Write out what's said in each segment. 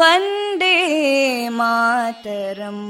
Vande Mataram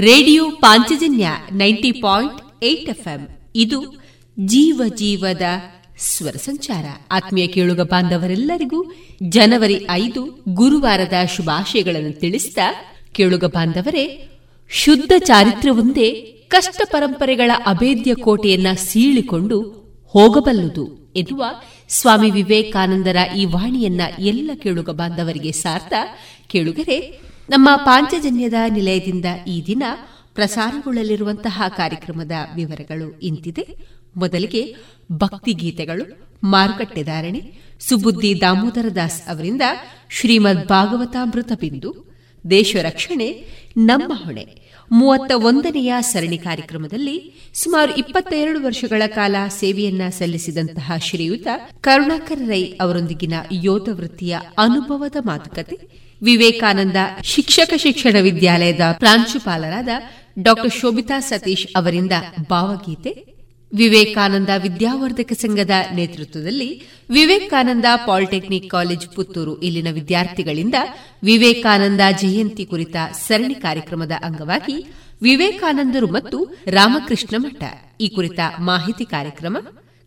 Radio Panchajanya ninety point eight FM. ಇದು ಜೀವ ಜೀವದ ಸ್ವರ ಸಂಚಾರ. ಆತ್ಮೀಯ ಕೇಳುಗ ಬಾಂಧವರೆಲ್ಲರಿಗೂ ಜನವರಿ ಐದು ಗುರುವಾರದ ಶುಭಾಶಯಗಳನ್ನು ತಿಳಿಸಿದ ಕೇಳುಗ ಬಾಂಧವರೇ, ಶುದ್ಧ ಚಾರಿತ್ರ್ಯವೊಂದೇ ಕಷ್ಟ ಪರಂಪರೆಗಳ ಅಭೇದ್ಯ ಕೋಟೆಯನ್ನ ಸೀಳಿಕೊಂಡು ಹೋಗಬಲ್ಲುದು ಎನ್ನುವ ಸ್ವಾಮಿ ವಿವೇಕಾನಂದರ ಈ ವಾಣಿಯನ್ನ ಎಲ್ಲ ಕೇಳುಗ ಬಾಂಧವರಿಗೆ ಸಾರ್ಥ ಕೇಳುಗರೆ ನಮ್ಮ ಪಾಂಚಜನ್ಯದ ನಿಲಯದಿಂದ ಈ ದಿನ ಪ್ರಸಾರಗೊಳ್ಳಲಿರುವಂತಹ ಕಾರ್ಯಕ್ರಮದ ವಿವರಗಳು ಇಂತಿದೆ. ಮೊದಲಿಗೆ ಭಕ್ತಿ ಗೀತೆಗಳು ಮಾರುಕಟ್ಟೆದಾರಣೆ ಸುಬುದ್ದಿ ದಾಮೋದರ ದಾಸ್ ಅವರಿಂದ ಶ್ರೀಮದ್ ಭಾಗವತಾಮೃತ ಬಿಂದು, ದೇಶ ರಕ್ಷಣೆ, ನಮ್ಮ ಹೊಣೆ. ಮೂವತ್ತ ಒಂದನೆಯ ಸರಣಿ ಕಾರ್ಯಕ್ರಮದಲ್ಲಿ ಸುಮಾರು ಇಪ್ಪತ್ತೆರಡು ವರ್ಷಗಳ ಕಾಲ ಸೇವೆಯನ್ನ ಸಲ್ಲಿಸಿದಂತಹ ಶ್ರೀಯುತ ಕರುಣಾಕರ ರೈ ಅವರೊಂದಿಗಿನ ಯೋಧ ವೃತ್ತಿಯ ಅನುಭವದ ಮಾತುಕತೆ ವಿವೇಕಾನಂದ ಶಿಕ್ಷಕ ಶಿಕ್ಷಣ ವಿದ್ಯಾಲಯದ ಪ್ರಾಂಶುಪಾಲರಾದ ಡಾಕ್ಟರ್ ಶೋಭಿತಾ ಸತೀಶ್ ಅವರಿಂದ ಭಾವಗೀತೆ, ವಿವೇಕಾನಂದ ವಿದ್ಯಾವರ್ಧಕ ಸಂಘದ ನೇತೃತ್ವದಲ್ಲಿ ವಿವೇಕಾನಂದ ಪಾಲಿಟೆಕ್ನಿಕ್ ಕಾಲೇಜ್ ಪುತ್ತೂರು ಇಲ್ಲಿನ ವಿದ್ಯಾರ್ಥಿಗಳಿಂದ ವಿವೇಕಾನಂದ ಜಯಂತಿ ಕುರಿತ ಸರಣಿ ಕಾರ್ಯಕ್ರಮದ ಅಂಗವಾಗಿ ವಿವೇಕಾನಂದರು ಮತ್ತು ರಾಮಕೃಷ್ಣ ಮಠ ಈ ಕುರಿತ ಮಾಹಿತಿ ಕಾರ್ಯಕ್ರಮ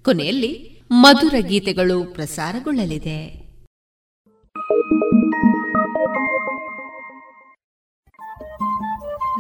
ಕೊನೆಯಲ್ಲಿ ಮಧುರ ಗೀತೆಗಳು ಪ್ರಸಾರಗೊಳ್ಳಲಿದೆ.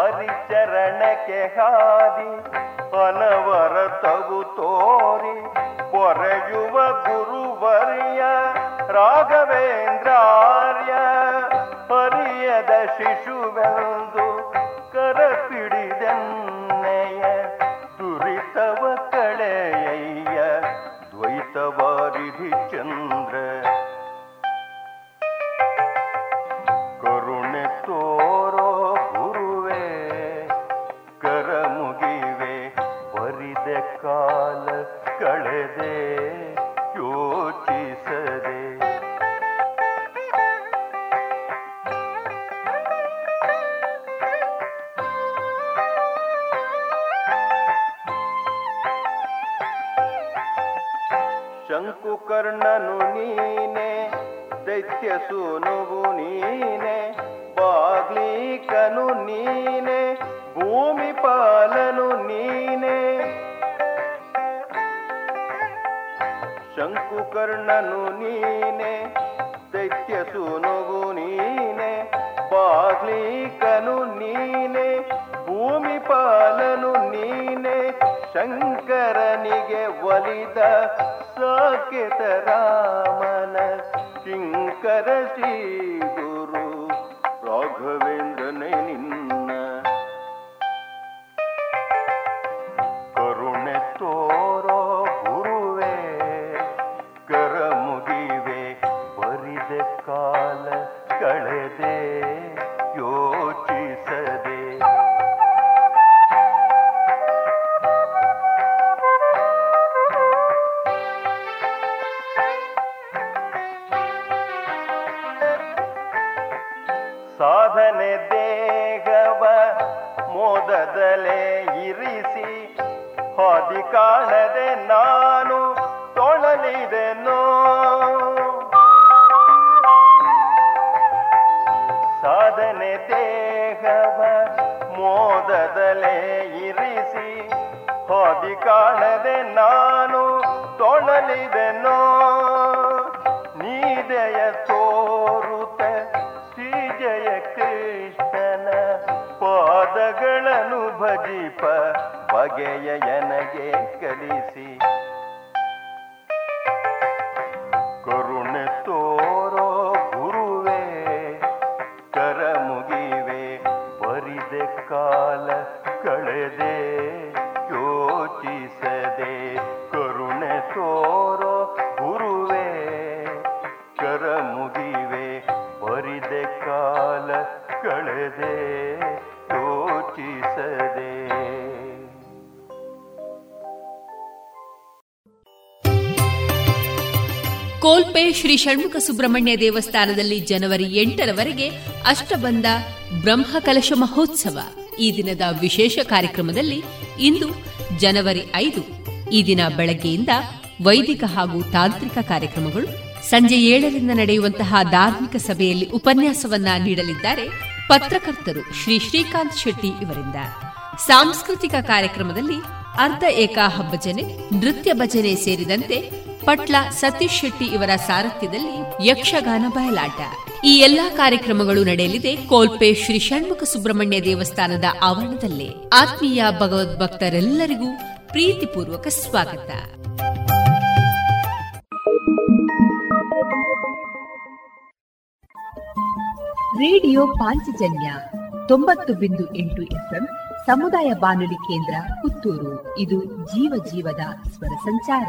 ಹರಿಚರಣಕ್ಕೆ ಹಾದಿ ಅನವರ ತಗು ತೋರಿ ಪೊರೆಯುವ ಗುರುವರ್ಯ ರಾಘವೇಂದ್ರಾರ್ಯ ಹರಿಯದ ಶಿಶುವೆಂದು ಕೋಲ್ಪೆ ಶ್ರೀ ಷಣ್ಮುಖ ಸುಬ್ರಹ್ಮಣ್ಯ ದೇವಸ್ಥಾನದಲ್ಲಿ ಜನವರಿ ಎಂಟರವರೆಗೆ ಅಷ್ಟಬಂಧ ಬ್ರಹ್ಮಕಲಶ ಮಹೋತ್ಸವ. ಈ ದಿನದ ವಿಶೇಷ ಕಾರ್ಯಕ್ರಮದಲ್ಲಿ ಇಂದು ಜನವರಿ ಐದು, ಈ ದಿನ ಬೆಳಗ್ಗೆಯಿಂದ ವೈದಿಕ ಹಾಗೂ ತಾಂತ್ರಿಕ ಕಾರ್ಯಕ್ರಮಗಳು, ಸಂಜೆ ಏಳರಿಂದ ನಡೆಯುವಂತಹ ಧಾರ್ಮಿಕ ಸಭೆಯಲ್ಲಿ ಉಪನ್ಯಾಸವನ್ನ ನೀಡಲಿದ್ದಾರೆ ಪತ್ರಕರ್ತರು ಶ್ರೀ ಶ್ರೀಕಾಂತ್ ಶೆಟ್ಟಿ ಇವರಿಂದ. ಸಾಂಸ್ಕೃತಿಕ ಕಾರ್ಯಕ್ರಮದಲ್ಲಿ ಅರ್ಧ ಏಕಾಹ ಭಜನೆ ನೃತ್ಯ ಭಜನೆ ಸೇರಿದಂತೆ ಪಟ್ಲ ಸತೀಶ್ ಶೆಟ್ಟಿ ಇವರ ಸಾರಥ್ಯದಲ್ಲಿ ಯಕ್ಷಗಾನ ಬಯಲಾಟ. ಈ ಎಲ್ಲಾ ಕಾರ್ಯಕ್ರಮಗಳು ನಡೆಯಲಿದೆ ಕೋಲ್ಪೆ ಶ್ರೀ ಷಣ್ಮುಖ ಸುಬ್ರಹ್ಮಣ್ಯ ದೇವಸ್ಥಾನದ ಆವರಣದಲ್ಲಿ. ಆತ್ಮೀಯ ಭಗವದ್ಭಕ್ತರೆಲ್ಲರಿಗೂ ಪ್ರೀತಿಪೂರ್ವಕ ಸ್ವಾಗತ. ರೇಡಿಯೋ ಪಾಂಚಜನ್ಯ ತೊಂಬತ್ತು ಬಿಂದು ಎಂಟು ಎಫ್ಎಂ ಸಮುದಾಯ ಬಾನುಲಿ ಕೇಂದ್ರ ಪುತ್ತೂರು. ಇದು ಜೀವ ಜೀವದ ಸ್ವರ ಸಂಚಾರ.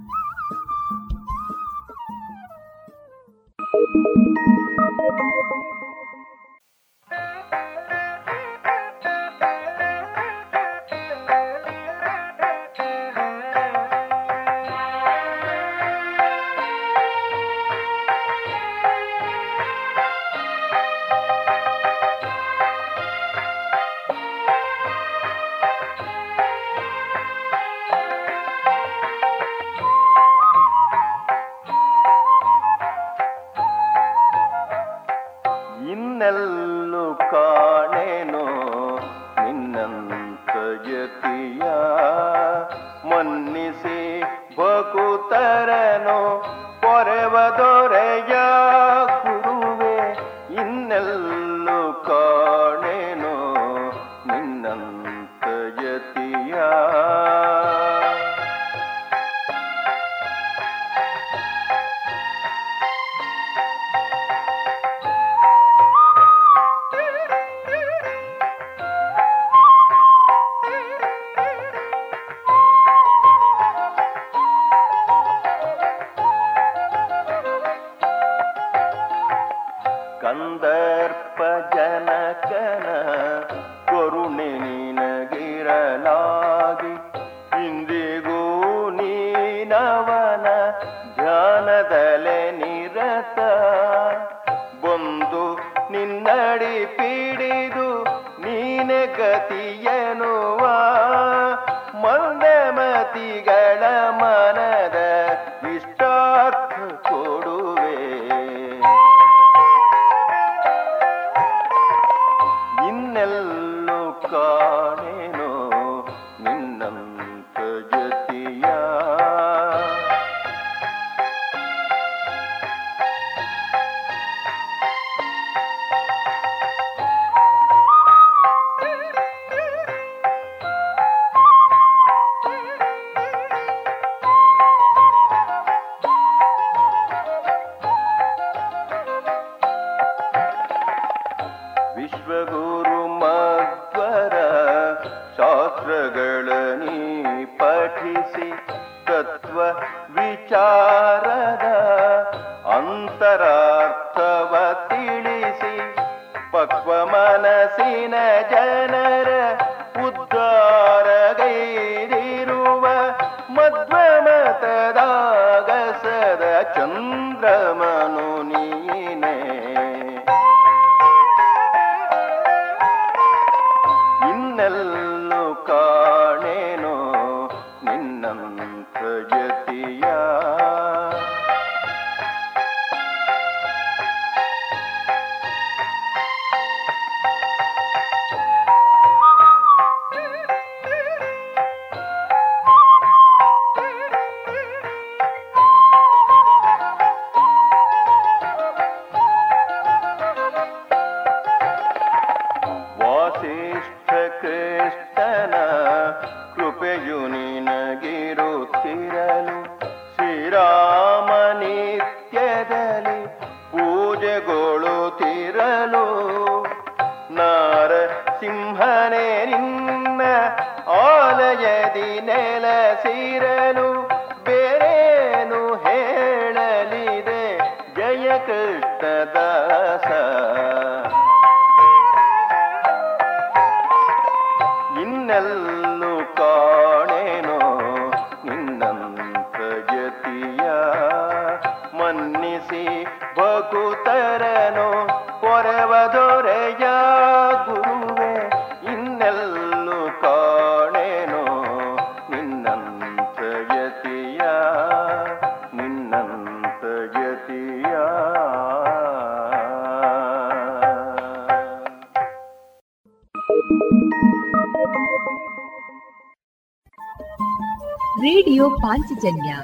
ಪಾಂಚಜನ್ಯ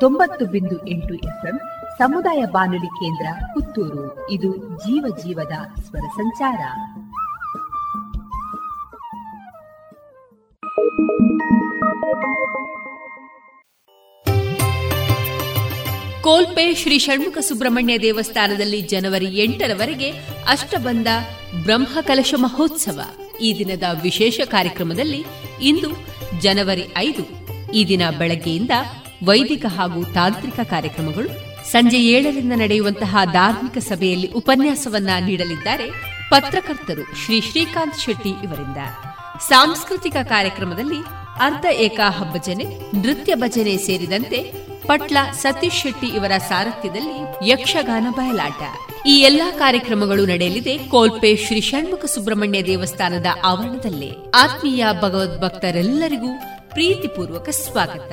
ತೊಂಬತ್ತು ಬಿಂದು ಎಂಟು ಎಫ್ಎಂ ಸಮುದಾಯ ಬಾನುಲಿ ಕೇಂದ್ರ ಪುತ್ತೂರು. ಇದು ಜೀವ ಜೀವದ ಸ್ವರ ಸಂಚಾರ. ಕೋಲ್ಪೆ ಶ್ರೀ ಷಣ್ಮುಖ ಸುಬ್ರಹ್ಮಣ್ಯ ದೇವಸ್ಥಾನದಲ್ಲಿ ಜನವರಿ ಎಂಟರವರೆಗೆ ಅಷ್ಟಬಂಧ ಬ್ರಹ್ಮಕಲಶ ಮಹೋತ್ಸವ. ಈ ದಿನದ ವಿಶೇಷ ಕಾರ್ಯಕ್ರಮದಲ್ಲಿ ಇಂದು ಜನವರಿ ಐದು ಈ ದಿನ ಬೆಳಗ್ಗೆಯಿಂದ ವೈದಿಕ ಹಾಗೂ ತಾಂತ್ರಿಕ ಕಾರ್ಯಕ್ರಮಗಳು ಸಂಜೆ ಏಳರಿಂದ ನಡೆಯುವಂತಹ ಧಾರ್ಮಿಕ ಸಭೆಯಲ್ಲಿ ಉಪನ್ಯಾಸವನ್ನ ನೀಡಲಿದ್ದಾರೆ ಪತ್ರಕರ್ತರು ಶ್ರೀ ಶ್ರೀಕಾಂತ್ ಶೆಟ್ಟಿ ಇವರಿಂದ. ಸಾಂಸ್ಕೃತಿಕ ಕಾರ್ಯಕ್ರಮದಲ್ಲಿ ಅರ್ಧ ಏಕಾ ಹಬ್ಬಜನೆ ನೃತ್ಯ ಭಜನೆ ಸೇರಿದಂತೆ ಪಟ್ಲ ಸತೀಶ್ ಶೆಟ್ಟಿ ಇವರ ಸಾರಥ್ಯದಲ್ಲಿ ಯಕ್ಷಗಾನ ಬಯಲಾಟ. ಈ ಎಲ್ಲಾ ಕಾರ್ಯಕ್ರಮಗಳು ನಡೆಯಲಿದೆ ಕೋಲ್ಪೆ ಶ್ರೀ ಷಣ್ಮುಖ ಸುಬ್ರಹ್ಮಣ್ಯ ದೇವಸ್ಥಾನದ ಆವರಣದಲ್ಲೇ. ಆತ್ಮೀಯ ಭಗವದ್ಭಕ್ತರೆಲ್ಲರಿಗೂ ಪ್ರೀತಿಪೂರ್ವಕ ಸ್ವಾಗತ.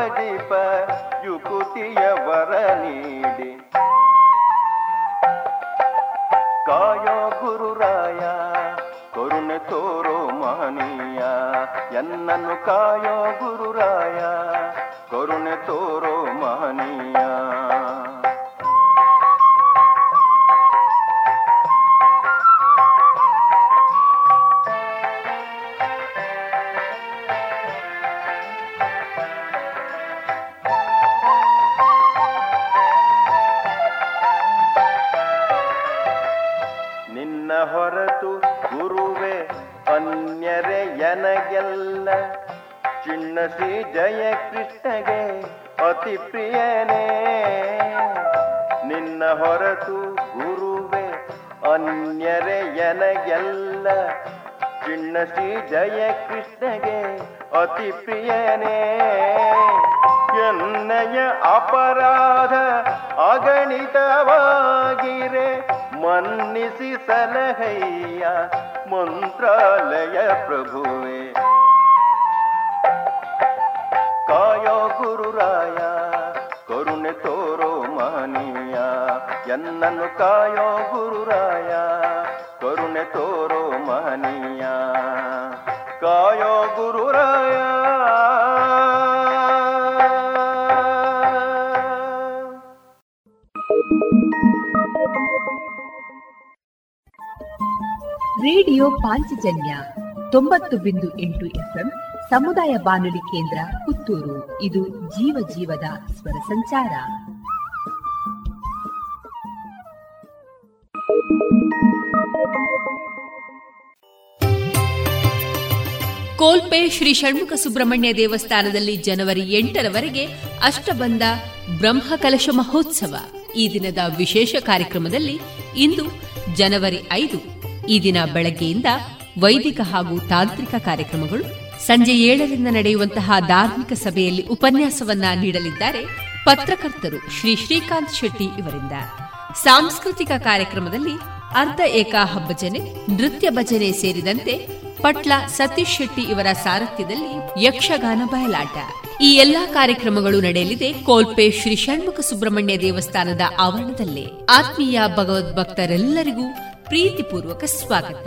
படிப்ப ಪಾಂಚಜನ್ಯ ತೊಂಬತ್ತು ಬಿಂದು ಎಂಟು ಎಫ್ಎಂ ಸಮುದಾಯ ಬಾನುಲಿ ಕೇಂದ್ರ ಪುತ್ತೂರು. ಇದು ಜೀವ ಜೀವದ ಸ್ವರ ಸಂಚಾರ. ಕೋಲ್ಪೆ ಶ್ರೀ ಷಣ್ಮುಖ ಸುಬ್ರಹ್ಮಣ್ಯ ದೇವಸ್ಥಾನದಲ್ಲಿ ಜನವರಿ ಎಂಟರವರೆಗೆ ಅಷ್ಟಬಂಧ ಬ್ರಹ್ಮಕಲಶ ಮಹೋತ್ಸವ. ಈ ದಿನದ ವಿಶೇಷ ಕಾರ್ಯಕ್ರಮದಲ್ಲಿ ಇಂದು ಜನವರಿ ಐದು ಈ ದಿನ ಬೆಳಗ್ಗೆಯಿಂದ ವೈದಿಕ ಹಾಗೂ ತಾಂತ್ರಿಕ ಕಾರ್ಯಕ್ರಮಗಳು ಸಂಜೆ ಏಳರಿಂದ ನಡೆಯುವಂತಹ ಧಾರ್ಮಿಕ ಸಭೆಯಲ್ಲಿ ಉಪನ್ಯಾಸವನ್ನ ನೀಡಲಿದ್ದಾರೆ ಪತ್ರಕರ್ತರು ಶ್ರೀ ಶ್ರೀಕಾಂತ್ ಶೆಟ್ಟಿ ಇವರಿಂದ. ಸಾಂಸ್ಕೃತಿಕ ಕಾರ್ಯಕ್ರಮದಲ್ಲಿ ಅರ್ಧ ಏಕಾ ಹಬ್ಬಜನೆ ನೃತ್ಯ ಭಜನೆ ಸೇರಿದಂತೆ ಪಟ್ಲ ಸತೀಶ್ ಶೆಟ್ಟಿ ಇವರ ಸಾರಥ್ಯದಲ್ಲಿ ಯಕ್ಷಗಾನ ಬಯಲಾಟ. ಈ ಎಲ್ಲಾ ಕಾರ್ಯಕ್ರಮಗಳು ನಡೆಯಲಿದೆ ಕೋಲ್ಪೆ ಶ್ರೀ ಷಣ್ಮುಖ ಸುಬ್ರಹ್ಮಣ್ಯ ದೇವಸ್ಥಾನದ ಆವರಣದಲ್ಲೇ. ಆತ್ಮೀಯ ಭಗವದ್ಭಕ್ತರೆಲ್ಲರಿಗೂ ಪ್ರೀತಿಪೂರ್ವಕ ಸ್ವಾಗತ.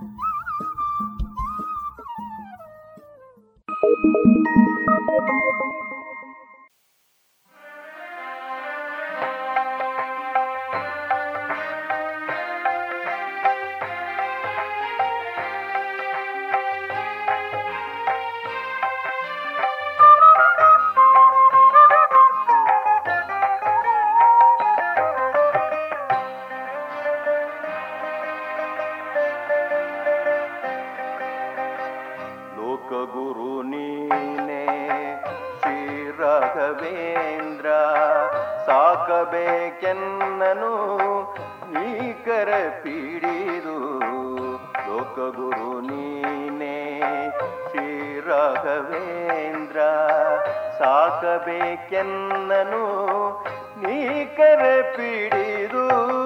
ಗುರು ನೀನೆ. ಶ್ರೀ ರಾಘವೇಂದ್ರ, ಸಾಕಬೇಕೆನ್ನನು ನೀಕರ ಪೀಡಿದು. ಲೋಕ ಗುರು ನೀನೆ. ಶ್ರೀ ರಾಘವೇಂದ್ರ, ಸಾಕಬೇಕೆನ್ನನು ನೀಕರ ಪೀಡಿದು.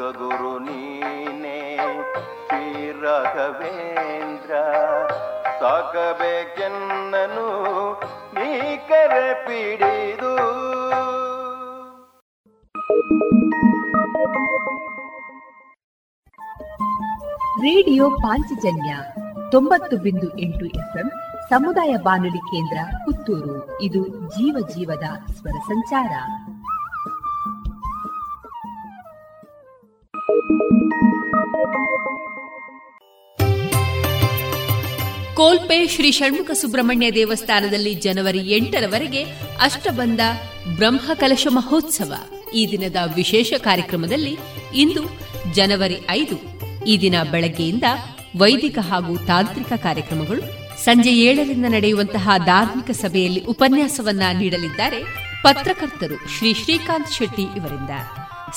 ಲೋಕಗುರು ನೀನೆ. ಶ್ರೀ ರಾಘವೇಂದ್ರ ಸಾಕಬೇಕೆನ್ನನು ನೀಕರ ಪಿಡಿದು. ರೇಡಿಯೋ ಪಾಂಚಜನ್ಯ ತೊಂಬತ್ತು ಬಿಂದು ಎಂಟು ಎಫ್ಎಂ, ಸಮುದಾಯ ಬಾನುಲಿ ಕೇಂದ್ರ ಪುತ್ತೂರು. ಇದು ಜೀವ ಜೀವದ ಸ್ವರ ಸಂಚಾರ. ಕೋಲ್ಪೆ ಶ್ರೀ ಷಣ್ಮುಖ ಸುಬ್ರಹ್ಮಣ್ಯ ದೇವಸ್ಥಾನದಲ್ಲಿ ಜನವರಿ ಎಂಟರವರೆಗೆ ಅಷ್ಟಬಂಧ ಬ್ರಹ್ಮ ಕಲಶ ಮಹೋತ್ಸವ. ಈ ದಿನದ ವಿಶೇಷ ಕಾರ್ಯಕ್ರಮದಲ್ಲಿ ಇಂದು ಜನವರಿ ಐದು, ಈ ದಿನ ಬೆಳಗ್ಗೆಯಿಂದ ವೈದಿಕ ಹಾಗೂ ತಾಂತ್ರಿಕ ಕಾರ್ಯಕ್ರಮಗಳು ಸಂಜೆ ಏಳರಿಂದ ನಡೆಯುವಂತಹ ಧಾರ್ಮಿಕ ಸಭೆಯಲ್ಲಿ ಉಪನ್ಯಾಸವನ್ನ ನೀಡಲಿದ್ದಾರೆ ಪತ್ರಕರ್ತರು ಶ್ರೀ ಶ್ರೀಕಾಂತ್ ಶೆಟ್ಟಿ ಇವರಿಂದ.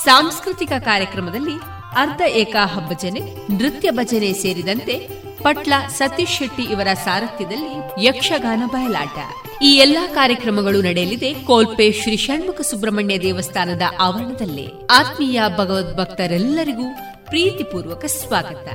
ಸಾಂಸ್ಕೃತಿಕ ಕಾರ್ಯಕ್ರಮದಲ್ಲಿ ಅರ್ಧ ಏಕಾಹ ಭಜನೆ ನೃತ್ಯ ಭಜನೆ ಸೇರಿದಂತೆ ಪಟ್ಲ ಸತೀಶ್ ಶೆಟ್ಟಿ ಇವರ ಸಾರಥ್ಯದಲ್ಲಿ ಯಕ್ಷಗಾನ ಬಯಲಾಟ. ಈ ಎಲ್ಲಾ ಕಾರ್ಯಕ್ರಮಗಳು ನಡೆಯಲಿದೆ ಕೋಲ್ಪೆ ಶ್ರೀ ಷಣ್ಮುಖ ಸುಬ್ರಹ್ಮಣ್ಯ ದೇವಸ್ಥಾನದ ಆವರಣದಲ್ಲೇ. ಆತ್ಮೀಯ ಭಗವದ್ ಭಕ್ತರೆಲ್ಲರಿಗೂ ಪ್ರೀತಿಪೂರ್ವಕ ಸ್ವಾಗತ.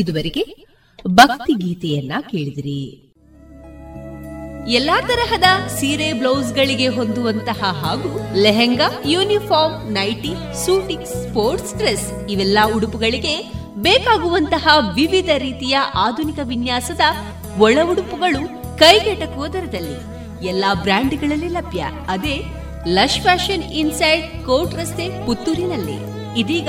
ಇದುವರೆಗೆ ಭಕ್ತಿ ಗೀತೆಯನ್ನ ಕೇಳಿದಿರಿ. ಎಲ್ಲಾ ತರಹದ ಸೀರೆ ಬ್ಲೌಸ್ಗಳಿಗೆ ಹೊಂದುವಂತಹ ಹಾಗೂ lehenga, uniform, nighty suiting sports dress ಇವೆಲ್ಲ ಉಡುಪುಗಳಿಗೆ ಬೇಕಾಗುವಂತಹ ವಿವಿಧ ರೀತಿಯ ಆಧುನಿಕ ವಿನ್ಯಾಸದ ಒಳ ಉಡುಪುಗಳು ಕೈಗೆಟಕುವ ದರದಲ್ಲಿ ಎಲ್ಲಾ ಬ್ರ್ಯಾಂಡ್ಗಳಲ್ಲಿ ಲಭ್ಯ. ಅದೇ ಲಶ್ ಫ್ಯಾಷನ್ ಇನ್ಸೈಡ್ ಕೋರ್ಟ್ ರಸ್ತೆ ಪುತ್ತೂರಿನಲ್ಲಿ. ಇದೀಗ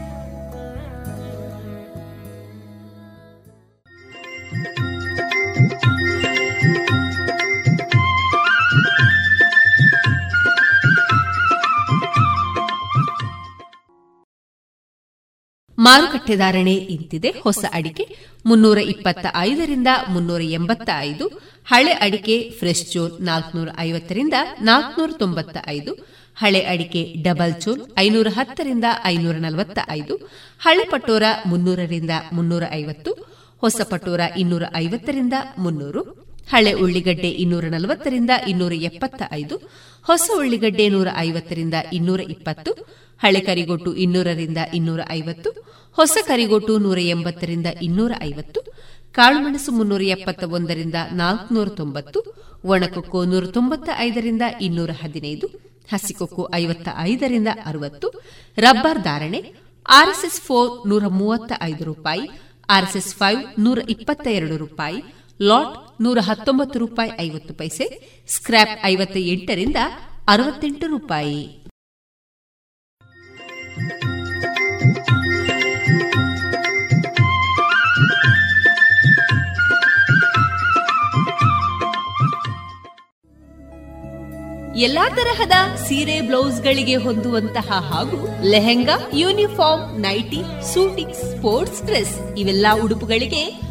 ಮಾರುಕಟ್ಟೆ ಧಾರಣೆ ಇಂತಿದೆ. ಹೊಸ ಅಡಿಕೆ ಮುನ್ನೂರ ಇಪ್ಪತ್ತ ಐದರಿಂದ ಮುನ್ನೂರ ಎಂಬತ್ತ ಐದು ಹಳೆ ಅಡಿಕೆ ಫ್ರೆಶ್ ಚೋಲ್ ನಾಲ್ಕನೂರ ಐವತ್ತರಿಂದ ನಾಲ್ಕನೂರ ತೊಂಬತ್ತ ಐದು ಹಳೆ ಅಡಿಕೆ ಡಬಲ್ ಚೋಲ್ ಐನೂರ ಹತ್ತರಿಂದ ಐನೂರ ನಲವತ್ತ ಐದು ಹಳೆ ಪಟೋರ ಮುನ್ನೂರರಿಂದ ಮುನ್ನೂರ ಐವತ್ತು ಹೊಸ ಪಟೋರ ಇನ್ನೂರ ಐವತ್ತರಿಂದ ಮುನ್ನೂರು. ಹಳೆ ಉಳ್ಳಿಗಡ್ಡೆ ಇನ್ನೂರ ನಲವತ್ತರಿಂದ ಇನ್ನೂರ ಎಪ್ಪತ್ತ ಐದು ಹೊಸ ಉಳ್ಳಿಗಡ್ಡೆ ನೂರ ಐವತ್ತರಿಂದ ಇನ್ನೂರ ಇಪ್ಪತ್ತು, ಹಳೆ ಕರಿಗೊಟ್ಟು ಇನ್ನೂರರಿಂದ ಇನ್ನೂರ ಐವತ್ತು, ಹೊಸ ಕರಿಗೊಟ್ಟು ನೂರ ಎಂಬತ್ತರಿಂದ ಇನ್ನೂರ ಐವತ್ತು, ಕಾಳುಮೆಣಸು ಮುನ್ನೂರ ಎಪ್ಪತ್ತ ಒಂದರಿಂದ ನಾಲ್ಕುನೂರ ತೊಂಬತ್ತು, ಒಣಕೊಕ್ಕೋ ನೂರ ತೊಂಬತ್ತ ಐದರಿಂದ ಇನ್ನೂರ ಹದಿನೈದು, ಹಸಿಕೊಕ್ಕೋ ಐವತ್ತ ಐದರಿಂದ ಅರವತ್ತು, ರಬ್ಬರ್ ಧಾರಣೆ ಆರ್ಎಸ್ಎಸ್ ಫೋರ್ ನೂರ ಮೂವತ್ತ ಐದು ರೂಪಾಯಿ ಆರ್ಎಸ್ಎಸ್ ಫೈವ್ ನೂರ ಇಪ್ಪತ್ತ ಎರಡು ರೂಪಾಯಿ ಲಾಟ್ ನೂರ ಹತ್ತೊಂಬತ್ತು ರೂಪಾಯಿ ಐವತ್ತು ಪೈಸೆ ಸ್ಕ್ರಾಪ್ ಐವತ್ತ ಎಂಟರಿಂದ ಅರವತ್ತೆಂಟು ರೂಪಾಯಿ. ಎಲ್ಲಾ ತರಹದ ಸೀರೆ ಬ್ಲೌಸ್ಗಳಿಗೆ ಹೊಂದುವಂತಹ ಹಾಗೂ lehenga, uniform, nighty, suiting, sports dress ಇವೆಲ್ಲಾ ಉಡುಪುಗಳಿಗೆ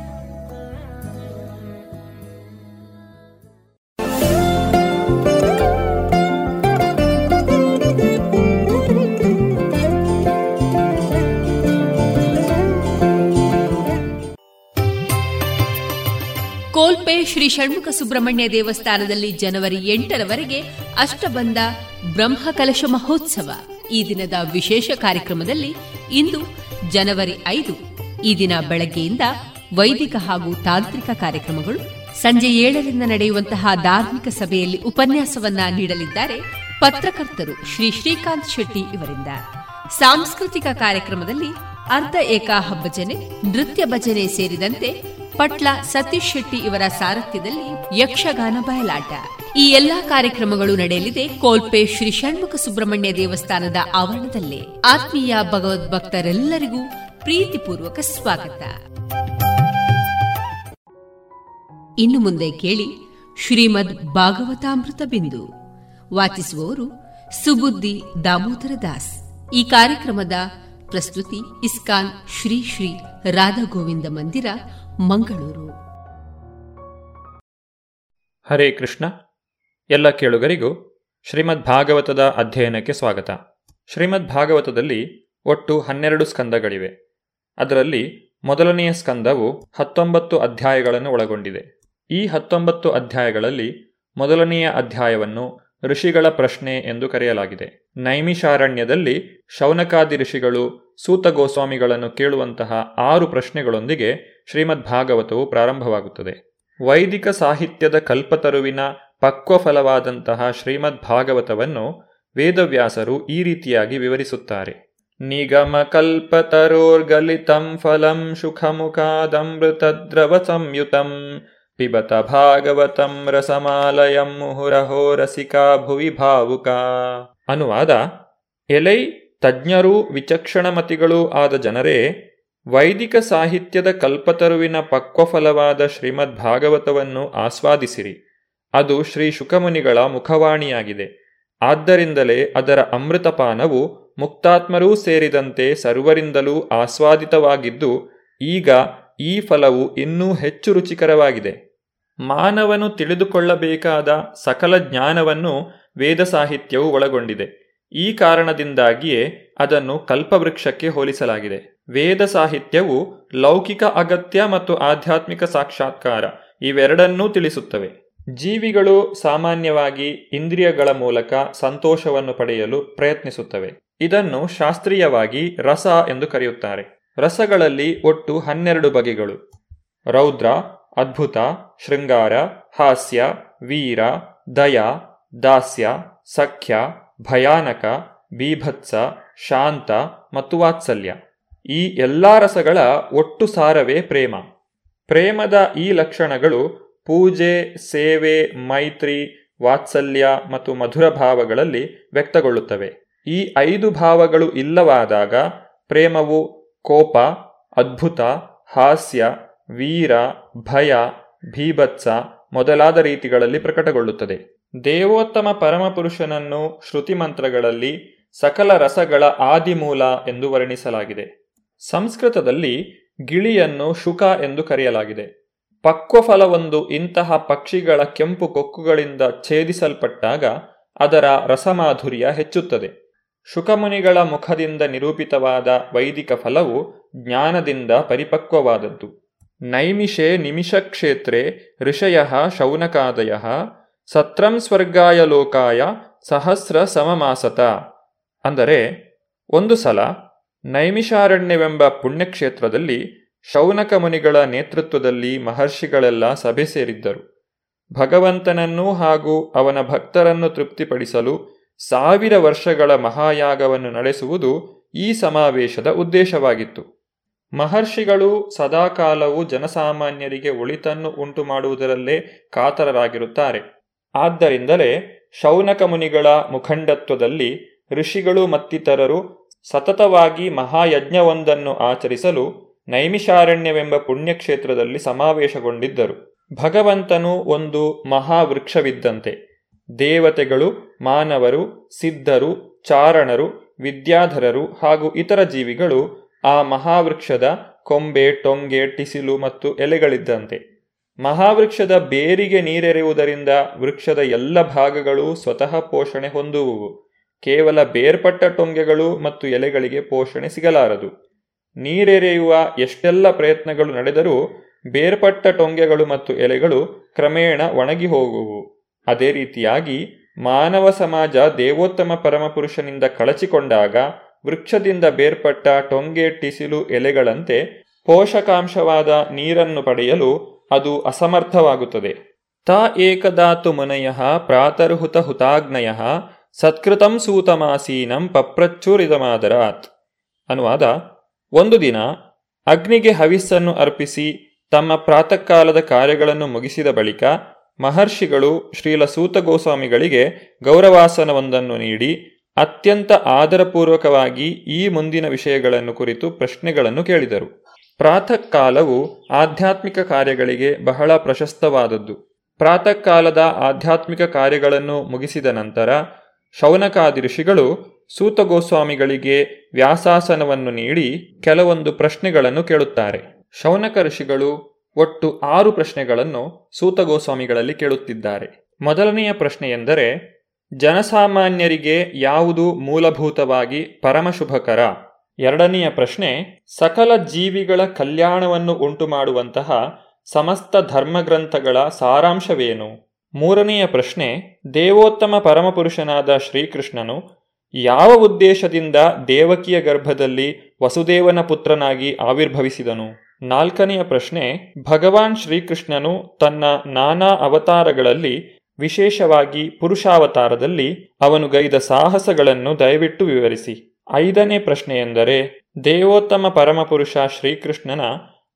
ಕೋಲ್ಪೆ ಶ್ರೀ ಷಣ್ಮುಖ ಸುಬ್ರಹ್ಮಣ್ಯ ದೇವಸ್ಥಾನದಲ್ಲಿ ಜನವರಿ ಎಂಟರವರೆಗೆ ಅಷ್ಟಬಂಧ ಬ್ರಹ್ಮಕಲಶ ಮಹೋತ್ಸವ. ಈ ದಿನದ ವಿಶೇಷ ಕಾರ್ಯಕ್ರಮದಲ್ಲಿ ಇಂದು ಜನವರಿ ಐದು. ಈ ದಿನ ಬೆಳಗ್ಗೆಯಿಂದ ವೈದಿಕ ಹಾಗೂ ತಾಂತ್ರಿಕ ಕಾರ್ಯಕ್ರಮಗಳು ಸಂಜೆ ಏಳರಿಂದ ನಡೆಯುವಂತಹ ಧಾರ್ಮಿಕ ಸಭೆಯಲ್ಲಿ ಉಪನ್ಯಾಸವನ್ನ ನೀಡಲಿದ್ದಾರೆ ಪತ್ರಕರ್ತರು ಶ್ರೀ ಶ್ರೀಕಾಂತ್ ಶೆಟ್ಟಿ ಇವರಿಂದ. ಸಾಂಸ್ಕೃತಿಕ ಕಾರ್ಯಕ್ರಮದಲ್ಲಿ ಅರ್ಧ ಏಕಾ ಹಬ್ಬಜನೆ ನೃತ್ಯ ಭಜನೆ ಸೇರಿದಂತೆ ಪಟ್ಲ ಸತೀಶ್ ಶೆಟ್ಟಿ ಇವರ ಸಾರಥ್ಯದಲ್ಲಿ ಯಕ್ಷಗಾನ ಬಯಲಾಟ. ಈ ಎಲ್ಲಾ ಕಾರ್ಯಕ್ರಮಗಳು ನಡೆಯಲಿದೆ ಕೋಲ್ಪೆ ಶ್ರೀ ಷಣ್ಮುಖ ಸುಬ್ರಹ್ಮಣ್ಯ ದೇವಸ್ಥಾನದ ಆವರಣದಲ್ಲಿ. ಆತ್ಮೀಯ ಭಗವದ್ಭಕ್ತರೆಲ್ಲರಿಗೂ ಪ್ರೀತಿಪೂರ್ವಕ ಸ್ವಾಗತ. ಇನ್ನು ಮುಂದೆ ಕೇಳಿ ಶ್ರೀಮದ್ ಭಾಗವತಾಮೃತ ಬಿಂದು. ವಾಚಿಸುವವರು ಸುಬುದ್ದಿ ದಾಮೋದರ ದಾಸ್. ಈ ಕಾರ್ಯಕ್ರಮದ ಪ್ರಸ್ತುತಿ ಇಸ್ಕಾನ್ ಶ್ರೀ ಶ್ರೀ ರಾಧಾ ಗೋವಿಂದ ಮಂದಿರ, ಮಂಗಳೂರು. ಹರೇ ಕೃಷ್ಣ. ಎಲ್ಲ ಕೇಳುಗರಿಗೂ ಶ್ರೀಮದ್ ಭಾಗವತದ ಅಧ್ಯಯನಕ್ಕೆ ಸ್ವಾಗತ. ಶ್ರೀಮದ್ ಭಾಗವತದಲ್ಲಿ ಒಟ್ಟು ಹನ್ನೆರಡು ಸ್ಕಂದಗಳಿವೆ. ಅದರಲ್ಲಿ ಮೊದಲನೆಯ ಸ್ಕಂದವು ಹತ್ತೊಂಬತ್ತು ಅಧ್ಯಾಯಗಳನ್ನು ಒಳಗೊಂಡಿದೆ. ಈ ಹತ್ತೊಂಬತ್ತು ಅಧ್ಯಾಯಗಳಲ್ಲಿ ಮೊದಲನೆಯ ಅಧ್ಯಾಯವನ್ನು ಋಷಿಗಳ ಪ್ರಶ್ನೆ ಎಂದು ಕರೆಯಲಾಗಿದೆ. ನೈಮಿಷಾರಣ್ಯದಲ್ಲಿ ಶೌನಕಾದಿ ಋಷಿಗಳು ಸೂತ ಗೋಸ್ವಾಮಿಗಳನ್ನು ಕೇಳುವಂತಹ ಆರು ಪ್ರಶ್ನೆಗಳೊಂದಿಗೆ ಶ್ರೀಮದ್ ಭಾಗವತವು ಪ್ರಾರಂಭವಾಗುತ್ತದೆ. ವೈದಿಕ ಸಾಹಿತ್ಯದ ಕಲ್ಪತರುವಿನ ಪಕ್ವಫಲವಾದಂತಹ ಶ್ರೀಮದ್ ಭಾಗವತವನ್ನು ವೇದವ್ಯಾಸರು ಈ ರೀತಿಯಾಗಿ ವಿವರಿಸುತ್ತಾರೆ. ನಿಗಮ ಕಲ್ಪತರೋರ್ಗಲಿತಂ ಫಲಂ ಸುಖಮುಖಾದಮೃತದ್ರವ ಸಂಯುತಂ ಪಿಬತ ಭಾಗವತಂ ರಸಮಾಲಯಂ ಮುಹುರಹೋ ರಸಿಕಾ ಭುವಿ ಭಾವುಕ ಅನುವಾದ ಎಲೈ ತಜ್ಞರೂ ವಿಚಕ್ಷಣಮತಿಗಳೂ ಆದ ಜನರೇ, ವೈದಿಕ ಸಾಹಿತ್ಯದ ಕಲ್ಪತರುವಿನ ಪಕ್ವಫಲವಾದ ಶ್ರೀಮದ್ ಭಾಗವತವನ್ನು ಆಸ್ವಾದಿಸಿರಿ. ಅದು ಶ್ರೀ ಶುಕಮುನಿಗಳ ಮುಖವಾಣಿಯಾಗಿದೆ. ಆದ್ದರಿಂದಲೇ ಅದರ ಅಮೃತಪಾನವು ಮುಕ್ತಾತ್ಮರೂ ಸೇರಿದಂತೆ ಸರ್ವರಿಂದಲೂ ಆಸ್ವಾದಿತವಾಗಿದ್ದು, ಈಗ ಈ ಫಲವು ಇನ್ನೂ ಹೆಚ್ಚು ರುಚಿಕರವಾಗಿದೆ. ಮಾನವನು ತಿಳಿದುಕೊಳ್ಳಬೇಕಾದ ಸಕಲ ಜ್ಞಾನವನ್ನು ವೇದ ಸಾಹಿತ್ಯವು ಒಳಗೊಂಡಿದೆ. ಈ ಕಾರಣದಿಂದಾಗಿಯೇ ಅದನ್ನು ಕಲ್ಪವೃಕ್ಷಕ್ಕೆ ಹೋಲಿಸಲಾಗಿದೆ. ವೇದ ಸಾಹಿತ್ಯವು ಲೌಕಿಕ ಅಗತ್ಯ ಮತ್ತು ಆಧ್ಯಾತ್ಮಿಕ ಸಾಕ್ಷಾತ್ಕಾರ ಇವೆರಡನ್ನೂ ತಿಳಿಸುತ್ತವೆ. ಜೀವಿಗಳು ಸಾಮಾನ್ಯವಾಗಿ ಇಂದ್ರಿಯಗಳ ಮೂಲಕ ಸಂತೋಷವನ್ನು ಪಡೆಯಲು ಪ್ರಯತ್ನಿಸುತ್ತವೆ. ಇದನ್ನು ಶಾಸ್ತ್ರೀಯವಾಗಿ ರಸ ಎಂದು ಕರೆಯುತ್ತಾರೆ. ರಸಗಳಲ್ಲಿ ಒಟ್ಟು ಹನ್ನೆರಡು ಬಗೆಗಳು. ರೌದ್ರ, ಅದ್ಭುತ, ಶೃಂಗಾರ, ಹಾಸ್ಯ, ವೀರ, ದಯಾ, ದಾಸ್ಯ, ಸಖ್ಯ, ಭಯಾನಕ, ಬೀಭತ್ಸ, ಶಾಂತ ಮತ್ತು ವಾತ್ಸಲ್ಯ. ಈ ಎಲ್ಲಾ ರಸಗಳ ಒಟ್ಟು ಸಾರವೇ ಪ್ರೇಮ. ಪ್ರೇಮದ ಈ ಲಕ್ಷಣಗಳು ಪೂಜೆ, ಸೇವೆ, ಮೈತ್ರಿ, ವಾತ್ಸಲ್ಯ ಮತ್ತು ಮಧುರ ಭಾವಗಳಲ್ಲಿ ವ್ಯಕ್ತಗೊಳ್ಳುತ್ತವೆ. ಈ ಐದು ಭಾವಗಳು ಇಲ್ಲವಾದಾಗ ಪ್ರೇಮವು ಕೋಪ, ಅದ್ಭುತ, ಹಾಸ್ಯ, ವೀರ, ಭಯ, ಭೀಭತ್ಸ ಮೊದಲಾದ ರೀತಿಗಳಲ್ಲಿ ಪ್ರಕಟಗೊಳ್ಳುತ್ತದೆ. ದೇವೋತ್ತಮ ಪರಮಪುರುಷನನ್ನು ಶ್ರುತಿ ಮಂತ್ರಗಳಲ್ಲಿ ಸಕಲ ರಸಗಳ ಆದಿಮೂಲ ಎಂದು ವರ್ಣಿಸಲಾಗಿದೆ. ಸಂಸ್ಕೃತದಲ್ಲಿ ಗಿಳಿಯನ್ನು ಶುಕ ಎಂದು ಕರೆಯಲಾಗಿದೆ. ಪಕ್ವಫಲವೊಂದು ಇಂತಹ ಪಕ್ಷಿಗಳ ಕೆಂಪು ಕೊಕ್ಕುಗಳಿಂದ ಛೇದಿಸಲ್ಪಟ್ಟಾಗ ಅದರ ರಸಮಾಧುರ್ಯ ಹೆಚ್ಚುತ್ತದೆ. ಶುಕಮುನಿಗಳ ಮುಖದಿಂದ ನಿರೂಪಿತವಾದ ವೈದಿಕ ಫಲವು ಜ್ಞಾನದಿಂದ ಪರಿಪಕ್ವವಾದದ್ದು. ನೈಮಿಷೆ ನಿಮಿಷಕ್ಷೇತ್ರೆ ಋಷಯ ಶೌನಕಾದಯ ಸತ್ರಂ ಸ್ವರ್ಗಾಯ ಲೋಕಾಯ ಸಹಸ್ರ ಸಮಮಾಸತ. ಅಂದರೆ ಒಂದು ಸಲ ನೈಮಿಷಾರಣ್ಯವೆಂಬ ಪುಣ್ಯಕ್ಷೇತ್ರದಲ್ಲಿ ಶೌನಕ ಮುನಿಗಳ ನೇತೃತ್ವದಲ್ಲಿ ಮಹರ್ಷಿಗಳೆಲ್ಲ ಸಭೆ ಸೇರಿದ್ದರು. ಭಗವಂತನನ್ನೂ ಹಾಗೂ ಅವನ ಭಕ್ತರನ್ನು ತೃಪ್ತಿಪಡಿಸಲು ಸಾವಿರ ವರ್ಷಗಳ ಮಹಾಯಾಗವನ್ನು ನಡೆಸುವುದು ಈ ಸಮಾವೇಶದ ಉದ್ದೇಶವಾಗಿತ್ತು. ಮಹರ್ಷಿಗಳು ಸದಾಕಾಲವು ಜನಸಾಮಾನ್ಯರಿಗೆ ಒಳಿತನ್ನು ಉಂಟು ಮಾಡುವುದರಲ್ಲೇ ಕಾತರರಾಗಿರುತ್ತಾರೆ. ಆದ್ದರಿಂದಲೇ ಶೌನಕ ಮುನಿಗಳ ಮುಖಂಡತ್ವದಲ್ಲಿ ಋಷಿಗಳು ಮತ್ತಿತರರು ಸತತವಾಗಿ ಮಹಾಯಜ್ಞವೊಂದನ್ನು ಆಚರಿಸಲು ನೈಮಿಷಾರಣ್ಯವೆಂಬ ಪುಣ್ಯಕ್ಷೇತ್ರದಲ್ಲಿ ಸಮಾವೇಶಗೊಂಡಿದ್ದರು. ಭಗವಂತನು ಒಂದು ಮಹಾವೃಕ್ಷವಿದ್ದಂತೆ. ದೇವತೆಗಳು, ಮಾನವರು, ಸಿದ್ಧರು, ಚಾರಣರು, ವಿದ್ಯಾಧರರು ಹಾಗೂ ಇತರ ಜೀವಿಗಳು ಆ ಮಹಾವೃಕ್ಷದ ಕೊಂಬೆ, ಟೊಂಗೆ, ಟಿಸಿಲು ಮತ್ತು ಎಲೆಗಳಿದ್ದಂತೆ. ಮಹಾವೃಕ್ಷದ ಬೇರಿಗೆ ನೀರೆರೆಯುವುದರಿಂದ ವೃಕ್ಷದ ಎಲ್ಲ ಭಾಗಗಳು ಸ್ವತಃ ಪೋಷಣೆ ಹೊಂದುವುವು. ಕೇವಲ ಬೇರ್ಪಟ್ಟ ಟೊಂಗೆಗಳು ಮತ್ತು ಎಲೆಗಳಿಗೆ ಪೋಷಣೆ ಸಿಗಲಾರದು. ನೀರೆರೆಯುವ ಎಷ್ಟೆಲ್ಲ ಪ್ರಯತ್ನಗಳು ನಡೆದರೂ ಬೇರ್ಪಟ್ಟ ಟೊಂಗೆಗಳು ಮತ್ತು ಎಲೆಗಳು ಕ್ರಮೇಣ ಒಣಗಿ ಹೋಗುವು. ಅದೇ ರೀತಿಯಾಗಿ ಮಾನವ ಸಮಾಜ ದೇವೋತ್ತಮ ಪರಮಪುರುಷನಿಂದ ಕಳಚಿಕೊಂಡಾಗ ವೃಕ್ಷದಿಂದ ಬೇರ್ಪಟ್ಟ ಟೊಂಗೆ ಟಿಸಿಲು ಎಲೆಗಳಂತೆ ಪೋಷಕಾಂಶವಾದ ನೀರನ್ನು ಪಡೆಯಲು ಅದು ಅಸಮರ್ಥವಾಗುತ್ತದೆ. ತ ಏಕದಾತು ಮುನಯ ಪ್ರಾತರ್ಹುತ ಹುತಾಗ್ನಯ ಸತ್ಕೃತಂ ಸೂತಮಾಸೀನಂ ಪಪ್ರಚ್ಚೂರಿದಮಾದರಾತ್ ಅನುವಾದ, ಒಂದು ದಿನ ಅಗ್ನಿಗೆ ಹವಿಸ್ಸನ್ನು ಅರ್ಪಿಸಿ ತಮ್ಮ ಪ್ರಾತಃಕಾಲದ ಕಾರ್ಯಗಳನ್ನು ಮುಗಿಸಿದ ಬಳಿಕ ಮಹರ್ಷಿಗಳು ಶ್ರೀಲ ಸೂತ ಗೋಸ್ವಾಮಿಗಳಿಗೆ ಗೌರವಾಸನವೊಂದನ್ನು ನೀಡಿ ಅತ್ಯಂತ ಆದರಪೂರ್ವಕವಾಗಿ ಈ ಮುಂದಿನ ವಿಷಯಗಳನ್ನು ಕುರಿತು ಪ್ರಶ್ನೆಗಳನ್ನು ಕೇಳಿದರು. ಪ್ರಾತಃ ಕಾಲವು ಆಧ್ಯಾತ್ಮಿಕ ಕಾರ್ಯಗಳಿಗೆ ಬಹಳ ಪ್ರಶಸ್ತವಾದದ್ದು. ಪ್ರಾತಃ ಕಾಲದ ಆಧ್ಯಾತ್ಮಿಕ ಕಾರ್ಯಗಳನ್ನು ಮುಗಿಸಿದ ನಂತರ ಶೌನಕಾದಿ ಋಷಿಗಳು ಸೂತ ಗೋಸ್ವಾಮಿಗಳಿಗೆ ವ್ಯಾಸಾಸನವನ್ನು ನೀಡಿ ಕೆಲವೊಂದು ಪ್ರಶ್ನೆಗಳನ್ನು ಕೇಳುತ್ತಾರೆ. ಶೌನಕ ಋಷಿಗಳು ಒಟ್ಟು ಆರು ಪ್ರಶ್ನೆಗಳನ್ನು ಸೂತ ಗೋಸ್ವಾಮಿಗಳಲ್ಲಿ ಕೇಳುತ್ತಿದ್ದಾರೆ. ಮೊದಲನೆಯ ಪ್ರಶ್ನೆ ಎಂದರೆ ಜನಸಾಮಾನ್ಯರಿಗೆ ಯಾವುದು ಮೂಲಭೂತವಾಗಿ ಪರಮಶುಭಕರ? ಎರಡನೆಯ ಪ್ರಶ್ನೆ, ಸಕಲ ಜೀವಿಗಳ ಕಲ್ಯಾಣವನ್ನು ಉಂಟು ಮಾಡುವಂತಹ ಸಮಸ್ತ ಧರ್ಮಗ್ರಂಥಗಳ ಸಾರಾಂಶವೇನು? ಮೂರನೆಯ ಪ್ರಶ್ನೆ, ದೇವೋತ್ತಮ ಪರಮಪುರುಷನಾದ ಶ್ರೀಕೃಷ್ಣನು ಯಾವ ಉದ್ದೇಶದಿಂದ ದೇವಕಿಯ ಗರ್ಭದಲ್ಲಿ ವಸುದೇವನ ಪುತ್ರನಾಗಿ ಆವಿರ್ಭವಿಸಿದನು? ನಾಲ್ಕನೆಯ ಪ್ರಶ್ನೆ, ಭಗವಾನ್ ಶ್ರೀಕೃಷ್ಣನು ತನ್ನ ನಾನಾ ಅವತಾರಗಳಲ್ಲಿ, ವಿಶೇಷವಾಗಿ ಪುರುಷಾವತಾರದಲ್ಲಿ, ಅವನು ಗೈದ ಸಾಹಸಗಳನ್ನು ದಯವಿಟ್ಟು ವಿವರಿಸಿ. ಐದನೇ ಪ್ರಶ್ನೆ ಎಂದರೆ ದೇವೋತ್ತಮ ಪರಮಪುರುಷ ಶ್ರೀಕೃಷ್ಣನ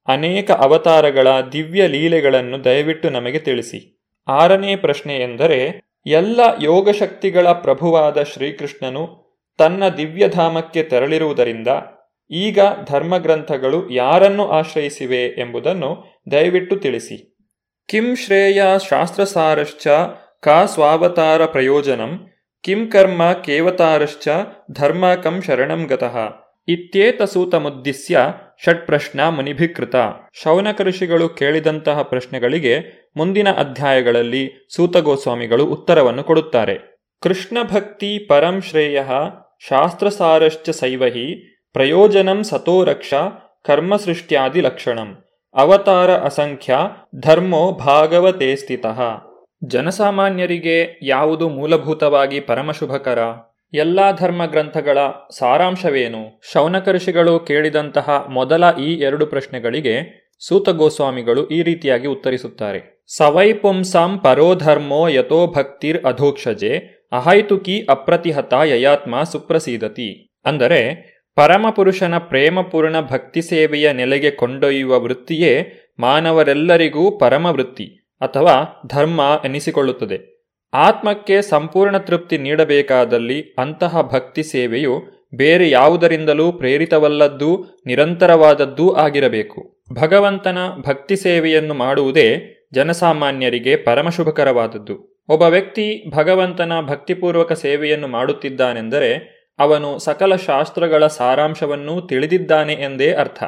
ಅನೇಕ ಅವತಾರಗಳ ದಿವ್ಯ ಲೀಲೆಗಳನ್ನು ದಯವಿಟ್ಟು ನಮಗೆ ತಿಳಿಸಿ. ಆರನೇ ಪ್ರಶ್ನೆ ಎಂದರೆ ಎಲ್ಲ ಯೋಗಶಕ್ತಿಗಳ ಪ್ರಭುವಾದ ಶ್ರೀಕೃಷ್ಣನು ತನ್ನ ದಿವ್ಯಧಾಮಕ್ಕೆ ತೆರಳಿರುವುದರಿಂದ ಈಗ ಧರ್ಮಗ್ರಂಥಗಳು ಯಾರನ್ನು ಆಶ್ರಯಿಸಿವೆ ಎಂಬುದನ್ನು ದಯವಿಟ್ಟು ತಿಳಿಸಿ. ಕಿಂ ಶ್ರೇಯ ಶಾಸ್ತ್ರಸಾರಶ್ಚ ಕಾ ಸ್ವಾವತಾರ ಪ್ರಯೋಜನಂ, ಕಿಂ ಕರ್ಮ ಕೇವತಾರಶ್ಚ ಧರ್ಮಕಂ ಶರಣಂ ಗತಃ. ಷಟ್ ಪ್ರಶ್ನ ಮುನಿಭಿಕೃತ. ಶೌನಕ ಋಷಿಗಳು ಕೇಳಿದಂತಹ ಪ್ರಶ್ನೆಗಳಿಗೆ ಮುಂದಿನ ಅಧ್ಯಾಯಗಳಲ್ಲಿ ಸೂತಗೋಸ್ವಾಮಿಗಳು ಉತ್ತರವನ್ನು ಕೊಡುತ್ತಾರೆ. ಕೃಷ್ಣ ಭಕ್ತಿ ಪರಂ ಶ್ರೇಯ ಶಾಸ್ತ್ರಸಾರಶ್ಚ ಸೈವಹಿ ಪ್ರಯೋಜನಂ ಸತೋ ರಕ್ಷ ಕರ್ಮಸೃಷ್ಟ್ಯಾದಿ ಲಕ್ಷಣಂ. ಅವತಾರ ಅಸಂಖ್ಯ ಧರ್ಮೋ ಭಾಗವತೆ ಸ್ಥಿತಃ. ಜನಸಾಮಾನ್ಯರಿಗೆ ಯಾವುದು ಮೂಲಭೂತವಾಗಿ ಪರಮಶುಭಕರ? ಎಲ್ಲ ಧರ್ಮ ಗ್ರಂಥಗಳ ಸಾರಾಂಶವೇನು? ಶೌನಕರ್ಷಿಗಳು ಕೇಳಿದಂತಹ ಮೊದಲ ಈ ಎರಡು ಪ್ರಶ್ನೆಗಳಿಗೆ ಸೂತ ಗೋಸ್ವಾಮಿಗಳು ಈ ರೀತಿಯಾಗಿ ಉತ್ತರಿಸುತ್ತಾರೆ. ಸವೈ ಪುಂಸಾಂ ಪರೋಧರ್ಮೋ ಯಥೋ ಭಕ್ತಿರ್ ಅಧೋಕ್ಷಜೆ ಅಹೈತುಕಿ ಅಪ್ರತಿಹತ ಯಯಾತ್ಮ ಸುಪ್ರಸೀದತಿ. ಅಂದರೆ ಪರಮಪುರುಷನ ಪ್ರೇಮಪೂರ್ಣ ಭಕ್ತಿ ಸೇವೆಯ ನೆಲೆಗೆ ಕೊಂಡೊಯ್ಯುವ ವೃತ್ತಿಯೇ ಮಾನವರೆಲ್ಲರಿಗೂ ಪರಮ ವೃತ್ತಿ ಅಥವಾ ಧರ್ಮ ಎನಿಸಿಕೊಳ್ಳುತ್ತದೆ. ಆತ್ಮಕ್ಕೆ ಸಂಪೂರ್ಣ ತೃಪ್ತಿ ನೀಡಬೇಕಾದಲ್ಲಿ ಅಂತಹ ಭಕ್ತಿ ಸೇವೆಯು ಬೇರೆ ಯಾವುದರಿಂದಲೂ ಪ್ರೇರಿತವಲ್ಲದ್ದೂ ನಿರಂತರವಾದದ್ದೂ ಆಗಿರಬೇಕು. ಭಗವಂತನ ಭಕ್ತಿ ಸೇವೆಯನ್ನು ಮಾಡುವುದೇ ಜನಸಾಮಾನ್ಯರಿಗೆ ಪರಮಶುಭಕರವಾದದ್ದು. ಒಬ್ಬ ವ್ಯಕ್ತಿ ಭಗವಂತನ ಭಕ್ತಿಪೂರ್ವಕ ಸೇವೆಯನ್ನು ಮಾಡುತ್ತಿದ್ದಾನೆಂದರೆ ಅವನು ಸಕಲ ಶಾಸ್ತ್ರಗಳ ಸಾರಾಂಶವನ್ನೂ ತಿಳಿದಿದ್ದಾನೆ ಎಂದೇ ಅರ್ಥ.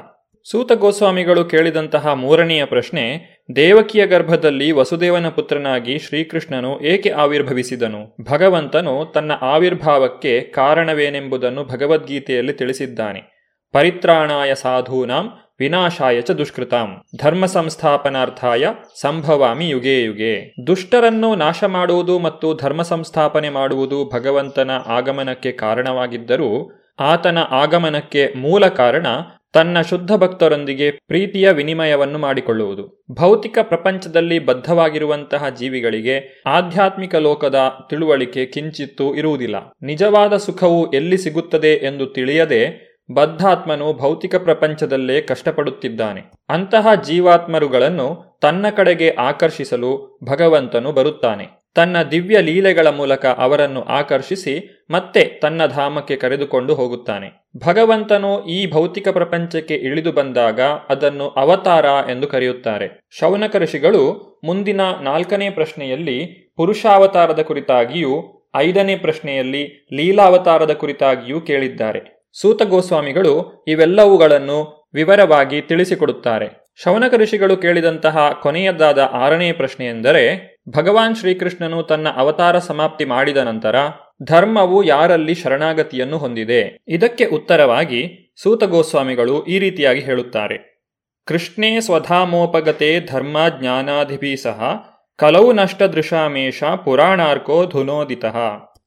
ಸೂತ ಗೋಸ್ವಾಮಿಗಳು ಕೇಳಿದಂತಹ ಮೂರನೆಯ ಪ್ರಶ್ನೆ, ದೇವಕಿಯ ಗರ್ಭದಲ್ಲಿ ವಸುದೇವನ ಪುತ್ರನಾಗಿ ಶ್ರೀಕೃಷ್ಣನು ಏಕೆ ಆವಿರ್ಭವಿಸಿದನು? ಭಗವಂತನು ತನ್ನ ಆವಿರ್ಭಾವಕ್ಕೆ ಕಾರಣವೇನೆಂಬುದನ್ನು ಭಗವದ್ಗೀತೆಯಲ್ಲಿ ತಿಳಿಸಿದ್ದಾನೆ. ಪರಿತ್ರಾಣಾಯ ಸಾಧೂನಾಂ ವಿನಾಶಾಯ ಚ ದುಷ್ಕೃತಾಂ. ಧರ್ಮ ಸಂಸ್ಥಾಪನಾರ್ಥಾಯ ಸಂಭವಾಮಿ ಯುಗೇ ಯುಗೆ. ದುಷ್ಟರನ್ನು ನಾಶ ಮಾಡುವುದು ಮತ್ತು ಧರ್ಮ ಸಂಸ್ಥಾಪನೆ ಮಾಡುವುದು ಭಗವಂತನ ಆಗಮನಕ್ಕೆ ಕಾರಣವಾಗಿದ್ದರೂ ಆತನ ಆಗಮನಕ್ಕೆ ಮೂಲ ಕಾರಣ ತನ್ನ ಶುದ್ಧ ಭಕ್ತರೊಂದಿಗೆ ಪ್ರೀತಿಯ ವಿನಿಮಯವನ್ನು ಮಾಡಿಕೊಳ್ಳುವುದು. ಭೌತಿಕ ಪ್ರಪಂಚದಲ್ಲಿ ಬದ್ಧವಾಗಿರುವಂತಹ ಜೀವಿಗಳಿಗೆ ಆಧ್ಯಾತ್ಮಿಕ ಲೋಕದ ತಿಳುವಳಿಕೆ ಕಿಂಚಿತ್ತೂ ಇರುವುದಿಲ್ಲ. ನಿಜವಾದ ಸುಖವು ಎಲ್ಲಿ ಸಿಗುತ್ತದೆ ಎಂದು ತಿಳಿಯದೆ ಬದ್ಧಾತ್ಮನು ಭೌತಿಕ ಪ್ರಪಂಚದಲ್ಲೇ ಕಷ್ಟಪಡುತ್ತಿದ್ದಾನೆ. ಅಂತಹ ಜೀವಾತ್ಮರುಗಳನ್ನು ತನ್ನ ಕಡೆಗೆ ಆಕರ್ಷಿಸಲು ಭಗವಂತನು ಬರುತ್ತಾನೆ. ತನ್ನ ದಿವ್ಯ ಲೀಲೆಗಳ ಮೂಲಕ ಅವರನ್ನು ಆಕರ್ಷಿಸಿ ಮತ್ತೆ ತನ್ನ ಧಾಮಕ್ಕೆ ಕರೆದುಕೊಂಡು ಹೋಗುತ್ತಾನೆ. ಭಗವಂತನು ಈ ಭೌತಿಕ ಪ್ರಪಂಚಕ್ಕೆ ಇಳಿದು ಬಂದಾಗ ಅದನ್ನು ಅವತಾರ ಎಂದು ಕರೆಯುತ್ತಾರೆ. ಶೌನಕ ಋಷಿಗಳು ಮುಂದಿನ ನಾಲ್ಕನೇ ಪ್ರಶ್ನೆಯಲ್ಲಿ ಪುರುಷಾವತಾರದ ಕುರಿತಾಗಿಯೂ, ಐದನೇ ಪ್ರಶ್ನೆಯಲ್ಲಿ ಲೀಲಾವತಾರದ ಕುರಿತಾಗಿಯೂ ಕೇಳಿದ್ದಾರೆ. ಸೂತ ಗೋಸ್ವಾಮಿಗಳು ಇವೆಲ್ಲವುಗಳನ್ನು ವಿವರವಾಗಿ ತಿಳಿಸಿಕೊಡುತ್ತಾರೆ. ಶವನಕ ಋಷಿಗಳು ಕೇಳಿದಂತಹ ಕೊನೆಯದಾದ ಆರನೇ ಪ್ರಶ್ನೆ ಎಂದರೆ ಭಗವಾನ್ ಶ್ರೀಕೃಷ್ಣನು ತನ್ನ ಅವತಾರ ಸಮಾಪ್ತಿ ಮಾಡಿದ ನಂತರ ಧರ್ಮವು ಯಾರಲ್ಲಿ ಶರಣಾಗತಿಯನ್ನು ಹೊಂದಿದೆ? ಇದಕ್ಕೆ ಉತ್ತರವಾಗಿ ಸೂತ ಗೋಸ್ವಾಮಿಗಳು ಈ ರೀತಿಯಾಗಿ ಹೇಳುತ್ತಾರೆ. ಕೃಷ್ಣೇ ಸ್ವಧಾಮೋಪಗತೆ ಧರ್ಮ ಜ್ಞಾನಾಧಿಭಿ ಸಹ ಕಲೌ ನಷ್ಟ ದೃಶಾಮೇಶ ಪುರಾಣಾರ್ಕೋ ಧುನೋದಿತಃ.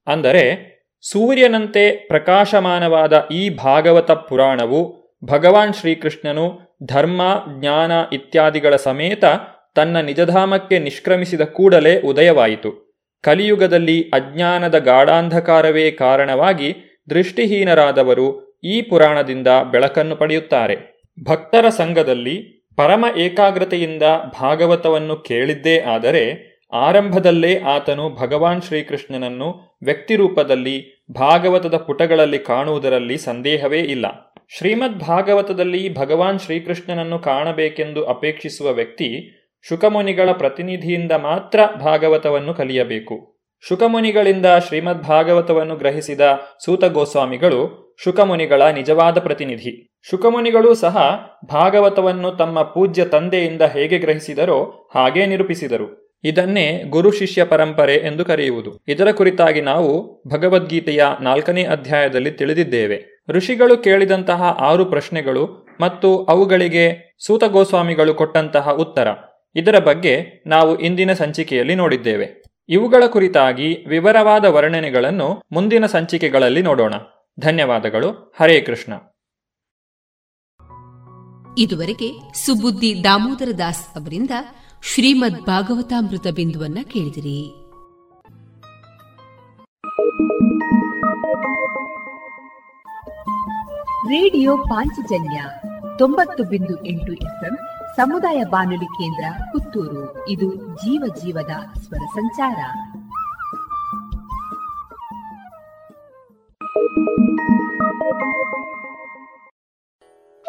ಅಂದರೆ ಸೂರ್ಯನಂತೆ ಪ್ರಕಾಶಮಾನವಾದ ಈ ಭಾಗವತ ಪುರಾಣವು ಭಗವಾನ್ ಶ್ರೀಕೃಷ್ಣನು ಧರ್ಮ, ಜ್ಞಾನ ಇತ್ಯಾದಿಗಳ ಸಮೇತ ತನ್ನ ನಿಜಧಾಮಕ್ಕೆ ನಿಷ್ಕ್ರಮಿಸಿದ ಕೂಡಲೇ ಉದಯವಾಯಿತು. ಕಲಿಯುಗದಲ್ಲಿ ಅಜ್ಞಾನದ ಗಾಢಾಂಧಕಾರವೇ ಕಾರಣವಾಗಿ ದೃಷ್ಟಿಹೀನರಾದವರು ಈ ಪುರಾಣದಿಂದ ಬೆಳಕನ್ನು ಪಡೆಯುತ್ತಾರೆ. ಭಕ್ತರ ಸಂಘದಲ್ಲಿ ಪರಮ ಏಕಾಗ್ರತೆಯಿಂದ ಭಾಗವತವನ್ನು ಕೇಳಿದ್ದೇ ಆದರೆ ಆರಂಭದಲ್ಲೇ ಆತನು ಭಗವಾನ್ ಶ್ರೀಕೃಷ್ಣನನ್ನು ವ್ಯಕ್ತಿರೂಪದಲ್ಲಿ ಭಾಗವತದ ಪುಟಗಳಲ್ಲಿ ಕಾಣುವುದರಲ್ಲಿ ಸಂದೇಹವೇ ಇಲ್ಲ. ಶ್ರೀಮದ್ ಭಾಗವತದಲ್ಲಿ ಭಗವಾನ್ ಶ್ರೀಕೃಷ್ಣನನ್ನು ಕಾಣಬೇಕೆಂದು ಅಪೇಕ್ಷಿಸುವ ವ್ಯಕ್ತಿ ಶುಕಮುನಿಗಳ ಪ್ರತಿನಿಧಿಯಿಂದ ಮಾತ್ರ ಭಾಗವತವನ್ನು ಕಲಿಯಬೇಕು. ಶುಕಮುನಿಗಳಿಂದ ಶ್ರೀಮದ್ ಭಾಗವತವನ್ನು ಗ್ರಹಿಸಿದ ಸೂತ ಗೋಸ್ವಾಮಿಗಳು ಶುಕಮುನಿಗಳ ನಿಜವಾದ ಪ್ರತಿನಿಧಿ. ಶುಕಮುನಿಗಳೂ ಸಹ ಭಾಗವತವನ್ನು ತಮ್ಮ ಪೂಜ್ಯ ತಂದೆಯಿಂದ ಹೇಗೆ ಗ್ರಹಿಸಿದರೋ ಹಾಗೇ ನಿರೂಪಿಸಿದರು. ಇದನ್ನೇ ಗುರು ಶಿಷ್ಯ ಪರಂಪರೆ ಎಂದು ಕರೆಯುವುದು. ಇದರ ಕುರಿತಾಗಿ ನಾವು ಭಗವದ್ಗೀತೆಯ ನಾಲ್ಕನೇ ಅಧ್ಯಾಯದಲ್ಲಿ ತಿಳಿದಿದ್ದೇವೆ. ಋಷಿಗಳು ಕೇಳಿದಂತಹ ಆರು ಪ್ರಶ್ನೆಗಳು ಮತ್ತು ಅವುಗಳಿಗೆ ಸೂತ ಗೋಸ್ವಾಮಿಗಳು ಕೊಟ್ಟಂತಹ ಉತ್ತರ. ಇದರ ಬಗ್ಗೆ ನಾವು ಇಂದಿನ ಸಂಚಿಕೆಯಲ್ಲಿ ನೋಡಿದ್ದೇವೆ. ಇವುಗಳ ಕುರಿತಾಗಿ ವಿವರವಾದ ವರ್ಣನೆಗಳನ್ನು ಮುಂದಿನ ಸಂಚಿಕೆಗಳಲ್ಲಿ ನೋಡೋಣ. ಧನ್ಯವಾದಗಳು. ಹರೇ ಕೃಷ್ಣ. ಇದುವರೆಗೆ ಸುಬುದ್ದಿ ದಾಮೋದರ ದಾಸ್ ಅವರಿಂದ ಶ್ರೀಮದ್ ಭಾಗವತಾಮೃತ ಬಿಂದುವನ್ನ ಕೇಳಿದಿರಿ. ರೇಡಿಯೋ ಪಾಂಚಜನ್ಯ ತೊಂಬತ್ತು ಬಿಂದು ಎಂಟು ಎಫ್ಎಂ ಸಮುದಾಯ ಬಾನುಲಿ ಕೇಂದ್ರ ಪುತ್ತೂರು. ಇದು ಜೀವ ಜೀವದ ಸ್ವರ ಸಂಚಾರ.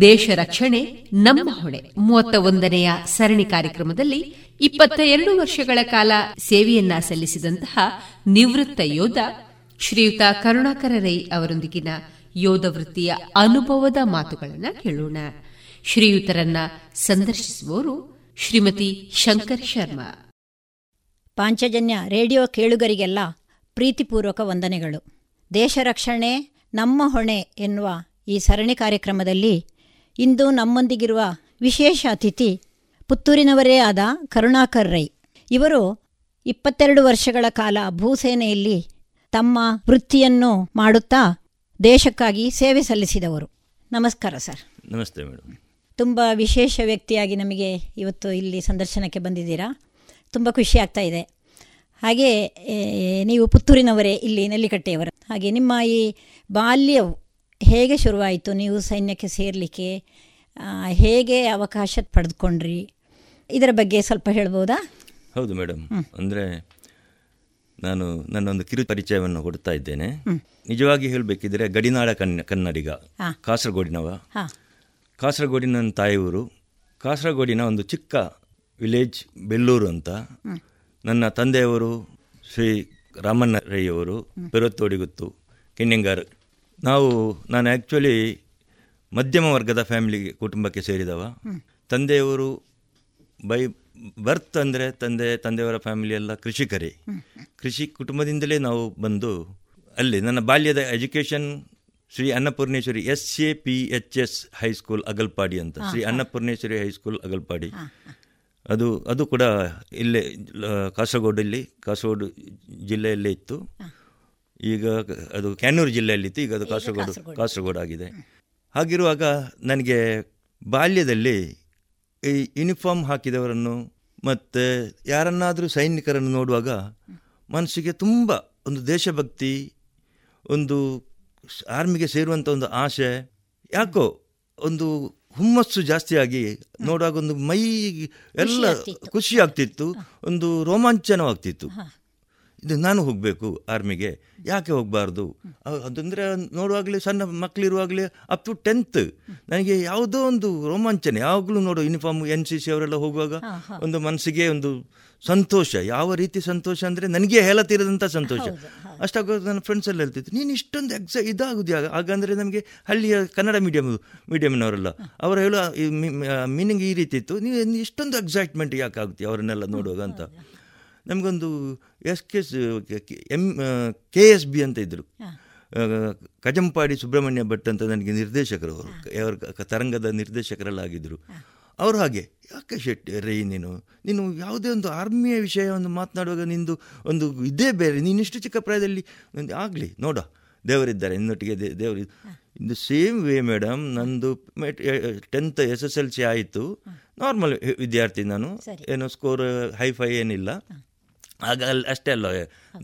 ದೇಶ ರಕ್ಷಣೆ, ನಮ್ಮ ಹೊಣೆ. ಮೂವತ್ತ ಒಂದನೆಯ ಸರಣಿ ಕಾರ್ಯಕ್ರಮದಲ್ಲಿ ಇಪ್ಪತ್ತ ಎರಡು ವರ್ಷಗಳ ಕಾಲ ಸೇವೆಯನ್ನ ಸಲ್ಲಿಸಿದಂತಹ ನಿವೃತ್ತ ಯೋಧ ಶ್ರೀಯುತ ಕರುಣಾಕರ ರೈ ಅವರೊಂದಿಗಿನ ಯೋಧ ವೃತ್ತಿಯ ಅನುಭವದ ಮಾತುಗಳನ್ನು ಕೇಳೋಣ. ಶ್ರೀಯುತರನ್ನ ಸಂದರ್ಶಿಸುವವರು ಶ್ರೀಮತಿ ಶಂಕರ್ ಶರ್ಮಾ. ಪಾಂಚಜನ್ಯ ರೇಡಿಯೋ ಕೇಳುಗರಿಗೆಲ್ಲ ಪ್ರೀತಿಪೂರ್ವಕ ವಂದನೆಗಳು. ದೇಶ ರಕ್ಷಣೆ, ನಮ್ಮ ಹೊಣೆ ಎನ್ನುವ ಈ ಸರಣಿ ಕಾರ್ಯಕ್ರಮದಲ್ಲಿ ಇಂದು ನಮ್ಮೊಂದಿಗಿರುವ ವಿಶೇಷ ಅತಿಥಿ ಪುತ್ತೂರಿನವರೇ ಆದ ಕರುಣಾಕರ್ ರೈ. ಇವರು ಇಪ್ಪತ್ತೆರಡು ವರ್ಷಗಳ ಕಾಲ ಭೂಸೇನೆಯಲ್ಲಿ ತಮ್ಮ ವೃತ್ತಿಯನ್ನು ಮಾಡುತ್ತಾ ದೇಶಕ್ಕಾಗಿ ಸೇವೆ ಸಲ್ಲಿಸಿದವರು. ನಮಸ್ಕಾರ ಸರ್. ನಮಸ್ತೆ ಮೇಡಮ್ ತುಂಬ ವಿಶೇಷ ವ್ಯಕ್ತಿಯಾಗಿ ನಮಗೆ ಇವತ್ತು ಇಲ್ಲಿ ಸಂದರ್ಶನಕ್ಕೆ ಬಂದಿದ್ದೀರಾ. ತುಂಬ ಖುಷಿ ಆಗ್ತಾ ಇದೆ. ಹಾಗೆ ನೀವು ಪುತ್ತೂರಿನವರೇ ಇಲ್ಲಿ ನೆಲ್ಲಿಕಟ್ಟೆಯವರು. ಹಾಗೆ ನಿಮ್ಮ ಈ ಬಾಲ್ಯವು ಹೇಗೆ ಶುರುವಾಯಿತು? ನೀವು ಸೈನ್ಯಕ್ಕೆ ಸೇರಲಿಕ್ಕೆ ಹೇಗೆ ಅವಕಾಶ ಪಡೆದುಕೊಂಡ್ರಿ? ಇದರ ಬಗ್ಗೆ ಸ್ವಲ್ಪ ಹೇಳ್ಬೋದಾ? ಹೌದು ಮೇಡಮ್. ಅಂದರೆ ನಾನು ನನ್ನೊಂದು ಕಿರು ಪರಿಚಯವನ್ನು ಕೊಡ್ತಾ ಇದ್ದೇನೆ. ನಿಜವಾಗಿ ಹೇಳಬೇಕಿದ್ರೆ ಗಡಿನಾಡ ಕನ್ನ ಕನ್ನಡಿಗ. ಕಾಸರಗೋಡಿನವ. ಕಾಸರಗೋಡಿನ ತಾಯಿಯವರು. ಕಾಸರಗೋಡಿನ ಒಂದು ಚಿಕ್ಕ ವಿಲೇಜ್ ಬೆಳ್ಳೂರು ಅಂತ. ನನ್ನ ತಂದೆಯವರು ಶ್ರೀ ರಾಮಣ್ಣ ರೈಯವರು ಪೆರತ್ತೋಡಿಗುತ್ತು ಕೆನ್ನೆಂಗಾರ್ ನಾವು ನಾನು ಆ್ಯಕ್ಚುಲಿ ಮಧ್ಯಮ ವರ್ಗದ ಫ್ಯಾಮಿಲಿಗೆ ಕುಟುಂಬಕ್ಕೆ ಸೇರಿದವ. ತಂದೆಯವರು ಬೈ ಬರ್ತ್ ಅಂದರೆ ತಂದೆ ತಂದೆಯವರ ಫ್ಯಾಮಿಲಿ ಎಲ್ಲ ಕೃಷಿಕರೇ. ಕೃಷಿ ಕುಟುಂಬದಿಂದಲೇ ನಾವು ಬಂದು ಅಲ್ಲಿ ನನ್ನ ಬಾಲ್ಯದ education Shri Annapoorneshwari S A P H S high school Agalpadi ಅಂತ. Shri Annapoorneshwari high school Agalpadi. ಅದು ಅದು ಕೂಡ ಇಲ್ಲೇ ಕಾಸರಗೋಡಲ್ಲಿ ಕಾಸರಗೋಡು ಜಿಲ್ಲೆಯಲ್ಲೇ ಇತ್ತು. ಈಗ ಅದು ಕ್ಯಾನೂರು ಜಿಲ್ಲೆಯಲ್ಲಿತ್ತು ಈಗ ಅದು ಕಾಸರಗೋಡು ಕಾಸರಗೋಡು. ಆಗಿದೆ. ಹಾಗಿರುವಾಗ ನನಗೆ ಬಾಲ್ಯದಲ್ಲಿ ಈ ಯೂನಿಫಾರ್ಮ್ ಹಾಕಿದವರನ್ನು ಮತ್ತು ಯಾರನ್ನಾದರೂ ಸೈನಿಕರನ್ನು ನೋಡುವಾಗ ಮನಸ್ಸಿಗೆ ತುಂಬ ಒಂದು ದೇಶಭಕ್ತಿ ಒಂದು ಆರ್ಮಿಗೆ ಸೇರುವಂಥ ಒಂದು ಆಸೆ ಯಾಕೋ ಒಂದು ಹುಮ್ಮಸ್ಸು ಜಾಸ್ತಿಯಾಗಿ ನೋಡುವಾಗ ಒಂದು ಮೈ ಎಲ್ಲ ಖುಷಿ ಆಗ್ತಿತ್ತು ಒಂದು ರೋಮಾಂಚನವಾಗ್ತಿತ್ತು. ಇದು ನಾನು ಹೋಗಬೇಕು ಆರ್ಮಿಗೆ. ಯಾಕೆ ಹೋಗಬಾರ್ದು? ಅದಂದರೆ ನೋಡುವಾಗಲೇ ಸಣ್ಣ ಮಕ್ಕಳಿರುವಾಗಲೇ ಅಪ್ ಟು ಟೆಂತ್ ನನಗೆ ಯಾವುದೋ ಒಂದು ರೋಮಾಂಚನೆ. ಯಾವಾಗಲೂ ನೋಡು ಯೂನಿಫಾರ್ಮ್ ಎನ್ ಸಿ ಸಿ ಅವರೆಲ್ಲ ಹೋಗುವಾಗ ಒಂದು ಮನಸ್ಸಿಗೆ ಒಂದು ಸಂತೋಷ. ಯಾವ ರೀತಿ ಸಂತೋಷ ಅಂದರೆ ನನಗೆ ಹೇಳತಿರದಂಥ ಸಂತೋಷ. ಅಷ್ಟಾಗೋದು ನನ್ನ ಫ್ರೆಂಡ್ಸ್ ಎಲ್ಲ ಹೇಳ್ತಿತ್ತು ನೀನು ಇಷ್ಟೊಂದು ಎಕ್ಸ ಇದಾಗುದು ಆಗ ಹಾಗಂದರೆ ನಮಗೆ ಹಳ್ಳಿಯ ಕನ್ನಡ ಮೀಡಿಯಮ್ ಮೀಡಿಯಮ್ನವರೆಲ್ಲ ಅವರು ಹೇಳೋ ಮೀನಿಂಗ್ ಈ ರೀತಿ ಇತ್ತು. ನೀವು ಇಷ್ಟೊಂದು ಎಕ್ಸೈಟ್ಮೆಂಟ್ ಯಾಕೆ ಆಗುತ್ತೆ ಅವರನ್ನೆಲ್ಲ ನೋಡುವಾಗ? ಅಂತ. ನಮಗೊಂದು S K M K S B ಅಂತ ಇದ್ದರು ಕಜಂಪಾಡಿ ಸುಬ್ರಹ್ಮಣ್ಯ ಭಟ್ ಅಂತ ನನಗೆ ನಿರ್ದೇಶಕರು ಅವರು. ಅವರ ತರಂಗದ ನಿರ್ದೇಶಕರೆಲ್ಲ ಆಗಿದ್ದರು ಅವರು ಹಾಗೆ ಯಾಕೆ ಶೆಟ್ಟಿ ರೈ ನೀನು? ನೀನು ಯಾವುದೇ ಒಂದು ಆರ್ಮಿಯ ವಿಷಯವನ್ನು ಮಾತನಾಡುವಾಗ ನಿಂದು ಒಂದು ಇದೇ ಬೇರೆ. ನೀನು ಇಷ್ಟು ಚಿಕ್ಕ ಪ್ರಾಯದಲ್ಲಿ ಒಂದು ಆಗಲಿ ನೋಡ. ದೇವರಿದ್ದಾರೆ ನಿನ್ನೊಟ್ಟಿಗೆ ದೇ ದೇವರು ಇದು ಸೇಮ್ ವೇ ಮೇಡಮ್. ನಂದು tenth S S L C ಆಯಿತು. ನಾರ್ಮಲ್ ವಿದ್ಯಾರ್ಥಿ ನಾನು. ಏನೋ ಸ್ಕೋರ್ ಹೈ ಫೈ ಏನಿಲ್ಲ. ಆಗ ಅಲ್ಲಿ ಅಷ್ಟೇ ಅಲ್ಲ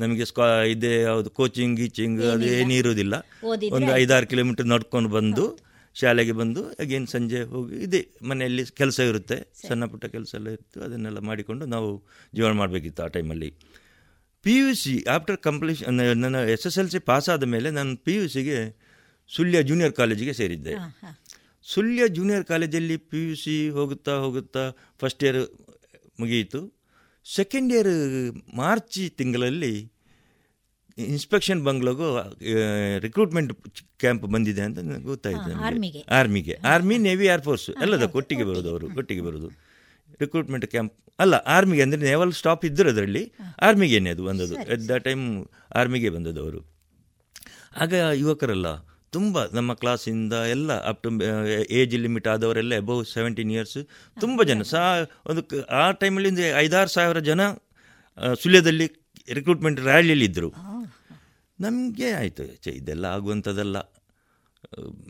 ನಮಗೆ ಸ್ಕಾ ಇದೇ ಯಾವುದು ಕೋಚಿಂಗ್ ಗೀಚಿಂಗ್ ಅದು ಏನಿರುವುದಿಲ್ಲ ಒಂದು ಐದಾರು ಕಿಲೋಮೀಟರ್ ನಡ್ಕೊಂಡು ಬಂದು ಶಾಲೆಗೆ ಬಂದು ಅಗೇನ್ ಸಂಜೆ ಹೋಗಿ ಇದೆ ಮನೆಯಲ್ಲಿ ಕೆಲಸ ಇರುತ್ತೆ. ಸಣ್ಣ ಪುಟ್ಟ ಕೆಲಸ ಎಲ್ಲ ಇತ್ತು ಅದನ್ನೆಲ್ಲ ಮಾಡಿಕೊಂಡು ನಾವು ಜೀವನ ಮಾಡಬೇಕಿತ್ತು ಆ ಟೈಮಲ್ಲಿ P U C after completion ನನ್ನ S S L C pass ಆದ ಮೇಲೆ ನಾನು ಪಿ ಯು ಸಿಗೆ ಸುಳ್ಯ ಜೂನಿಯರ್ ಕಾಲೇಜಿಗೆ ಸೇರಿದ್ದೆ. ಸುಳ್ಯ ಜೂನಿಯರ್ ಕಾಲೇಜಲ್ಲಿ ಪಿ ಯು ಸಿ ಹೋಗುತ್ತಾ ಹೋಗುತ್ತಾ ಫಸ್ಟ್ ಇಯರ್ ಮುಗಿಯಿತು. ಸೆಕೆಂಡ್ ಇಯರ್ ಮಾರ್ಚ್ ತಿಂಗಳಲ್ಲಿ ಇನ್ಸ್ಪೆಕ್ಷನ್ ಬಂಗ್ಲೋಗೂ ರಿಕ್ರೂಟ್ಮೆಂಟ್ ಕ್ಯಾಂಪ್ ಬಂದಿದೆ ಅಂತ ನನಗೆ ಗೊತ್ತಾಯಿತು ಆರ್ಮಿಗೆ ಆರ್ಮಿಗೆ ಆರ್ಮಿ ನೇವಿ ಏರ್ಫೋರ್ಸ್ ಎಲ್ಲದ ಕೊಟ್ಟಿಗೆ ಬರೋದು ಅವರು ಕೊಟ್ಟಿಗೆ ಬರೋದು. ರಿಕ್ರೂಟ್ಮೆಂಟ್ ಕ್ಯಾಂಪ್ ಅಲ್ಲ ಆರ್ಮಿಗೆ ಅಂದರೆ ನೇವಲ್ ಸ್ಟಾಪ್ ಇದ್ದರು ಅದರಲ್ಲಿ. ಆರ್ಮಿಗೇನೆ ಅದು ಬಂದದ್ದು. ಎಟ್ ದ ಟೈಮ್ ಆರ್ಮಿಗೆ ಬಂದದ್ದು ಅವರು. ಆಗ ಯುವಕರಲ್ಲ ತುಂಬ ನಮ್ಮ ಕ್ಲಾಸಿಂದ ಎಲ್ಲ ಅಪ್ ಟು ಏಜ್ ಲಿಮಿಟ್ ಆದವರೆಲ್ಲ ಅಬೌವ್ ಸೆವೆಂಟೀನ್ ಇಯರ್ಸ್ ತುಂಬ ಜನ. ಸಹ ಒಂದು ಆ ಟೈಮಲ್ಲಿ ಒಂದು ಐದಾರು ಸಾವಿರ ಜನ ಸುಳ್ಯದಲ್ಲಿ ರಿಕ್ರೂಟ್ಮೆಂಟ್ ರ್ಯಾಲಿಯಲ್ಲಿದ್ದರು ನಮಗೆ ಆಯಿತು ಚೆ ಇದೆಲ್ಲ ಆಗುವಂಥದ್ದೆಲ್ಲ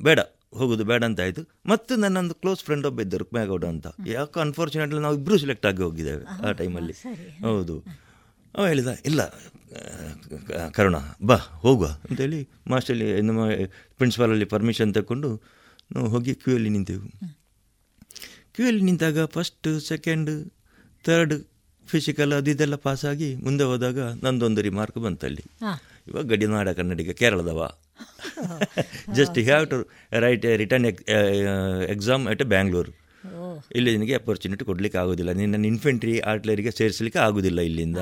ಬೇಡ ಹೋಗೋದು ಬೇಡ ಅಂತ ಆಯಿತು. ಮತ್ತು ನನ್ನೊಂದು ಕ್ಲೋಸ್ ಫ್ರೆಂಡ್ ಒಬ್ಬ ಇದ್ದರು ರುಕ್ಮೇಗೌಡ ಅಂತ. ಯಾಕೆ ಅನ್ಫಾರ್ಚುನೇಟ್ಲಿ ನಾವು ಇಬ್ಬರು ಸೆಲೆಕ್ಟ್ ಆಗಿ ಹೋಗಿದ್ದೇವೆ ಆ ಟೈಮಲ್ಲಿ ಹೌದು. ಅವ ಹೇಳಿದ ಇಲ್ಲ ಕರುಣ ಬಾ ಹೋಗುವ ಅಂತೇಳಿ ಮಾಸ್ಟರ್ಲಿ ನಮ್ಮ ಪ್ರಿನ್ಸಿಪಾಲಲ್ಲಿ ಪರ್ಮಿಷನ್ ತಗೊಂಡು ನಾವು ಹೋಗಿ ಕ್ಯೂ ಅಲ್ಲಿ ನಿಂತೆವು. ಕ್ಯೂ ಅಲ್ಲಿ ನಿಂತಾಗ ಫಸ್ಟ್ ಸೆಕೆಂಡ್ ಥರ್ಡ್ ಫಿಸಿಕಲ್ ಅದು ಇದೆಲ್ಲ ಪಾಸಾಗಿ ಮುಂದೆ ಹೋದಾಗ ನಂದೊಂದು ರಿಮಾರ್ಕ್ ಬಂತಲ್ಲಿ ಇವಾಗ ಗಡಿನಾಡ ಕನ್ನಡಿಗ ಕೇರಳದವ. Just have to write written exam at Bangalore ಇಲ್ಲಿ ನಿನಗೆ ಅಪರ್ಚುನಿಟಿ ಕೊಡಲಿಕ್ಕೆ ಆಗೋದಿಲ್ಲ. ನಿನ್ನ ಇನ್ಫೆಂಟ್ರಿ ಆರ್ಟ್ಲರಿಗೆ ಸೇರಿಸಲಿಕ್ಕೆ ಆಗೋದಿಲ್ಲ ಇಲ್ಲಿಂದ.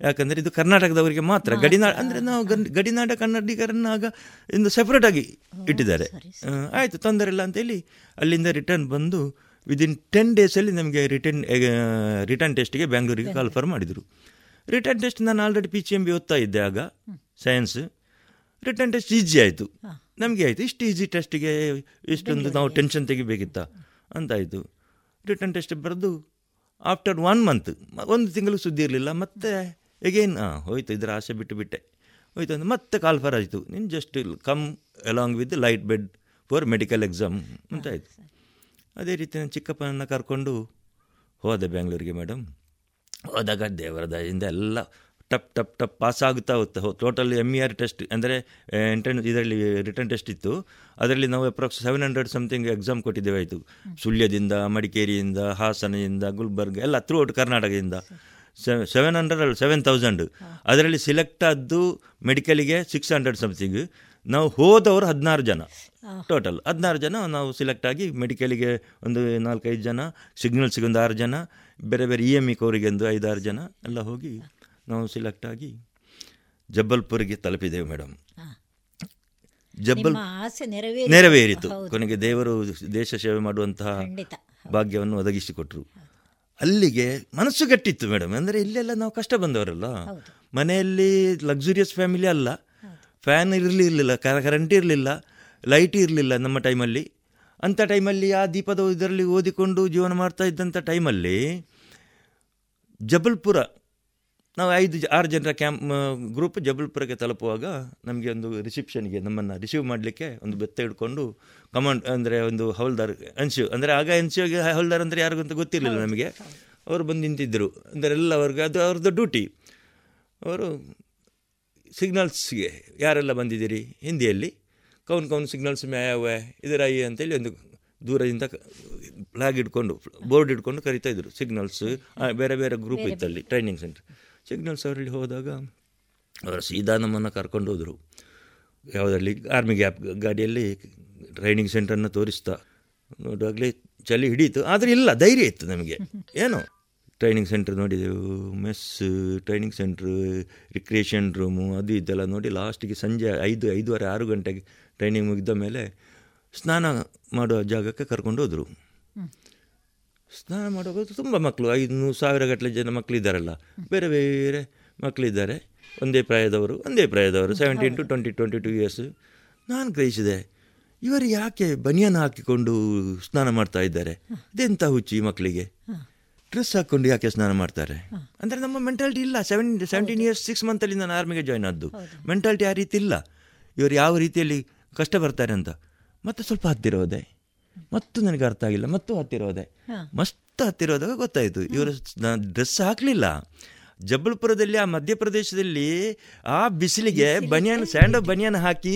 ಯಾಕಂದರೆ ಇದು ಕರ್ನಾಟಕದವರಿಗೆ ಮಾತ್ರ. ಗಡಿನಾಡ ಅಂದರೆ ನಾವು ಗಡಿನಾಡ ಕನ್ನಡಿಗರನ್ನಾಗ ಇಂದು ಸೆಪ್ರೇಟಾಗಿ ಇಟ್ಟಿದ್ದಾರೆ. ಆಯಿತು ತೊಂದರೆ ಇಲ್ಲ ಅಂತೇಳಿ ಅಲ್ಲಿಂದ ರಿಟರ್ನ್ ಬಂದು ವಿದಿನ್ ಟೆನ್ ಡೇಸಲ್ಲಿ ನಮಗೆ ರಿಟರ್ನ್ ರಿಟರ್ನ್ ಟೆಸ್ಟ್ಗೆ ಬ್ಯಾಂಗ್ಳೂರಿಗೆ ಕಾಲ್ಫರ್ ಮಾಡಿದರು. ರಿಟರ್ನ್ ಟೆಸ್ಟ್ ನಾನು already P C M B ಓದ್ತಾ ಇದ್ದೆ ಆಗ. ಸೈನ್ಸ್ ರಿಟರ್ನ್ ಟೆಸ್ಟ್ ಈಸಿ ಆಯಿತು. ನಮಗೆ ಆಯಿತು. ಇಷ್ಟು ಈಸಿ ಟೆಸ್ಟಿಗೆ ಇಷ್ಟೊಂದು ನಾವು ಟೆನ್ಷನ್ ತೆಗಿಬೇಕಿತ್ತ ಅಂತಾಯಿತು. ರಿಟರ್ನ್ ಟೆಸ್ಟ್ ಬರೆದು ಆಫ್ಟರ್ ಒನ್ ಮಂತ್ ಒಂದು ತಿಂಗಳು ಸುದ್ದಿ ಇರಲಿಲ್ಲ. ಮತ್ತೆ ಎಗೇನ್ ಹಾಂ ಹೋಯ್ತು ಇದರ ಆಸೆ ಬಿಟ್ಟು ಬಿಟ್ಟೆ. ಹೋಯ್ತು ಅಂದ್ರೆ ಮತ್ತೆ ಕಾಲ್ಫರ್ ಆಯಿತು. ನೀನು just come along with light bed for medical exam ಅಂತಾಯಿತು ಅದೇ ರೀತಿ ನಾನು ಚಿಕ್ಕಪ್ಪನನ್ನು ಕರ್ಕೊಂಡು ಹೋದೆ ಬೆಂಗಳೂರಿಗೆ ಮೇಡಮ್. ಹೋದಾಗ ದೇವರ ದಯದಿಂದ ಎಲ್ಲ ಟಪ್ ಟಪ್ ಟಪ್ ಪಾಸ್ ಆಗುತ್ತಾ ಹೋಗ್ತಾ total M E R test ಅಂದರೆ ಎಂಟ್ರೆನ್ ಇದರಲ್ಲಿ ರಿಟರ್ನ್ ಟೆಸ್ಟ್ ಇತ್ತು. ಅದರಲ್ಲಿ ನಾವು approx seven hundred something exam ಕೊಟ್ಟಿದ್ದೇವೆ ಆಯಿತು. ಸುಳ್ಯದಿಂದ ಮಡಿಕೇರಿಯಿಂದ ಹಾಸನದಿಂದ ಗುಲ್ಬರ್ಗ ಎಲ್ಲ ಥ್ರೂ ಔಟ್ ಕರ್ನಾಟಕದಿಂದ ಸೆವೆನ್ ಹಂಡ್ರೆಡ್ ಅಲ್ಲ ಸೆವೆನ್ ತೌಸಂಡ್ ಅದರಲ್ಲಿ ಸಿಲೆಕ್ಟ್ ಆದ್ದು ಮೆಡಿಕಲಿಗೆ ಸಿಕ್ಸ್ ಹಂಡ್ರೆಡ್ ಸಮಥಿಂಗ್ ನಾವು ಹೋದವರು ಹದಿನಾರು ಜನ. ಟೋಟಲ್ ಹದಿನಾರು ಜನ ನಾವು ಸಿಲೆಕ್ಟ್ ಆಗಿ ಮೆಡಿಕಲಿಗೆ ಒಂದು ನಾಲ್ಕೈದು ಜನ ಸಿಗ್ನಲ್ಸ್ಗೆ ಒಂದು ಆರು ಜನ ಬೇರೆ ಬೇರೆ ಇ ಎಂ ಇ ಕೋರಿಗೆ ಒಂದು ಐದಾರು ಜನ ಎಲ್ಲ ಹೋಗಿ ನಾವು ಸಿಲೆಕ್ಟ್ ಆಗಿ ಜಬ್ಬಲ್ಪುರಿಗೆ ತಲುಪಿದೆವು ಮೇಡಮ್ ಜಬ್ಬಲ್ ನೆರವೇರಿತು. ಕೊನೆಗೆ ದೇವರು ದೇಶ ಸೇವೆ ಮಾಡುವಂತಹ ಭಾಗ್ಯವನ್ನು ಒದಗಿಸಿಕೊಟ್ರು. ಅಲ್ಲಿಗೆ ಮನಸ್ಸು ಗಟ್ಟಿತ್ತು ಮೇಡಮ್. ಅಂದರೆ ಇಲ್ಲೆಲ್ಲ ನಾವು ಕಷ್ಟ ಬಂದವರಲ್ಲ. ಮನೆಯಲ್ಲಿ ಲಕ್ಸುರಿಯಸ್ ಫ್ಯಾಮಿಲಿ ಅಲ್ಲ. ಫ್ಯಾನ್ ಇರಲಿಲ್ಲ ಕರೆಂಟ್ ಇರಲಿಲ್ಲ ಲೈಟ್ ಇರಲಿಲ್ಲ ನಮ್ಮ ಟೈಮಲ್ಲಿ ಅಂಥ ಟೈಮಲ್ಲಿ ಆ ದೀಪದ ಇದರಲ್ಲಿ ಓದಿಕೊಂಡು ಜೀವನ ಮಾಡ್ತಾ ಇದ್ದಂಥ ಟೈಮಲ್ಲಿ ಜಬಲ್ಪುರ ನಾವು ಐದು ಆರು ಜನರ ಕ್ಯಾಂಪ್ ಗ್ರೂಪ್ ಜಬಲ್ಪುರಕ್ಕೆ ತಲುಪುವಾಗ ನಮಗೆ ಒಂದು ರಿಸೆಪ್ಷನ್ಗೆ ನಮ್ಮನ್ನು ರಿಸೀವ್ ಮಾಡಲಿಕ್ಕೆ ಒಂದು ಬೆತ್ತ ಹಿಡ್ಕೊಂಡು ಕಮಾಂಡ್ ಅಂದರೆ ಒಂದು ಹೌಲ್ದಾರ್ ಯು ಅಂದರೆ ಆಗ ಎನ್ಸಿಯೋಗೆ ಹೌಲ್ದಾರ್ ಅಂದರೆ ಯಾರಿಗೂ ಅಂತ ಗೊತ್ತಿರಲಿಲ್ಲ ನಮಗೆ. ಅವರು ಬಂದು ನಿಂತಿದ್ದರು ಅಂದರೆ ಎಲ್ಲ ಅವ್ರಿಗೆ ಅದು ಅವ್ರದ್ದು ಡ್ಯೂಟಿ. ಅವರು ಸಿಗ್ನಲ್ಸ್ಗೆ ಯಾರೆಲ್ಲ ಬಂದಿದ್ದೀರಿ? ಹಿಂದಿಯಲ್ಲಿ. ಕೌನ್ ಕೌನ್ ಸಿಗ್ನಲ್ಸ್ ಮ್ಯಾವೆ ಇದರ ಐ ಅಂತೇಳಿ ಒಂದು ದೂರದಿಂದ ಫ್ಲಾಗ್ ಇಟ್ಕೊಂಡು ಬೋರ್ಡ್ ಇಟ್ಕೊಂಡು ಕರಿತಾ ಇದ್ರು ಸಿಗ್ನಲ್ಸ್. ಬೇರೆ ಬೇರೆ ಗ್ರೂಪ್ ಇತ್ತಲ್ಲಿ ಟ್ರೈನಿಂಗ್ ಸೆಂಟರ್. ಸಿಗ್ನಲ್ಸ್ ಅವರಲ್ಲಿ ಹೋದಾಗ ಅವರು ಸೀದಾ ನಮ್ಮನ್ನು ಕರ್ಕೊಂಡು ಹೋದರು. ಯಾವುದರಲ್ಲಿ ಆರ್ಮಿ ಗ್ಯಾಪ್ ಗಾಡಿಯಲ್ಲಿ ಟ್ರೈನಿಂಗ್ ಸೆಂಟರ್ನ ತೋರಿಸ್ತಾ. ನೋಡುವಾಗಲೇ ಚಳಿ ಹಿಡೀತು, ಆದರೆ ಇಲ್ಲ, ಧೈರ್ಯ ಇತ್ತು ನಮಗೆ. ಏನು? ಟ್ರೈನಿಂಗ್ ಸೆಂಟರ್ ನೋಡಿದೆವು mess training centre recreation room ಅದು ಇದೆಲ್ಲ ನೋಡಿ ಲಾಸ್ಟಿಗೆ ಸಂಜೆ ಐದು, ಐದೂವರೆ, ಆರು ಗಂಟೆಗೆ ಟ್ರೈನಿಂಗ್ ಮುಗಿದ ಮೇಲೆ ಸ್ನಾನ ಮಾಡುವ ಜಾಗಕ್ಕೆ ಕರ್ಕೊಂಡು ಹೋದರು. ಸ್ನಾನ ಮಾಡುವಾಗ ತುಂಬ ಮಕ್ಕಳು ಐದು ಸಾವಿರ ಗಟ್ಟಲೆ ಜನ ಮಕ್ಕಳಿದ್ದಾರಲ್ಲ. ಬೇರೆ ಬೇರೆ ಮಕ್ಕಳಿದ್ದಾರೆ. ಒಂದೇ ಪ್ರಾಯದವರು ಒಂದೇ ಪ್ರಾಯದವರು seventeen to twenty twenty two years ನಾನು ಗ್ರಹಿಸಿದೆ, ಇವರು ಯಾಕೆ ಬನಿಯನ್ ಹಾಕಿಕೊಂಡು ಸ್ನಾನ ಮಾಡ್ತಾ ಇದ್ದಾರೆ? ಇದೆಂಥ ಹುಚ್ಚಿ ಮಕ್ಕಳಿಗೆ? ಡ್ರೆಸ್ ಹಾಕ್ಕೊಂಡು ಯಾಕೆ ಸ್ನಾನ ಮಾಡ್ತಾರೆ? ಅಂದರೆ ನಮ್ಮ ಮೆಂಟಾಲಿಟಿ ಇಲ್ಲ. ಸೆವೆನ್ ಸೆವೆಂಟೀನ್ ಇಯರ್ಸ್ ಸಿಕ್ಸ್ ಮಂತಲ್ಲಿ ನಾನು ಆರ್ಮಿಗೆ ಜಾಯ್ನ್ ಆದ್ದು. ಮೆಂಟಾಲಿಟಿ ಆ ರೀತಿ ಇಲ್ಲ. ಇವರು ಯಾವ ರೀತಿಯಲ್ಲಿ ಕಷ್ಟ ಬರ್ತಾರೆ ಅಂತ. ಮತ್ತೆ ಸ್ವಲ್ಪ ಹತ್ತಿರ ಮತ್ತು ನನಗೆ ಅರ್ಥ ಆಗಿಲ್ಲ ಮತ್ತು ಹತ್ತಿರ ಹೋದೆ. ಮಸ್ತ್ ಹತ್ತಿರ ಹೋದಾಗ ಗೊತ್ತಾಯಿತು ಇವರು ಡ್ರೆಸ್ ಹಾಕಲಿಲ್ಲ. ಜಬಲ್ಪುರದಲ್ಲಿ ಆ ಮಧ್ಯಪ್ರದೇಶದಲ್ಲಿ ಆ ಬಿಸಿಲಿಗೆ ಬನಿಯನ್ ಸ್ಯಾಂಡ್ ಬನಿಯನ್ ಹಾಕಿ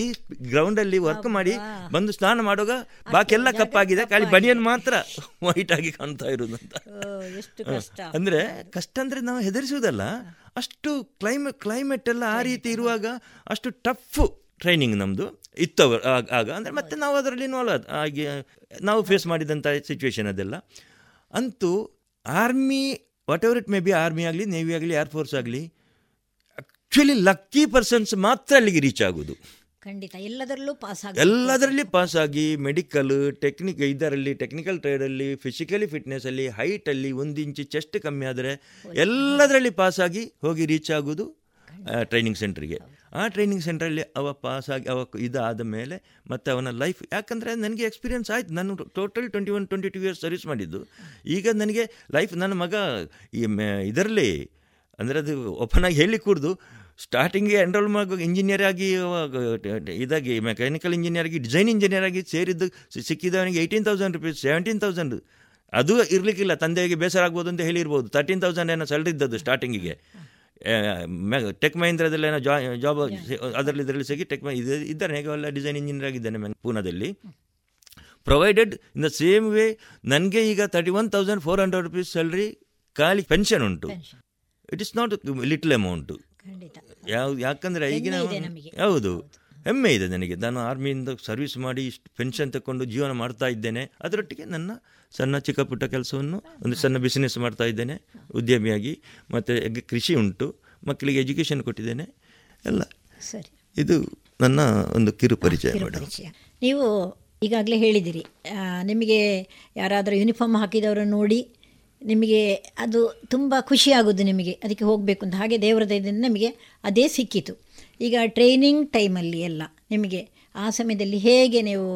ಗ್ರೌಂಡಲ್ಲಿ ವರ್ಕ್ ಮಾಡಿ ಬಂದು ಸ್ನಾನ ಮಾಡುವಾಗ ಬಾಕೆಲ್ಲ ಕಪ್ಪಾಗಿದೆ ಖಾಲಿ ಬನಿಯನ್ ಮಾತ್ರ ವೈಟ್ ಆಗಿ ಕಾಣ್ತಾ ಇರೋದು ಅಂತ. ಅಂದ್ರೆ ಕಷ್ಟ ಅಂದ್ರೆ ನಾವು ಹೆದರಿಸುವುದಲ್ಲ ಅಷ್ಟು ಕ್ಲೈಮೇ ಕ್ಲೈಮೇಟ್ ಎಲ್ಲ ಆ ರೀತಿ ಇರುವಾಗ ಅಷ್ಟು ಟಫ್ ಟ್ರೈನಿಂಗ್ ನಮ್ದು ಇತ್ತು ಆಗ ಅಂದ್ರೆ ಮತ್ತೆ ನಾವು ಅದರಲ್ಲಿ ಇನ್ವಾಲ್ವ್ ನಾವು ಫೇಸ್ ಮಾಡಿದಂಥ ಸಿಚುವೇಶನ್ ಅದೆಲ್ಲ. ಅಂತೂ army whatever it may be army ಆಗಲಿ ನೇವಿ ಆಗಲಿ ಏರ್ಫೋರ್ಸ್ ಆಗಲಿ ಆ್ಯಕ್ಚುಲಿ ಲಕ್ಕಿ ಪರ್ಸನ್ಸ್ ಮಾತ್ರ ಅಲ್ಲಿಗೆ ರೀಚ್ ಆಗೋದು. ಖಂಡಿತ. ಎಲ್ಲದರಲ್ಲೂ ಪಾಸ್ ಆಗಿ ಎಲ್ಲದರಲ್ಲಿ ಪಾಸ್ ಆಗಿ ಮೆಡಿಕಲ್ ಟೆಕ್ನಿಕ್ ಇದರಲ್ಲಿ ಟೆಕ್ನಿಕಲ್ ಟ್ರೇಡಲ್ಲಿ ಫಿಸಿಕಲಿ ಫಿಟ್ನೆಸ್ಸಲ್ಲಿ ಹೈಟಲ್ಲಿ ಒಂದು ಇಂಚು ಚೆಸ್ಟ್ ಕಮ್ಮಿ ಆದರೆ ಎಲ್ಲದರಲ್ಲಿ ಪಾಸ್ ಆಗಿ ಹೋಗಿ ರೀಚ್ ಆಗೋದು ಟ್ರೈನಿಂಗ್ ಸೆಂಟ್ರಿಗೆ ಆ ಟ್ರೈನಿಂಗ್ ಸೆಂಟ್ರಲ್ಲಿ ಅವ ಪಾಸ್ ಆಗಿ, ಅವ ಇದಾದ ಮೇಲೆ ಮತ್ತು ಅವನ ಲೈಫ್ ಯಾಕಂದರೆ ನನಗೆ ಎಕ್ಸ್ಪೀರಿಯನ್ಸ್ ಆಯ್ತು. ನಾನು total twenty one twenty two years service ಮಾಡಿದ್ದು. ಈಗ ನನಗೆ ಲೈಫ್ ನನ್ನ ಮಗ ಇದರಲ್ಲಿ, ಅಂದರೆ ಅದು ಓಪನ್ ಆಗಿ ಹೇಳಿ ಕೂಡ್ದು ಸ್ಟಾರ್ಟಿಂಗ್ಗೆ ಎನ್ರೋಲ್ ಮಾಡೋ ಇಂಜಿನಿಯರ್ ಆಗಿ ಇದಾಗಿ ಮೆಕ್ಯಾನಿಕಲ್ ಇಂಜಿನಿಯರ್ ಆಗಿ ಡಿಸೈನ್ ಇಂಜಿನಿಯರ್ ಆಗಿ ಸೇರಿದ್ದು ಸಿಕ್ಕಿದವನಿಗೆ eighteen thousand rupees seventeen thousand ಅದು ಇರಲಿಕ್ಕಿಲ್ಲ. ತಂದೆಗೆ ಬೇಸರ ಆಗ್ಬೋದು ಅಂತ ಹೇಳಿರ್ಬೋದು. ತರ್ಟೀನ್ ತೌಸಂಡ್ ಏನೋ ಸ್ಯಾಲ್ರಿ ಇದ್ದದ್ದು ಸ್ಟಾರ್ಟಿಂಗಿಗೆ ಟೆಕ್ ಮಹೀಂದ್ರದಲ್ಲಿ ಏನೋ ಜಾ ಜಾಬ್ ಅದರಲ್ಲಿ ಇದರಲ್ಲಿ ಸಿಗಿ ಟೆಕ್ ಮೈ ಇದು ಇದ್ದಾರೆ ಹೇಗೆ ಎಲ್ಲ ಡಿಸೈನ್ ಇಂಜಿನಿಯರ್ ಆಗಿದ್ದಾನೆ ma'am ಪೂನಾದಲ್ಲಿ provided in the same way ನನಗೆ ಈಗ thirty one thousand four hundred rupees salary ಖಾಲಿ ಪೆನ್ಷನ್ ಉಂಟು. It is not little amount ಯಾವ ಯಾಕಂದರೆ ಈಗಿನ. ಹೌದು. ಹೆಮ್ಮೆ ಇದೆ ನನಗೆ. ನಾನು ಆರ್ಮಿಯಿಂದ ಸರ್ವಿಸ್ ಮಾಡಿ ಇಷ್ಟು ಪೆನ್ಷನ್ ತಗೊಂಡು ಜೀವನ ಮಾಡ್ತಾ ಇದ್ದೇನೆ. ಅದರೊಟ್ಟಿಗೆ ನನ್ನ ಸಣ್ಣ ಚಿಕ್ಕ ಪುಟ್ಟ ಕೆಲಸವನ್ನು ಒಂದು ಸಣ್ಣ ಬಿಸ್ನೆಸ್ ಮಾಡ್ತಾ ಇದ್ದೇನೆ ಉದ್ಯಮಿಯಾಗಿ. ಮತ್ತು ಕೃಷಿ ಉಂಟು ಮಕ್ಕಳಿಗೆ ಎಜುಕೇಷನ್ ಕೊಟ್ಟಿದ್ದೇನೆ ಎಲ್ಲ. ಸರಿ. ಇದು ನನ್ನ ಒಂದು ಕಿರು ಪರಿಚಯ ನೀವು ಈಗಾಗಲೇ ಹೇಳಿದಿರಿ ನಿಮಗೆ ಯಾರಾದರೂ ಯೂನಿಫಾರ್ಮ್ ಹಾಕಿದವರನ್ನು ನೋಡಿ ನಿಮಗೆ ಅದು ತುಂಬ ಖುಷಿಯಾಗೋದು ನಿಮಗೆ ಅದಕ್ಕೆ ಹೋಗಬೇಕು ಅಂತ. ಹಾಗೆ ದೇವರ ದಯದಿಂದ ನಿಮಗೆ ಅದೇ ಸಿಕ್ಕಿತು. ಈಗ ಟ್ರೈನಿಂಗ್ ಟೈಮಲ್ಲಿ ಎಲ್ಲ ನಿಮಗೆ ಆ ಸಮಯದಲ್ಲಿ ಹೇಗೆ ನೀವು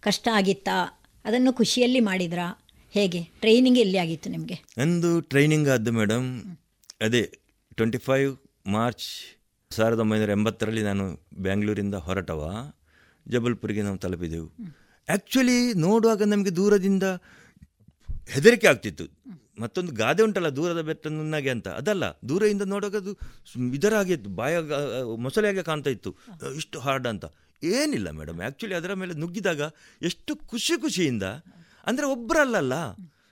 ಕಷ್ಟ ಆಗಿತ್ತಾ? ಅದನ್ನು ಖುಷಿಯಲ್ಲಿ ಮಾಡಿದ್ರಾ? ಹೇಗೆ? ಟ್ರೈನಿಂಗ್ ಎಲ್ಲಿ ಆಗಿತ್ತು ನಿಮಗೆ? ನಂದು ಟ್ರೈನಿಂಗ್ ಆದ್ದು ಮೇಡಮ್ ಅದೇ ಟ್ವೆಂಟಿ ಫೈವ್ ಮಾರ್ಚ್ ಸಾವಿರದ ಒಂಬೈನೂರ ಎಂಬತ್ತರಲ್ಲಿ ನಾನು ಬ್ಯಾಂಗ್ಳೂರಿಂದ ಹೊರಟವ. ಜಬಲ್ಪುರಿಗೆ ನಾವು ತಲುಪಿದೆವು. ಆ್ಯಕ್ಚುಲಿ ನೋಡುವಾಗ ನಮಗೆ ದೂರದಿಂದ ಹೆದರಿಕೆ ಆಗ್ತಿತ್ತು. ಮತ್ತೊಂದು ಗಾದೆ ಉಂಟಲ್ಲ ದೂರದ ಬೆಟ್ಟ ನುನ್ನಾಗೆ ಅಂತ. ಅದಲ್ಲ, ದೂರದಿಂದ ನೋಡುವಾಗ ಅದು ಇದರಾಗಿತ್ತು ಇದರಾಗೆ ಬಾಯಾಗ ಬಾಯ ಮೊಸಳೆಯಾಗೆ ಕಾಣ್ತಾ ಇತ್ತು. ಇಷ್ಟು ಹಾರ್ಡ್ ಅಂತ. ಏನಿಲ್ಲ ಮೇಡಮ್. ಆ್ಯಕ್ಚುಲಿ ಅದರ ಮೇಲೆ ನುಗ್ಗಿದಾಗ ಎಷ್ಟು ಖುಷಿ ಖುಷಿಯಿಂದ, ಅಂದರೆ ಒಬ್ಬರಲ್ಲಲ್ಲ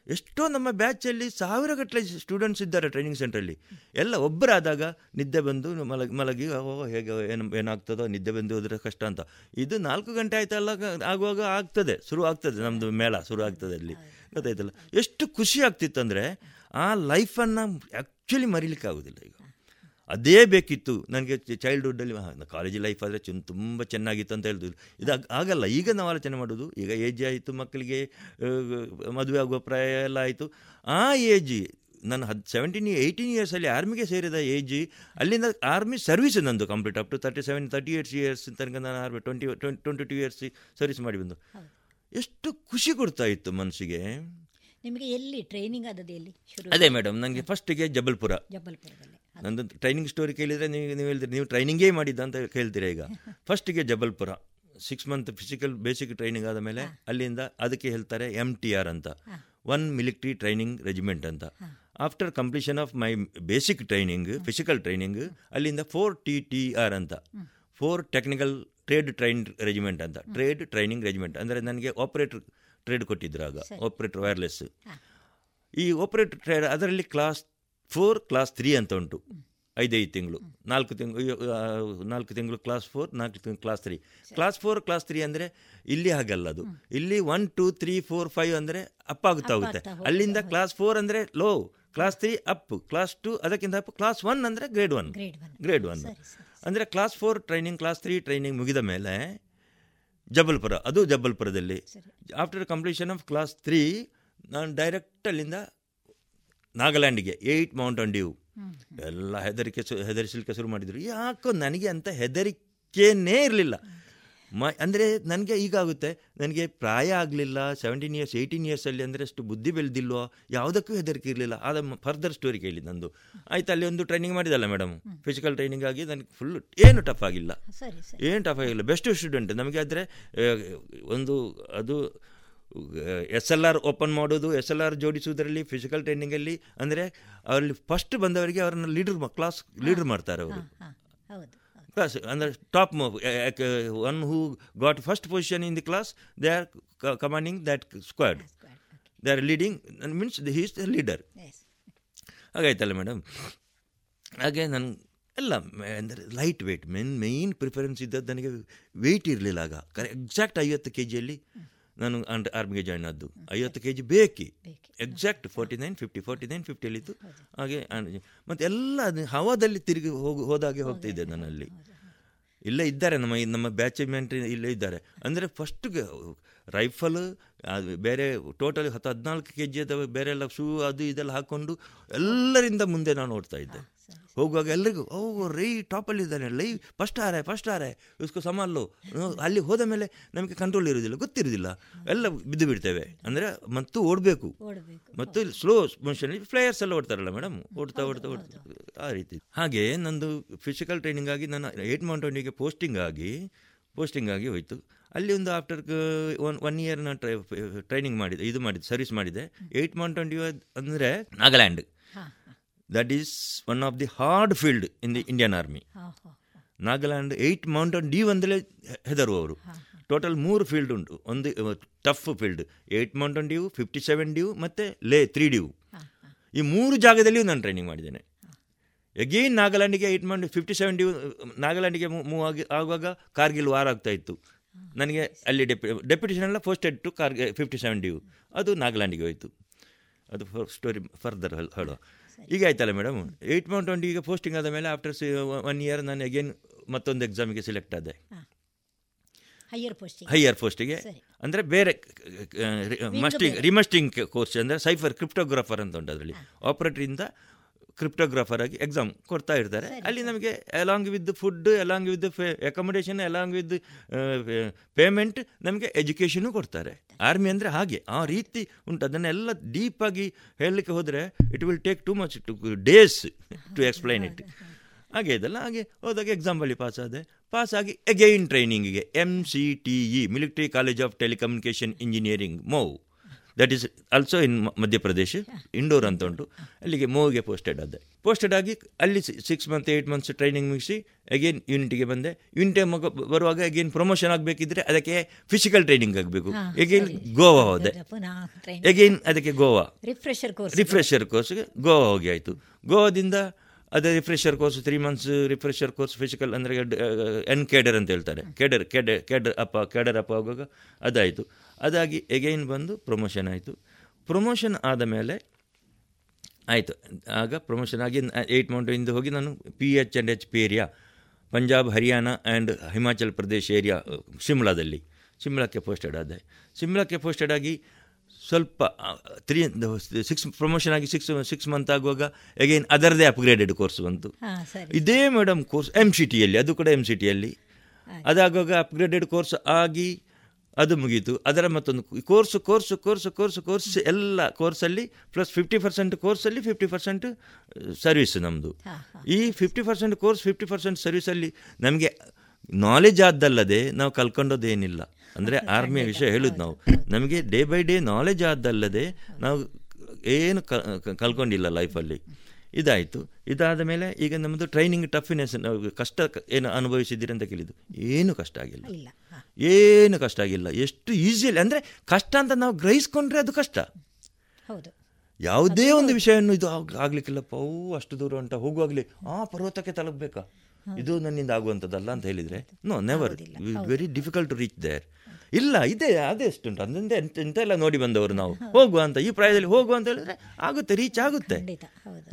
ಎಷ್ಟೋ ನಮ್ಮ ಬ್ಯಾಚಲ್ಲಿ ಸಾವಿರ ಗಟ್ಟಲೆ ಸ್ಟೂಡೆಂಟ್ಸ್ ಇದ್ದಾರೆ ಟ್ರೈನಿಂಗ್ ಸೆಂಟ್ರಲ್ಲಿ ಎಲ್ಲ ಒಬ್ಬರಾದಾಗ ನಿದ್ದೆ ಬಂದು ಮಲಗಿ ಮಲಗಿ ಓ ಹೇಗೆ, ಏನು, ಏನಾಗ್ತದೋ, ನಿದ್ದೆ ಬಂದು ಹೋದರೆ ಕಷ್ಟ ಅಂತ. ಇದು ನಾಲ್ಕು ಗಂಟೆ ಆಯ್ತಲ್ಲ, ಆಗುವಾಗ ಆಗ್ತದೆ, ಶುರು ಆಗ್ತದೆ ನಮ್ಮದು ಮೇಳ ಶುರು ಆಗ್ತದೆ ಅಲ್ಲಿ. ಗೊತ್ತಾಯ್ತಲ್ಲ? ಎಷ್ಟು ಖುಷಿ ಆಗ್ತಿತ್ತು ಅಂದರೆ ಆ ಲೈಫನ್ನು ಆ್ಯಕ್ಚುಲಿ ಮರೀಲಿಕ್ಕೆ ಆಗೋದಿಲ್ಲ ಈಗ. ಅದೇ ಬೇಕಿತ್ತು. ನನಗೆ ಚೈಲ್ಡ್ಹುಡ್ಡಲ್ಲಿ ಕಾಲೇಜ್ ಲೈಫ್ ಆದರೆ ಚೆನ್ನ ತುಂಬ ಚೆನ್ನಾಗಿತ್ತು ಅಂತ ಹೇಳ್ತಿದ್ರು ಇದು ಆಗಲ್ಲ. ಈಗ ನಾವು ಆಲೋಚನೆ ಮಾಡೋದು ಈಗ ಏಜ್ ಆಯಿತು ಮಕ್ಕಳಿಗೆ ಮದುವೆ ಆಗುವ ಪ್ರಾಯ ಎಲ್ಲ ಆಯಿತು. ಆ ಏಜ್ ನಾನು ಹದ್ ಸೆವೆಂಟೀನ್ ಏಯ್ಟೀನ್ ಇಯರ್ಸಲ್ಲಿ ಆರ್ಮಿಗೆ ಸೇರಿದ ಏಜ್ ಅಲ್ಲಿಂದ ಆರ್ಮಿ ಸರ್ವಿಸ್ ನಂದು complete up to thirty seven thirty eights years ತನಕ ನಾನು army twenty twenty twenty two years service ಮಾಡಿ ಬಂದು. ಎಷ್ಟು ಖುಷಿ ಕೊಡ್ತಾ ಇತ್ತು ಮನಸ್ಸಿಗೆ. ನಿಮಗೆ ಎಲ್ಲಿ ಟ್ರೈನಿಂಗ್ ಆದದ್ದು ಎಲ್ಲಿ ಶುರು? ಅದೇ ಮೇಡಮ್ ನನಗೆ ಫಸ್ಟಿಗೆ ಜಬಲ್ಪುರ. ಜಬಲ್ಪುರದಲ್ಲಿ. ನಂದು ಟ್ರೈನಿಂಗ್ ಸ್ಟೋರಿ ಕೇಳಿದರೆ ನೀವು ನೀವು ಹೇಳ್ತೀರಿ ನೀವು ಟ್ರೈನಿಂಗೇ ಮಾಡಿದ್ದ ಅಂತ ಕೇಳ್ತೀರಾ ಈಗ? ಫಸ್ಟಿಗೆ Jabalpur six month physical basic training ಆದ ಮೇಲೆ ಅಲ್ಲಿಂದ ಅದಕ್ಕೆ ಹೇಳ್ತಾರೆ ಎಂ ಟಿ ಆರ್ ಅಂತ. ಒನ್ ಮಿಲಿಟ್ರಿ ಟ್ರೈನಿಂಗ್ ರೆಜಿಮೆಂಟ್ ಅಂತ. After completion of my basic training physical training ಅಲ್ಲಿಂದ ಫೋರ್ ಟಿ ಟಿ ಆರ್ ಅಂತ. Four technical trade train regiment ಅಂತ. ಟ್ರೇಡ್ ಟ್ರೈನಿಂಗ್ ರೆಜಿಮೆಂಟ್ ಅಂದರೆ ನನಗೆ ಆಪರೇಟರ್ ಟ್ರೇಡ್ ಕೊಟ್ಟಿದ್ರು ಆಗ. ಆಪರೇಟರ್ ವೈರ್ಲೆಸ್ ಈ ಆಪರೇಟರ್ ಟ್ರೇಡ್ ಅದರಲ್ಲಿ ಕ್ಲಾಸ್ ಫೋರ್ ಕ್ಲಾಸ್ ತ್ರೀ ಅಂತ ಉಂಟು. ಐದೈದು ತಿಂಗಳು. ನಾಲ್ಕು ತಿಂಗಳು ನಾಲ್ಕು ತಿಂಗಳು ಕ್ಲಾಸ್ ಫೋರ್ ನಾಲ್ಕು ತಿಂಗಳು class three. Class four class three ಅಂದರೆ ಇಲ್ಲಿ ಹಾಗಲ್ಲ ಅದು. ಇಲ್ಲಿ one two three four five ಅಂದರೆ ಅಪ್ ಆಗುತ್ತಾ ಹೋಗುತ್ತೆ. ಅಲ್ಲಿಂದ ಕ್ಲಾಸ್ ಫೋರ್ ಅಂದರೆ low class three up class two ಅದಕ್ಕಿಂತ ಅಪ್ ಕ್ಲಾಸ್ ಒನ್ ಅಂದರೆ ಗ್ರೇಡ್ ಒನ್. Grade one. ಅಂದರೆ class four training class three training ಮುಗಿದ ಮೇಲೆ ಜಬಲ್ಪುರ ಅದು ಜಬಲ್ಪುರದಲ್ಲಿ. After completion of class three ನಾನು ಡೈರೆಕ್ಟ್ ಅಲ್ಲಿಂದ ನಾಗಾಲ್ಯಾಂಡಿಗೆ ಏಯ್ಟ್ ಮೌಂಟನ್ ಡ್ಯೂ. ಎಲ್ಲ ಹೆದರಿಕೆ ಸು ಹೆದರಿಸಲಿಕ್ಕೆ ಶುರು ಮಾಡಿದರು. ಯಾಕೋ ನನಗೆ ಅಂತ ಹೆದರಿಕೆನೇ ಇರಲಿಲ್ಲ. ಮ ಅಂದರೆ ನನಗೆ ಈಗಾಗುತ್ತೆ ನನಗೆ ಪ್ರಾಯ ಆಗಲಿಲ್ಲ. ಸೆವೆಂಟೀನ್ ಇಯರ್ಸ್ ಏಯ್ಟೀನ್ ಇಯರ್ಸಲ್ಲಿ ಅಂದರೆ ಅಷ್ಟು ಬುದ್ಧಿ ಬೆಳೆದಿಲ್ವೋ ಯಾವುದಕ್ಕೂ ಹೆದರಿಕೆ ಇರಲಿಲ್ಲ. ಆದ ಫರ್ದರ್ ಸ್ಟೋರಿ ಕೇಳಿ ನಂದು. ಆಯ್ತು ಅಲ್ಲಿ ಒಂದು ಟ್ರೈನಿಂಗ್ ಮಾಡಿದಲ್ಲ ಮೇಡಮ್ ಫಿಸಿಕಲ್ ಟ್ರೈನಿಂಗ್ ಆಗಿ ನನಗೆ ಫುಲ್ ಏನು ಟಫ್ ಆಗಿಲ್ಲ. ಏನು ಟಫ್ ಆಗಿಲ್ಲ. ಬೆಸ್ಟ್ ಸ್ಟೂಡೆಂಟ್ ನಮಗೆ ಆದರೆ ಒಂದು ಅದು ಎಸ್ ಎಲ್ ಆರ್ ಓಪನ್ ಮಾಡೋದು ಎಸ್ ಎಲ್ ಆರ್ ಜೋಡಿಸುವುದರಲ್ಲಿ ಫಿಸಿಕಲ್ ಟ್ರೈನಿಂಗಲ್ಲಿ ಅಂದರೆ ಅವರಲ್ಲಿ ಫಸ್ಟ್ ಬಂದವರಿಗೆ ಅವ್ರನ್ನ ಲೀಡರ್ ಕ್ಲಾಸ್ ಲೀಡರ್ ಮಾಡ್ತಾರೆ ಅವರು. ಕ್ಲಾಸ್ ಅಂದರೆ top one who got first position in the class they are commanding that squad they are leading means the is the leader ಹಾಗಾಯ್ತಲ್ಲ madam ಹಾಗೆ ನಾನು ಎಲ್ಲ ಅಂದರೆ light weight main main preference ಇದ್ದದ್ದು ನನಗೆ weight ಇರಲಿಲ್ಲ ಆಗ. ಕರೆ ಎಕ್ಸಾಕ್ಟ್ ಐವತ್ತು ಕೆ ಜಿಯಲ್ಲಿ ನಾನು ಅಂಡ್ ಆರ್ಮಿಗೆ ಜಾಯ್ನ್ ಆದ್ದು. ಐವತ್ತು K G ಬೇಕಿ. Exact forty nine fifty forty nine ಫಿಫ್ಟಿಯಲ್ಲಿತ್ತು ಹಾಗೆ ಮತ್ತು ಎಲ್ಲ ಹವಾದಲ್ಲಿ ತಿರುಗಿ ಹೋಗಿ ಹೋದಾಗೆ ಹೋಗ್ತಿದ್ದೆ ನನ್ನಲ್ಲಿ. ಇಲ್ಲೇ ಇದ್ದಾರೆ ನಮ್ಮ ನಮ್ಮ ಬ್ಯಾಚ್ಮೆಂಟ್ ಇಲ್ಲೇ ಇದ್ದಾರೆ. ಅಂದರೆ ಫಸ್ಟ್ಗೆ ರೈಫಲ್ ಬೇರೆ ಟೋಟಲ್ ಹತ್ತು ಹದಿನಾಲ್ಕು ಕೆ ಜಿ ಅಥವಾ ಬೇರೆ ಎಲ್ಲ ಶೂ ಅದು ಇದೆಲ್ಲ ಹಾಕ್ಕೊಂಡು ಎಲ್ಲರಿಂದ ಮುಂದೆ ನಾನು ಓಡ್ತಾ ಇದ್ದೆ. ಹೋಗುವಾಗ ಎಲ್ರಿಗೂ ಓ ರೈ ಟಾಪಲ್ಲಿ ಇದ್ದಾನೆ ಲೈ ಫಸ್ಟ್ ಆರೆ ಫಸ್ಟ್ ಆರೆ ಇಸ್ಕೋ ಸಮಾಲು ಅಲ್ಲಿ ಹೋದ ಮೇಲೆ ನಮಗೆ ಕಂಟ್ರೋಲ್ ಇರೋದಿಲ್ಲ ಗೊತ್ತಿರೋದಿಲ್ಲ. ಎಲ್ಲ ಬಿದ್ದು ಬಿಡ್ತೇವೆ. ಅಂದರೆ ಮತ್ತು ಓಡಬೇಕು. ಮತ್ತು ಸ್ಲೋ ಮೋಷನ್ ಫ್ಲೇಯರ್ಸ್ ಎಲ್ಲ ಓಡ್ತಾರಲ್ಲ ಮೇಡಮ್ ಓಡ್ತಾ ಓಡ್ತಾ ಓಡ್ತಾ. ಆ ರೀತಿ. ಹಾಗೆ ನಂದು ಫಿಸಿಕಲ್ ಟ್ರೈನಿಂಗ್ ಆಗಿ ನಾನು ಏಟ್ ಮೌಂಟೌಂಡಿಗೆ ಪೋಸ್ಟಿಂಗ್ ಆಗಿ ಪೋಸ್ಟಿಂಗ್ ಆಗಿ ಹೋಯಿತು. ಅಲ್ಲಿ ಒಂದು ಆಫ್ಟರ್ ಒನ್ ಒನ್ ಇಯರ್ ನಾನು ಟ್ರೈ ಟ್ರೈನಿಂಗ್ ಮಾಡಿದೆ ಇದು ಮಾಡಿದೆ ಸರ್ವಿಸ್ ಮಾಡಿದೆ. ಏಯ್ಟ್ ಮೌಂಟನ್ ಡ್ಯೂ ಅಂದರೆ Nagaland. That is one of the hard field in the Indian army Nagaland eight mountain D ಒಂದಲೇ ಹೆದರು ಅವರು ಟೋಟಲ್ ಮೂರು ಫೀಲ್ಡ್ ಉಂಟು. ಒಂದು tough field eight mountain div fifty seven div ಮತ್ತು ಲೇ ತ್ರೀ ಡ್ಯೂ ಈ ಮೂರು ಜಾಗದಲ್ಲಿಯೂ ನಾನು ಟ್ರೈನಿಂಗ್ ಮಾಡಿದ್ದೇನೆ. ಎಗೇನ್ ನಾಗಾಲ್ಯಾಂಡಿಗೆ eight mount fifty seven due ನಾಗಾಲ್ಯಾಂಡಿಗೆ ಮೂವ್ ಆಗಿ ಆಗುವಾಗ ಕಾರ್ಗಿಲ್ ವಾರ ಆಗ್ತಾ ಇತ್ತು. ನನಗೆ ಅಲ್ಲಿ ಡೆಪ್ಯು ಡೆಪ್ಯುಟೇಷನ್ ಎಲ್ಲ ಪೋಸ್ಟೆಡ್ ಟು ಕಾರ್ಗೆ ಫಿಫ್ಟಿ ಸೆವೆನ್ ಡ್ಯೂ ಅದು ನಾಗಾಲ್ಯಾಂಡಿಗೆ ಹೋಯಿತು. ಅದು ಸ್ಟೋರಿ ಫರ್ದರ್ ಹೇಳೋ ಈಗ ಆಯ್ತಲ್ಲ ಮೇಡಮ್ ಏಯ್ಟ್ ಮೌಂಟ್ ಟ್ವೆಂಟಿ ಈಗ ಪೋಸ್ಟಿಂಗ್ ಆದ ಮೇಲೆ ಆಫ್ಟರ್ ಒನ್ ಇಯರ್ ನಾನು ಅಗೇನ್ ಮತ್ತೊಂದು ಎಕ್ಸಾಮಿಗೆ ಸೆಲೆಕ್ಟ್ ಆದೆ. ಹೈಯರ್ ಪೋಸ್ಟಿಂಗ್ ಹೈಯರ್ ಪೋಸ್ಟಿಗೆ ಅಂದರೆ ಬೇರೆ ಮಸ್ಟಿಂಗ್ ರಿಮಸ್ಟಿಂಗ್ ಕೋರ್ಸ್ ಅಂದರೆ ಸೈಫರ್ ಕ್ರಿಪ್ಟೋಗ್ರಾಫರ್ ಅಂತ ಉಂಟು ಅದರಲ್ಲಿ. ಆಪರೇಟರಿಂದ ಕ್ರಿಪ್ಟೋಗ್ರಾಫರ್ ಆಗಿ ಎಕ್ಸಾಮ್ ಕೊಡ್ತಾ ಇರ್ತಾರೆ. ಅಲ್ಲಿ ನಮಗೆ along with food along with accommodation along with payment ನಮಗೆ ಎಜುಕೇಷನು ಕೊಡ್ತಾರೆ. ಆರ್ಮಿ ಅಂದರೆ ಹಾಗೆ ಆ ರೀತಿ ಉಂಟು. ಅದನ್ನೆಲ್ಲ ಡೀಪಾಗಿ ಹೇಳಲಿಕ್ಕೆ ಹೋದರೆ it will take too much two days to explain it ಹಾಗೆ ಇದೆಲ್ಲ ಹಾಗೆ ಹೋದಾಗ ಎಕ್ಸಾಂಪಲ್ಲಿ ಪಾಸ್ ಆದೆ. ಪಾಸ್ ಆಗಿ again ಟ್ರೈನಿಂಗಿಗೆ M C T E military college of telecommunication engineering Mhow that is also in Madhya Pradesh Indore ಅಂತ ಉಂಟು. ಅಲ್ಲಿಗೆ ಮೂವಿಗೆ ಪೋಸ್ಟೆಡ್ ಆದೆ ಪೋಸ್ಟೆಡ್ ಆಗಿ ಅಲ್ಲಿ six month eight months training ಮುಗಿಸಿ ಅಗೇನ್ ಯೂನಿಟಿಗೆ ಬಂದೆ. ಯೂನಿಟ್ ಮಗ ಬರುವಾಗ ಅಗೇನ್ ಪ್ರಮೋಷನ್ ಆಗಬೇಕಿದ್ರೆ ಅದಕ್ಕೆ ಫಿಸಿಕಲ್ ಟ್ರೈನಿಂಗ್ ಆಗಬೇಕು. ಅಗೇನ್ ಗೋವಾ ಹೋದೆ. ಅಗೇನ್ ಅದಕ್ಕೆ ಗೋವಾ. ರಿಫ್ರೆಷರ್ ಕೋರ್ಸ್ ರಿಫ್ರೆಷರ್ ಕೋರ್ಸ್ಗೆ ಗೋವಾ ಹೋಗಿ ಆಯಿತು. ಗೋವಾದಿಂದ ಅದೇ refresher course three months refresher course physical ಅಂದರೆ ಎನ್ ಕೇಡರ್ ಅಂತ ಹೇಳ್ತಾರೆ. ಕೇಡರ್ ಕೇಡರ್ ಕೇಡರ್ ಅಪ್ಪ ಕೇಡರ್ ಅಪ್ಪ ಆಗುವಾಗ ಅದಾಯಿತು. ಅದಾಗಿ ಎಗೈನ್ ಬಂದು ಪ್ರಮೋಷನ್ ಆಯಿತು. ಪ್ರಮೋಷನ್ ಆದ ಮೇಲೆ ಆಯಿತು. ಆಗ ಪ್ರಮೋಷನ್ ಆಗಿ ಏಯ್ಟ್ ಮೌಂಟಿಂದ ಹೋಗಿ ನಾನು P H and H P area Punjab Haryana and Himachal Pradesh area ಶಿಮ್ಲಾದಲ್ಲಿ ಶಿಮ್ಲಾಕ್ಕೆ ಪೋಸ್ಟೆಡ್ ಆದೆ. ಶಿಮ್ಲಾಕ್ಕೆ ಪೋಸ್ಟೆಡ್ ಆಗಿ ಸ್ವಲ್ಪ ತ್ರೀ ಸಿಕ್ಸ್ ಪ್ರಮೋಷನ್ ಆಗಿ ಸಿಕ್ಸ್ ಸಿಕ್ಸ್ ಮಂತ್ ಆಗುವಾಗ ಅಗೈನ್ ಅದರದೇ ಅಪ್ಗ್ರೇಡೆಡ್ ಕೋರ್ಸ್ ಬಂತು. ಇದೇ ಮೇಡಮ್ ಕೋರ್ಸ್ ಎಂ ಸಿ ಟಿಯಲ್ಲಿ ಅದು ಕೂಡ ಎಂ ಸಿ ಟಿಯಲ್ಲಿ ಅದಾಗುವಾಗ ಅಪ್ಗ್ರೇಡೆಡ್ ಕೋರ್ಸ್ ಆಗಿ ಅದು ಮುಗೀತು. ಅದರ ಮತ್ತೊಂದು course course course course course ಎಲ್ಲ ಕೋರ್ಸಲ್ಲಿ ಪ್ಲಸ್ ಫಿಫ್ಟಿ ಪರ್ಸೆಂಟ್ ಕೋರ್ಸಲ್ಲಿ ಫಿಫ್ಟಿ ಪರ್ಸೆಂಟ್ ಸರ್ವಿಸ್ ನಮ್ಮದು ಈ fifty percent course fifty percent ಸರ್ವಿಸಲ್ಲಿ ನಮಗೆ ನಾಲೆಜ್ ಆದ್ದಲ್ಲದೆ ನಾವು ಕಲ್ಕೊಂಡೋದೇನಿಲ್ಲ. ಅಂದರೆ ಆರ್ಮಿಯ ವಿಷಯ ಹೇಳುದು ನಾವು. ನಮಗೆ ಡೇ ಬೈ ಡೇ ನಾಲೆಜ್ ಆದ್ದಲ್ಲದೆ ನಾವು ಏನು ಕಲ್ಕೊಂಡಿಲ್ಲ ಲೈಫಲ್ಲಿ ಇದಾಯಿತು. ಇದಾದ ಮೇಲೆ ಈಗ ನಮ್ಮದು ಟ್ರೈನಿಂಗ್ ಟಫಿನೆಸ್ ಕಷ್ಟ ಏನು ಅನುಭವಿಸಿದ್ದೀರಿ ಅಂತ ಕೇಳಿದ್ದು. ಏನು ಕಷ್ಟ ಆಗಿಲ್ಲ. ಏನು ಕಷ್ಟ ಆಗಿಲ್ಲ. ಎಷ್ಟು ಈಸಿಯಲ್ಲಿ ಅಂದರೆ ಕಷ್ಟ ಅಂತ ನಾವು ಗ್ರಹಿಸ್ಕೊಂಡ್ರೆ ಅದು ಕಷ್ಟ. ಹೌದು. ಯಾವುದೇ ಒಂದು ವಿಷಯವನ್ನು ಇದು ಆಗ್- ಆಗ್ಲಿಕ್ಕಿಲ್ಲಪ್ಪ ಅವು ಅಷ್ಟು ದೂರ ಉಂಟ ಹೋಗುವಾಗಲಿ ಆ ಪರ್ವತಕ್ಕೆ ತಲುಪಬೇಕಾ? ಇದು ನನ್ನಿಂದ ಆಗುವಂಥದ್ದಲ್ಲ ಅಂತ ಹೇಳಿದರೆ no never very difficult to reach there ಇಲ್ಲ ಇದೆ ಅದೇ ಎಷ್ಟುಂಟು ಅದರಿಂದ ಎಂತ ಎಂತ ಎಲ್ಲ ನೋಡಿ ಬಂದವರು ನಾವು. ಹೋಗುವ ಅಂತ ಈ ಪ್ರಾಯದಲ್ಲಿ ಹೋಗುವ ಅಂತ ಹೇಳಿದ್ರೆ ಆಗುತ್ತೆ ರೀಚ್ ಆಗುತ್ತೆ.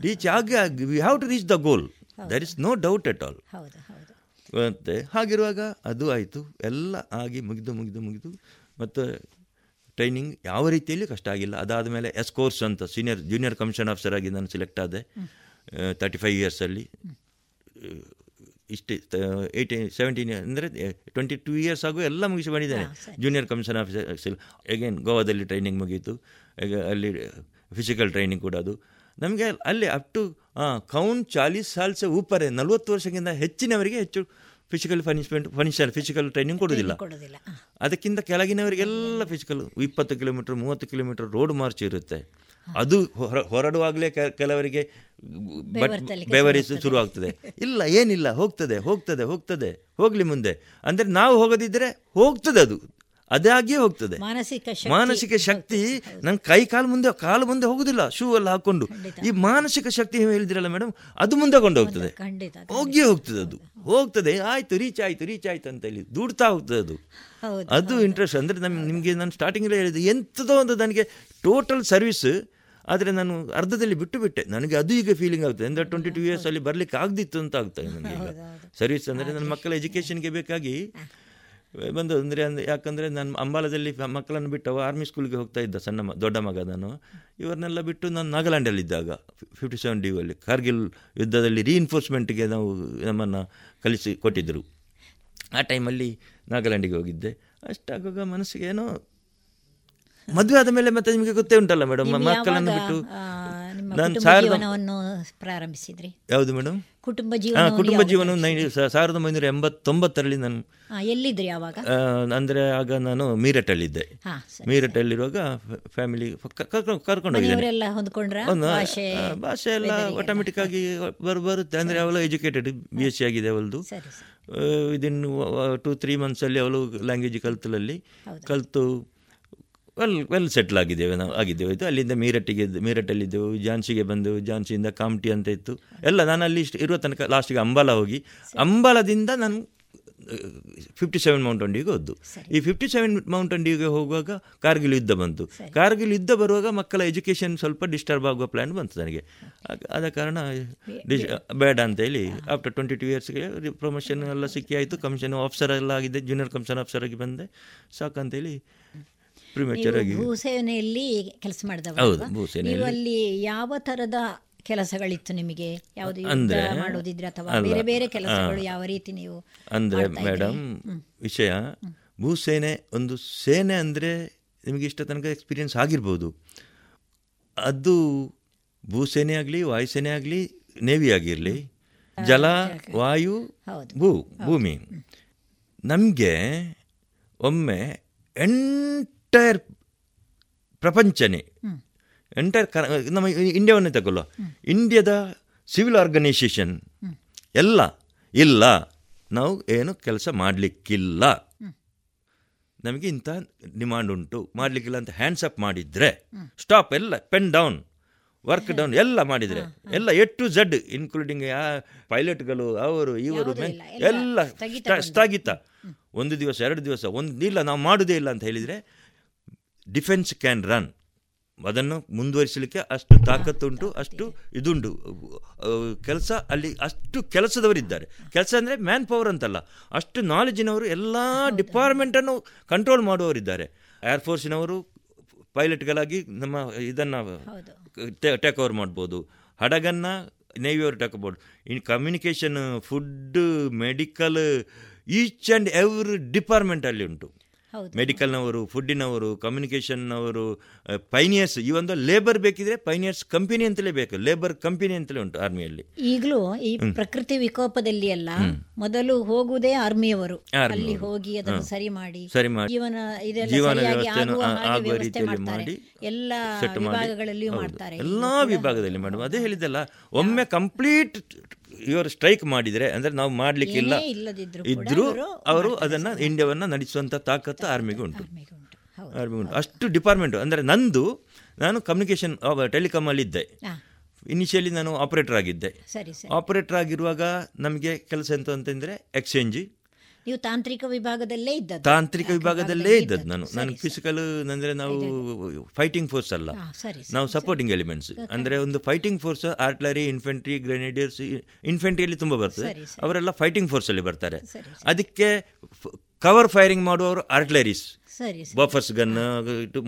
ರೀಚ್ ಆಗಿ we have to reach the goal there is no doubt at all ಮತ್ತೆ ಹಾಗಿರುವಾಗ ಅದು ಆಯಿತು. ಎಲ್ಲ ಆಗಿ ಮುಗಿದು ಮುಗಿದು ಮುಗಿದು ಮತ್ತು ಟ್ರೈನಿಂಗ್ ಯಾವ ರೀತಿಯಲ್ಲಿ ಕಷ್ಟ ಆಗಿಲ್ಲ. ಅದಾದ ಮೇಲೆ ಎಸ್ ಕೋರ್ಸ್ ಅಂತ ಸೀನಿಯರ್ ಜೂನಿಯರ್ ಕಮಿಷನ್ ಆಫೀಸರ್ ಆಗಿ ನಾನು ಸೆಲೆಕ್ಟ್ ಆದೆ ತರ್ಟಿ ಫೈವ್ ಇಯರ್ಸಲ್ಲಿ ಇಷ್ಟೇ ಏಯ್ಟೀನ್ ಸೆವೆಂಟೀನ್ ಅಂದರೆ ಟ್ವೆಂಟಿ ಟೂ ಇಯರ್ಸ್ ಆಗು ಎಲ್ಲ ಮುಗಿಸಿ ಬಂದಿದ್ದೇನೆ. ಜೂನಿಯರ್ ಕಮಿಷನ್ ಆಫೀಸರ್ ಅಗೇನ್ ಗೋವಾದಲ್ಲಿ ಟ್ರೈನಿಂಗ್ ಮುಗೀತು ಈಗ ಅಲ್ಲಿ ಫಿಸಿಕಲ್ ಟ್ರೈನಿಂಗ್ ಕೂಡ ಅದು. ನಮಗೆ ಅಲ್ಲಿ ಅಪ್ ಟು ಕೌನ್ ಚಾಲೀಸ್ ಸಾಲ್ಸ ಊಪರೆ ನಲ್ವತ್ತು ವರ್ಷಕ್ಕಿಂತ ಹೆಚ್ಚಿನವರಿಗೆ ಹೆಚ್ಚು physical punishment punisher physical training ಕೊಡೋದಿಲ್ಲ. ಅದಕ್ಕಿಂತ ಕೆಳಗಿನವರಿಗೆಲ್ಲ ಫಿಸಿಕಲ್ ಇಪ್ಪತ್ತು ಕಿಲೋಮೀಟ್ರ್ ಮೂವತ್ತು ಕಿಲೋಮೀಟ್ರ್ ರೋಡ್ ಮಾರ್ಚ್ ಇರುತ್ತೆ. ಅದು ಹೊರ ಹೊರಡುವಾಗಲೇ ಕೆಲವರಿಗೆ ಬಟ್ ಬೆವರಿಸು ಶುರು ಆಗ್ತದೆ. ಇಲ್ಲ ಏನಿಲ್ಲ ಹೋಗ್ತದೆ ಹೋಗ್ತದೆ ಹೋಗ್ತದೆ. ಹೋಗ್ಲಿ ಮುಂದೆ. ಅಂದರೆ ನಾವು ಹೋಗದಿದ್ದರೆ ಹೋಗ್ತದೆ ಅದು. ಅದಾಗಿಯೇ ಹೋಗ್ತದೆ. ಮಾನಸಿಕ ಶಕ್ತಿ ಮಾನಸಿಕ ಶಕ್ತಿ ನನ್ನ ಕೈ ಕಾಲು ಮುಂದೆ ಕಾಲು ಮುಂದೆ ಹೋಗುದಿಲ್ಲ. ಶೂ ಎಲ್ಲ ಹಾಕೊಂಡು. ಈ ಮಾನಸಿಕ ಶಕ್ತಿ ಹೇಳಿದ್ರಲ್ಲ ಮೇಡಮ್ ಅದು ಮುಂದೆ ಕೊಂಡು ಹೋಗ್ತದೆ. ಹೋಗಿ ಹೋಗಿಯೇ ಹೋಗ್ತದೆ ಅದು. ಹೋಗ್ತದೆ ಆಯ್ತು ರೀಚ್ ಆಯ್ತು ರೀಚ್ ಆಯ್ತು ಅಂತ ಹೇಳಿ ದೂಡ್ತಾ ಹೋಗ್ತದೆ ಅದು. ಅದು ಇಂಟ್ರೆಸ್ಟ್ ಅಂದ್ರೆ ನಮ್ ನಿಮಗೆ ನಾನು ಸ್ಟಾರ್ಟಿಂಗಲ್ಲೇ ಹೇಳಿದೆ ಎಂಥದೋ ಒಂದು ನನಗೆ ಟೋಟಲ್ ಸರ್ವಿಸ್ ಆದರೆ ನಾನು ಅರ್ಧದಲ್ಲಿ ಬಿಟ್ಟು ಬಿಟ್ಟೆ. ನನಗೆ ಅದು ಈಗ ಫೀಲಿಂಗ್ ಆಗ್ತದೆ ಅಂದರೆ ಟ್ವೆಂಟಿ ಟು ಇಯರ್ಸಲ್ಲಿ ಬರಲಿಕ್ಕೆ ಆಗದಿತ್ತು ಅಂತ ಆಗ್ತದೆ ನನಗೆ ಈಗ. ಸರ್ವಿಸ್ ಅಂದರೆ ನನ್ನ ಮಕ್ಕಳ ಎಜುಕೇಷನ್ಗೆ ಬೇಕಾಗಿ ಬಂದು ಅಂದರೆ ಅಂದರೆ ಯಾಕಂದರೆ ನಾನು ಅಂಬಾಲದಲ್ಲಿ ಮಕ್ಕಳನ್ನು ಬಿಟ್ಟು ಆರ್ಮಿ ಸ್ಕೂಲ್ಗೆ ಹೋಗ್ತಾ ಇದ್ದ ಸಣ್ಣ ಮ ದೊಡ್ಡ ಮಗ ನಾನು. ಇವರನ್ನೆಲ್ಲ ಬಿಟ್ಟು ನಾನು ನಾಗಾಲ್ಯಾಂಡಲ್ಲಿದ್ದಾಗ ಫಿಫ್ಟಿ ಸೆವೆನ್ ಡಿ ಅಲ್ಲಿ. ಕಾರ್ಗಿಲ್ ಯುದ್ಧದಲ್ಲಿ ರೀಇನ್ಫೋರ್ಸ್ಮೆಂಟ್ಗೆ ನಾವು ನಮ್ಮನ್ನು ಕಲಿಸಿ ಕೊಟ್ಟಿದ್ದರು. ಆ ಟೈಮಲ್ಲಿ ನಾಗಾಲ್ಯಾಂಡಿಗೆ ಹೋಗಿದ್ದೆ. ಅಷ್ಟಾಗುವಾಗ ಮನಸ್ಸಿಗೆ ಏನೋ ಮದುವೆ ಆದ ಮೇಲೆ ಮತ್ತೆ ನಿಮಗೆ ಗೊತ್ತೇ ಉಂಟಲ್ಲ ಮೇಡಮ್ ಮಕ್ಕಳನ್ನು ಬಿಟ್ಟು ನಾನು ಪ್ರಾರಂಭಿಸಿದ್ರಿ? ಯಾವುದು ಮೇಡಮ್ ಕುಟುಂಬ ಜೀವನ ಕುಟುಂಬ ಜೀವನ ಸಾವಿರದ ಒಂಬೈನೂರ ಎಂಬತ್ತೊಂಬತ್ತರಲ್ಲಿ ನಾನು ಎಲ್ಲಿದ್ರಿ ಆವಾಗ ಅಂದರೆ ಆಗ ನಾನು ಮೀರಟಲ್ಲಿದ್ದೆ ಮೀರಟ್ ಮೀರಟಲ್ಲಿರುವಾಗ ಫ್ಯಾಮಿಲಿ ಕರ್ಕೊಂಡು ಭಾಷೆ ಎಲ್ಲ? ಆಟೋಮೆಟಿಕ್ ಆಗಿ ಬರ್ ಬರುತ್ತೆ. ಅಂದ್ರೆ ಅವಳು ಎಜುಕೇಟೆಡ್ ಬಿ ಎಸ್ ಸಿ ಆಗಿದೆ ಅವಳದು. ವಿದಿನ್ ಟು ತ್ರೀ ಮಂತ್ಸಲ್ಲಿ ಅವಳು ಲ್ಯಾಂಗ್ವೇಜ್ ಕಲ್ತಲಲ್ಲಿ ಕಲಿತು. ವೆಲ್ ವೆಲ್ ಸೆಟ್ಲ್ ಆಗಿದ್ದೇವೆ ನಾವು ಆಗಿದ್ದೇವೆ. ಆಯಿತು ಅಲ್ಲಿಂದ ಮೀರಟ್ಟಿಗೆ ಮೀರಟ್ಟಲ್ಲಿದ್ದೆವು ಝಾನ್ಸಿಗೆ ಬಂದು ಝಾನ್ಸಿಯಿಂದ ಕಾಮ್ಟಿ ಅಂತ ಇತ್ತು. ಎಲ್ಲ ನಾನು ಅಲ್ಲಿ ಇಷ್ಟು ಇರುವ ತನಕ ಲಾಸ್ಟಿಗೆ ಅಂಬಾಲ ಹೋಗಿ ಅಂಬಾಲದಿಂದ ನಾನು ಫಿಫ್ಟಿ ಸೆವೆನ್ ಮೌಂಟ್ ಅಂಡಿಗೆ ಹೋದ್ದು. ಈ ಫಿಫ್ಟಿ ಸೆವೆನ್ ಮೌಂಟ್ ಅಂಡಿಗೆ ಹೋಗುವಾಗ ಕಾರ್ಗಿಲ್ ಯುದ್ಧ ಬಂತು. ಕಾರ್ಗಿಲ್ ಯುದ್ಧ ಬರುವಾಗ ಮಕ್ಕಳ ಎಜುಕೇಷನ್ ಸ್ವಲ್ಪ ಡಿಸ್ಟರ್ಬ್ ಆಗುವ ಪ್ಲ್ಯಾನ್ ಬಂತು ನನಗೆ. ಆದ ಕಾರಣ ಡಿಶ್ ಬೇಡ ಅಂತ ಹೇಳಿ ಆಫ್ಟರ್ ಟ್ವೆಂಟಿ ಟು ಇಯರ್ಸ್ಗೆ ಪ್ರಮೋಷನ್ ಎಲ್ಲ ಸಿಕ್ಕಿ ಆಯಿತು. ಕಮಿಷನ್ ಆಫೀಸರ್ ಎಲ್ಲ ಆಗಿದೆ ಜೂನಿಯರ್ ಕಮಿಷನ್ ಆಫೀಸರ್ ಆಗಿ ಬಂದೆ. ಸಾಕಂತೇಳಿ ಪ್ರಿಮೇಚರ್ ಆಗಿ ನೀವು ಭೂಸೇನೆಯಲ್ಲಿ ಕೆಲಸ ಮಾಡಿದವರು ಹೌದು, ಭೂಸೇನೆಯಲ್ಲಿ. ಅಲ್ಲಿ ಯಾವ ತರದ ಕೆಲಸಗಳಿತ್ತು ನಿಮಗೆ? ಯಾವುದು ಅಂದ್ರೆ, ಮಾಡೋದಿದ್ರೆ ಅಥವಾ ಬೇರೆ ಬೇರೆ ಕೆಲಸಗಳು ಯಾವ ರೀತಿ ನೀವು ಅಂದ್ರೆ? ಮೇಡಮ್ ವಿಷಯ ಭೂಸೇನೆ ಒಂದು ಸೇನೆ ಅಂದರೆ ನಿಮಗೆ ಇಷ್ಟ ತನಕ ಎಕ್ಸ್ಪೀರಿಯನ್ಸ್ ಆಗಿರ್ಬೋದು. ಅದು ಭೂಸೇನೆ ಆಗಲಿ ವಾಯುಸೇನೆ ಆಗಲಿ ನೇವಿ ಆಗಿರಲಿ ಜಲ ವಾಯು ಭೂ ಭೂಮಿ. ನಮಗೆ ಒಮ್ಮೆ ಎಂಟೈರ್ ಪ್ರಪಂಚನೇ. ಎಂಟೈರ್ ಕ ನಮ್ಮ ಇಂಡಿಯಾವನ್ನೇ ತಗೊಳ್ಳುವ ಇಂಡಿಯಾದ ಸಿವಿಲ್ ಆರ್ಗನೈಸೇಷನ್ ಎಲ್ಲ ಇಲ್ಲ ನಾವು ಏನು ಕೆಲಸ ಮಾಡಲಿಕ್ಕಿಲ್ಲ. ನಮಗೆ ಇಂಥ ಡಿಮಾಂಡ್ ಉಂಟು. ಮಾಡಲಿಕ್ಕಿಲ್ಲ ಅಂತ ಹ್ಯಾಂಡ್ಸ್ ಅಪ್ ಮಾಡಿದರೆ ಸ್ಟಾಪ್ ಎಲ್ಲ ಪೆನ್ ಡೌನ್ ವರ್ಕ್ ಡೌನ್ ಎಲ್ಲ ಮಾಡಿದರೆ ಎಲ್ಲ ಎ ಟು ಝಡ್ ಇನ್ಕ್ಲೂಡಿಂಗ್ ಆ ಪೈಲಟ್ಗಳು ಅವರು ಇವರು ಎಲ್ಲ. ಸ್ಥಗಿತ ಒಂದು ದಿವಸ ಎರಡು ದಿವಸ ಒಂದು ಇಲ್ಲ ನಾವು ಮಾಡೋದೇ ಇಲ್ಲ ಅಂತ ಹೇಳಿದರೆ ಡಿಫೆನ್ಸ್ ಕ್ಯಾನ್ ರನ್. ಅದನ್ನು ಮುಂದುವರಿಸಲಿಕ್ಕೆ ಅಷ್ಟು ತಾಕತ್ತುಂಟು ಅಷ್ಟು ಇದುಂಟು. ಕೆಲಸ ಅಲ್ಲಿ ಅಷ್ಟು ಕೆಲಸದವರಿದ್ದಾರೆ. ಕೆಲಸ ಅಂದರೆ ಮ್ಯಾನ್ ಪವರ್ ಅಂತಲ್ಲ. ಅಷ್ಟು ನಾಲೆಜಿನವರು ಎಲ್ಲ ಡಿಪಾರ್ಟ್ಮೆಂಟನ್ನು ಕಂಟ್ರೋಲ್ ಮಾಡುವವರಿದ್ದಾರೆ. ಏರ್ಫೋರ್ಸಿನವರು ಪೈಲಟ್ಗಳಾಗಿ ನಮ್ಮ ಇದನ್ನು ಟೇಕ್ ಓವರ್ ಮಾಡ್ಬೋದು. ಹಡಗನ್ನು ನೇವಿಯವರು ಟೇಕ್ ಮಾಡ್ಬೋದು. In communication food medical each and every ಡಿಪಾರ್ಟ್ಮೆಂಟಲ್ಲಿ ಉಂಟು. ಮೆಡಿಕಲ್ನವರು ಫುಡ್ಡಿನವರು ಕಮ್ಯುನಿಕೇಷನ್ನವರು ಪೈನಿಯರ್ಸ್ ಈ ಒಂದು ಲೇಬರ್ ಬೇಕಿದ್ರೆ ಪೈನಿಯರ್ಸ್ ಕಂಪನಿ ಅಂತಲೇ ಬೇಕು. ಲೇಬರ್ ಕಂಪನಿ ಅಂತಲೇ ಉಂಟು ಆರ್ಮಿಯಲ್ಲಿ ಈಗಲೂ ಈ ಪ್ರಕೃತಿ ವಿಕೋಪದಲ್ಲಿ ಎಲ್ಲ ಮೊದಲು ಹೋಗುವುದೇ ಆರ್ಮಿಯವರು ಅಲ್ಲಿ ಹೋಗಿ ಅದನ್ನು ಸರಿ ಮಾಡಿ ಸರಿ ಮಾಡಿ. ಜೀವನ ಜೀವನ ಆಗುವ ರೀತಿಯಲ್ಲಿ ಮಾಡಿ ಎಲ್ಲ ವಿಭಾಗಗಳಲ್ಲಿಯೂ ಮಾಡ್ತಾರೆ. ಎಲ್ಲಾ ವಿಭಾಗದಲ್ಲಿ ಮಾಡುವ. ಅದೇ ಹೇಳಿದ್ದಲ್ಲ ಒಮ್ಮೆ ಕಂಪ್ಲೀಟ್ ಇವರು ಸ್ಟ್ರೈಕ್ ಮಾಡಿದರೆ ಅಂದರೆ ನಾವು ಮಾಡಲಿಕ್ಕಿಲ್ಲ ಇದ್ದರೂ ಅವರು ಅದನ್ನು ಇಂಡಿಯಾವನ್ನು ನಡೆಸುವಂಥ ನಡೆಸುವಂತ ತಾಕತ್ತು ಆರ್ಮಿಗೆ ಉಂಟು. ಆರ್ಮಿ ಉಂಟು. ಅಷ್ಟು ಡಿಪಾರ್ಟ್ಮೆಂಟು ಅಂದರೆ ನಂದು ನಾನು ಕಮ್ಯುನಿಕೇಶನ್ ಟೆಲಿಕಾಮಲ್ಲಿ ಇದ್ದೆ ಇನಿಷಿಯಲಿ ನಾನು ಆಪರೇಟರ್ ಆಗಿದ್ದೆ. ಆಪರೇಟರ್ ಆಗಿರುವಾಗ ನಮಗೆ ಕೆಲಸ ಎಂತ ಅಂತಂದರೆ ಎಕ್ಸ್ಚೇಂಜ್ ನೀವು ತಾಂತ್ರಿಕ ವಿಭಾಗದಲ್ಲೇ ಇದ್ದದ್ದು. ತಾಂತ್ರಿಕ ವಿಭಾಗದಲ್ಲೇ ಇದ್ದದ್ದು. ನಾನು ನಾನು ಫಿಸಿಕಲ್ ಅಂದ್ರೆ ನಾವು ಫೈಟಿಂಗ್ ಫೋರ್ಸ್ ಅಲ್ಲ. ನಾವು ಸಪೋರ್ಟಿಂಗ್ ಎಲಿಮೆಂಟ್ಸ್ ಅಂದ್ರೆ ಒಂದು fighting force artillery infantry grenadiers ಇನ್ಫೆಂಟ್ರಿಯಲ್ಲಿ ತುಂಬಾ ಬರ್ತದೆ. ಅವರೆಲ್ಲ ಫೈಟಿಂಗ್ ಫೋರ್ಸ್ ಅಲ್ಲಿ ಬರ್ತಾರೆ. ಅದಕ್ಕೆ ಕವರ್ ಫೈರಿಂಗ್ ಮಾಡುವವರು ಆರ್ಟ್ಲರೀಸ್ ಬಫರ್ಸ್ ಗನ್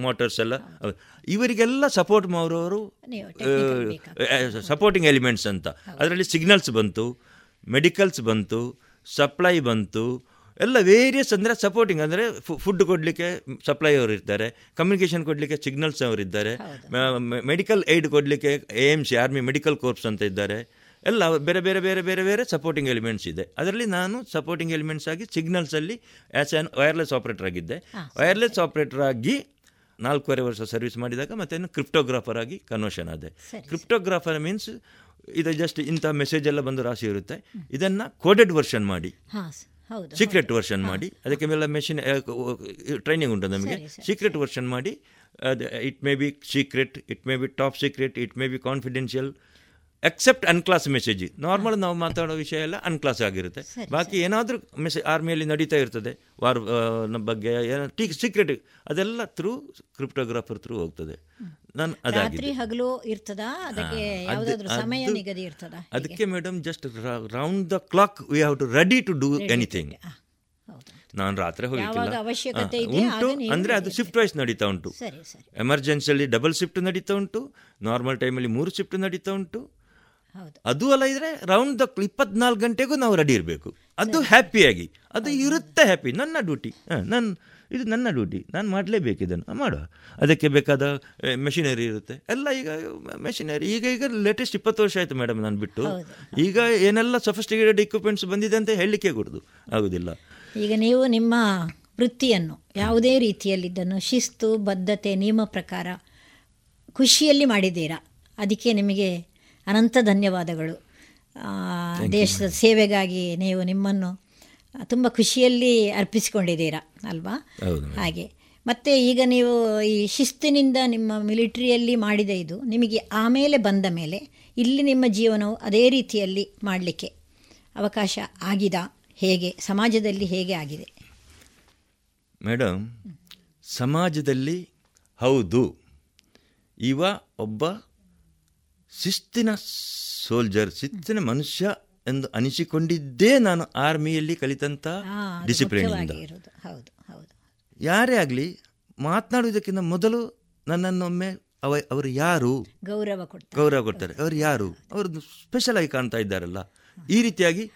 ಮೋಟರ್ಸ್ ಎಲ್ಲ. ಇವರಿಗೆಲ್ಲ ಸಪೋರ್ಟ್ ಮಾಡುವವರು ಸಪೋರ್ಟಿಂಗ್ ಎಲಿಮೆಂಟ್ಸ್ ಅಂತ. ಅದರಲ್ಲಿ ಸಿಗ್ನಲ್ಸ್ ಬಂತು ಮೆಡಿಕಲ್ಸ್ ಬಂತು ಸಪ್ಲೈ ಬಂತು. ಎಲ್ಲ ವೇರಿಯಸ್ ಅಂದರೆ ಸಪೋರ್ಟಿಂಗ್ ಅಂದರೆ ಫುಡ್ ಕೊಡಲಿಕ್ಕೆ ಸಪ್ಲೈ ಅವರು ಇರ್ತಾರೆ. ಕಮ್ಯುನಿಕೇಷನ್ ಕೊಡಲಿಕ್ಕೆ ಸಿಗ್ನಲ್ಸ್ ಅವರು ಇದ್ದಾರೆ. ಮೆಡಿಕಲ್ ಏಡ್ ಕೊಡಲಿಕ್ಕೆ A M C army medical corps ಅಂತ ಇದ್ದಾರೆ. ಎಲ್ಲ ಬೇರೆ ಬೇರೆ ಬೇರೆ ಬೇರೆ ಬೇರೆ ಸಪೋರ್ಟಿಂಗ್ ಎಲಿಮೆಂಟ್ಸ್ ಇದೆ. ಅದರಲ್ಲಿ ನಾನು ಸಪೋರ್ಟಿಂಗ್ ಎಲಿಮೆಂಟ್ಸ್ ಆಗಿ ಸಿಗ್ನಲ್ಸಲ್ಲಿ ಆ್ಯಸ್ ಆ್ಯನ್ ವೈರ್ಲೆಸ್ ಆಪ್ರೇಟರ್ ಆಗಿದ್ದೆ. ವೈರ್ಲೆಸ್ ಆಪ್ರೇಟರ್ ಆಗಿ ನಾಲ್ಕೂವರೆ ವರ್ಷ ಸರ್ವಿಸ್ ಮಾಡಿದಾಗ ಮತ್ತೆ ಕ್ರಿಪ್ಟೋಗ್ರಾಫರ್ ಆಗಿ ಕನ್ವರ್ಷನ್ ಆದೆ. ಕ್ರಿಪ್ಟೋಗ್ರಾಫರ್ ಮೀನ್ಸ್ ಇದು ಜಸ್ಟ್ ಇಂಥ ಮೆಸೇಜ್ ಎಲ್ಲ ಬಂದು ರಾಶಿ ಇರುತ್ತೆ. ಇದನ್ನು ಕೋಡೆಡ್ ವರ್ಷನ್ ಮಾಡಿ. ಸೀಕ್ರೆಟ್ ವರ್ಷನ್ ಮಾಡಿ. ಅದಕ್ಕೆ ಮೇಲೆ ಮೆಷಿನ್ ಟ್ರೈನಿಂಗ್ ಉಂಟು ನಮಗೆ. ಸೀಕ್ರೆಟ್ ವರ್ಷನ್ ಮಾಡಿ. It may be secret it may be top secret it may be confidential except unclass message normal ನಾವು ಮಾತಾಡೋ ವಿಷಯ ಎಲ್ಲ ಅನ್ಕ್ಲಾಸ್ ಆಗಿರುತ್ತೆ. ಬಾಕಿ ಏನಾದರೂ ಮೆಸೇಜ್ ಆರ್ಮಿಯಲ್ಲಿ ನಡೀತಾ ಇರ್ತದೆ. ವಾರ್ ಬಗ್ಗೆ ಏನೋ ಟೀ ಸೀಕ್ರೆಟ್ ಅದೆಲ್ಲ ಥ್ರೂ ಕ್ರಿಪ್ಟೋಗ್ರಾಫರ್ ಥ್ರೂ ಹೋಗ್ತದೆ. ನಾನು ಹಗಲು ಇರ್ತದಾ? ಸಮಯ ನಿಗದಿ ಇರ್ತದಾ? ಅದಕ್ಕೆ madam just round the clock we have to ready to do anything ನಾನು ರಾತ್ರಿ ಹೋಗಿಲ್ಲ ಉಂಟು ಅಂದರೆ ಅದು ಶಿಫ್ಟ್ ವೈಸ್ ನಡೀತಾ ಉಂಟು. ಎಮರ್ಜೆನ್ಸಿಯಲ್ಲಿ ಡಬಲ್ ಶಿಫ್ಟ್ ನಡೀತಾ ಉಂಟು. ನಾರ್ಮಲ್ ಟೈಮಲ್ಲಿ ಮೂರು ಶಿಫ್ಟ್ ನಡೀತಾ ಉಂಟು. ಅದು ಅಲ್ಲ ಇದ್ರೆ ರೌಂಡ್ ದ ಇಪ್ಪತ್ನಾಲ್ಕು ಗಂಟೆಗೂ ನಾವು ರೆಡಿ ಇರಬೇಕು. ಅದು ಹ್ಯಾಪಿಯಾಗಿ ಅದು ಇರುತ್ತೆ ಹ್ಯಾಪಿ ನನ್ನ ಡ್ಯೂಟಿ ನನ್ನ ಇದು ನನ್ನ ಡ್ಯೂಟಿ ನಾನು ಮಾಡಲೇಬೇಕು ಇದನ್ನು. ಮಾಡುವ. ಅದಕ್ಕೆ ಬೇಕಾದ ಮೆಷಿನರಿ ಇರುತ್ತೆ. ಎಲ್ಲ ಈಗ ಮೆಷಿನರಿ ಈಗ ಈಗ ಲೇಟೆಸ್ಟ್ ಇಪ್ಪತ್ತು ವರ್ಷ ಆಯಿತು ಮೇಡಮ್ ನಾನು ಬಿಟ್ಟು. ಈಗ ಏನೆಲ್ಲ ಸಫಿಸ್ಟಿಕೇಟೆಡ್ ಇಕ್ವಿಪ್ಮೆಂಟ್ಸ್ ಬಂದಿದೆ ಅಂತ ಹೇಳಲಿಕ್ಕೆ ಕೊಡೋದು ಆಗೋದಿಲ್ಲ. ಈಗ ನೀವು ನಿಮ್ಮ ವೃತ್ತಿಯನ್ನು ಯಾವುದೇ ರೀತಿಯಲ್ಲಿದ್ದನ್ನು ಶಿಸ್ತು ಬದ್ಧತೆ ನಿಯಮ ಪ್ರಕಾರ ಖುಷಿಯಲ್ಲಿ ಮಾಡಿದ್ದೀರಾ? ಅದಕ್ಕೆ ನಿಮಗೆ ಅನಂತ ಧನ್ಯವಾದಗಳು. ದೇಶದ ಸೇವೆಗಾಗಿ ನೀವು ನಿಮ್ಮನ್ನು ತುಂಬ ಖುಷಿಯಲ್ಲಿ ಅರ್ಪಿಸಿಕೊಂಡಿದ್ದೀರಾ ಅಲ್ವಾ? ಹಾಗೆ. ಮತ್ತು ಈಗ ನೀವು ಈ ಶಿಸ್ತಿನಿಂದ ನಿಮ್ಮ ಮಿಲಿಟ್ರಿಯಲ್ಲಿ ಮಾಡಿದ ಇದು ನಿಮಗೆ ಆಮೇಲೆ ಬಂದ ಮೇಲೆ ಇಲ್ಲಿ ನಿಮ್ಮ ಜೀವನವು ಅದೇ ರೀತಿಯಲ್ಲಿ ಮಾಡಲಿಕ್ಕೆ ಅವಕಾಶ ಆಗಿದ? ಹೇಗೆ? ಸಮಾಜದಲ್ಲಿ ಹೇಗೆ ಆಗಿದೆ? ಮೇಡಮ್ ಸಮಾಜದಲ್ಲಿ ಹೌದು. ಇವ ಒಬ್ಬ ಶಿಸ್ತಿನ ಸೋಲ್ಜರ್ ಶಿಸ್ತಿನ ಮನುಷ್ಯ ಎಂದು ಅನಿಸಿಕೊಂಡಿದ್ದೇ ನಾನು ಆರ್ಮಿಯಲ್ಲಿ ಕಲಿತಂಥ ಡಿಸಿಪ್ಲಿನಿಂದ ಯಾರೇ ಆಗಲಿ ಮಾತನಾಡುವುದಕ್ಕಿಂತ ಮೊದಲು ನನ್ನನ್ನೊಮ್ಮೆ ಅವ ಅವರು ಯಾರು? ಗೌರವ ಕೊಡ್ತಾರೆ. ಗೌರವ ಕೊಡ್ತಾರೆ. ಅವರು ಯಾರು? ಅವರು ಸ್ಪೆಷಲ್ ಆಗಿ ಕಾಣ್ತಾ ಇದ್ದಾರಲ್ಲ. ಈ ರೀತಿಯಾಗಿ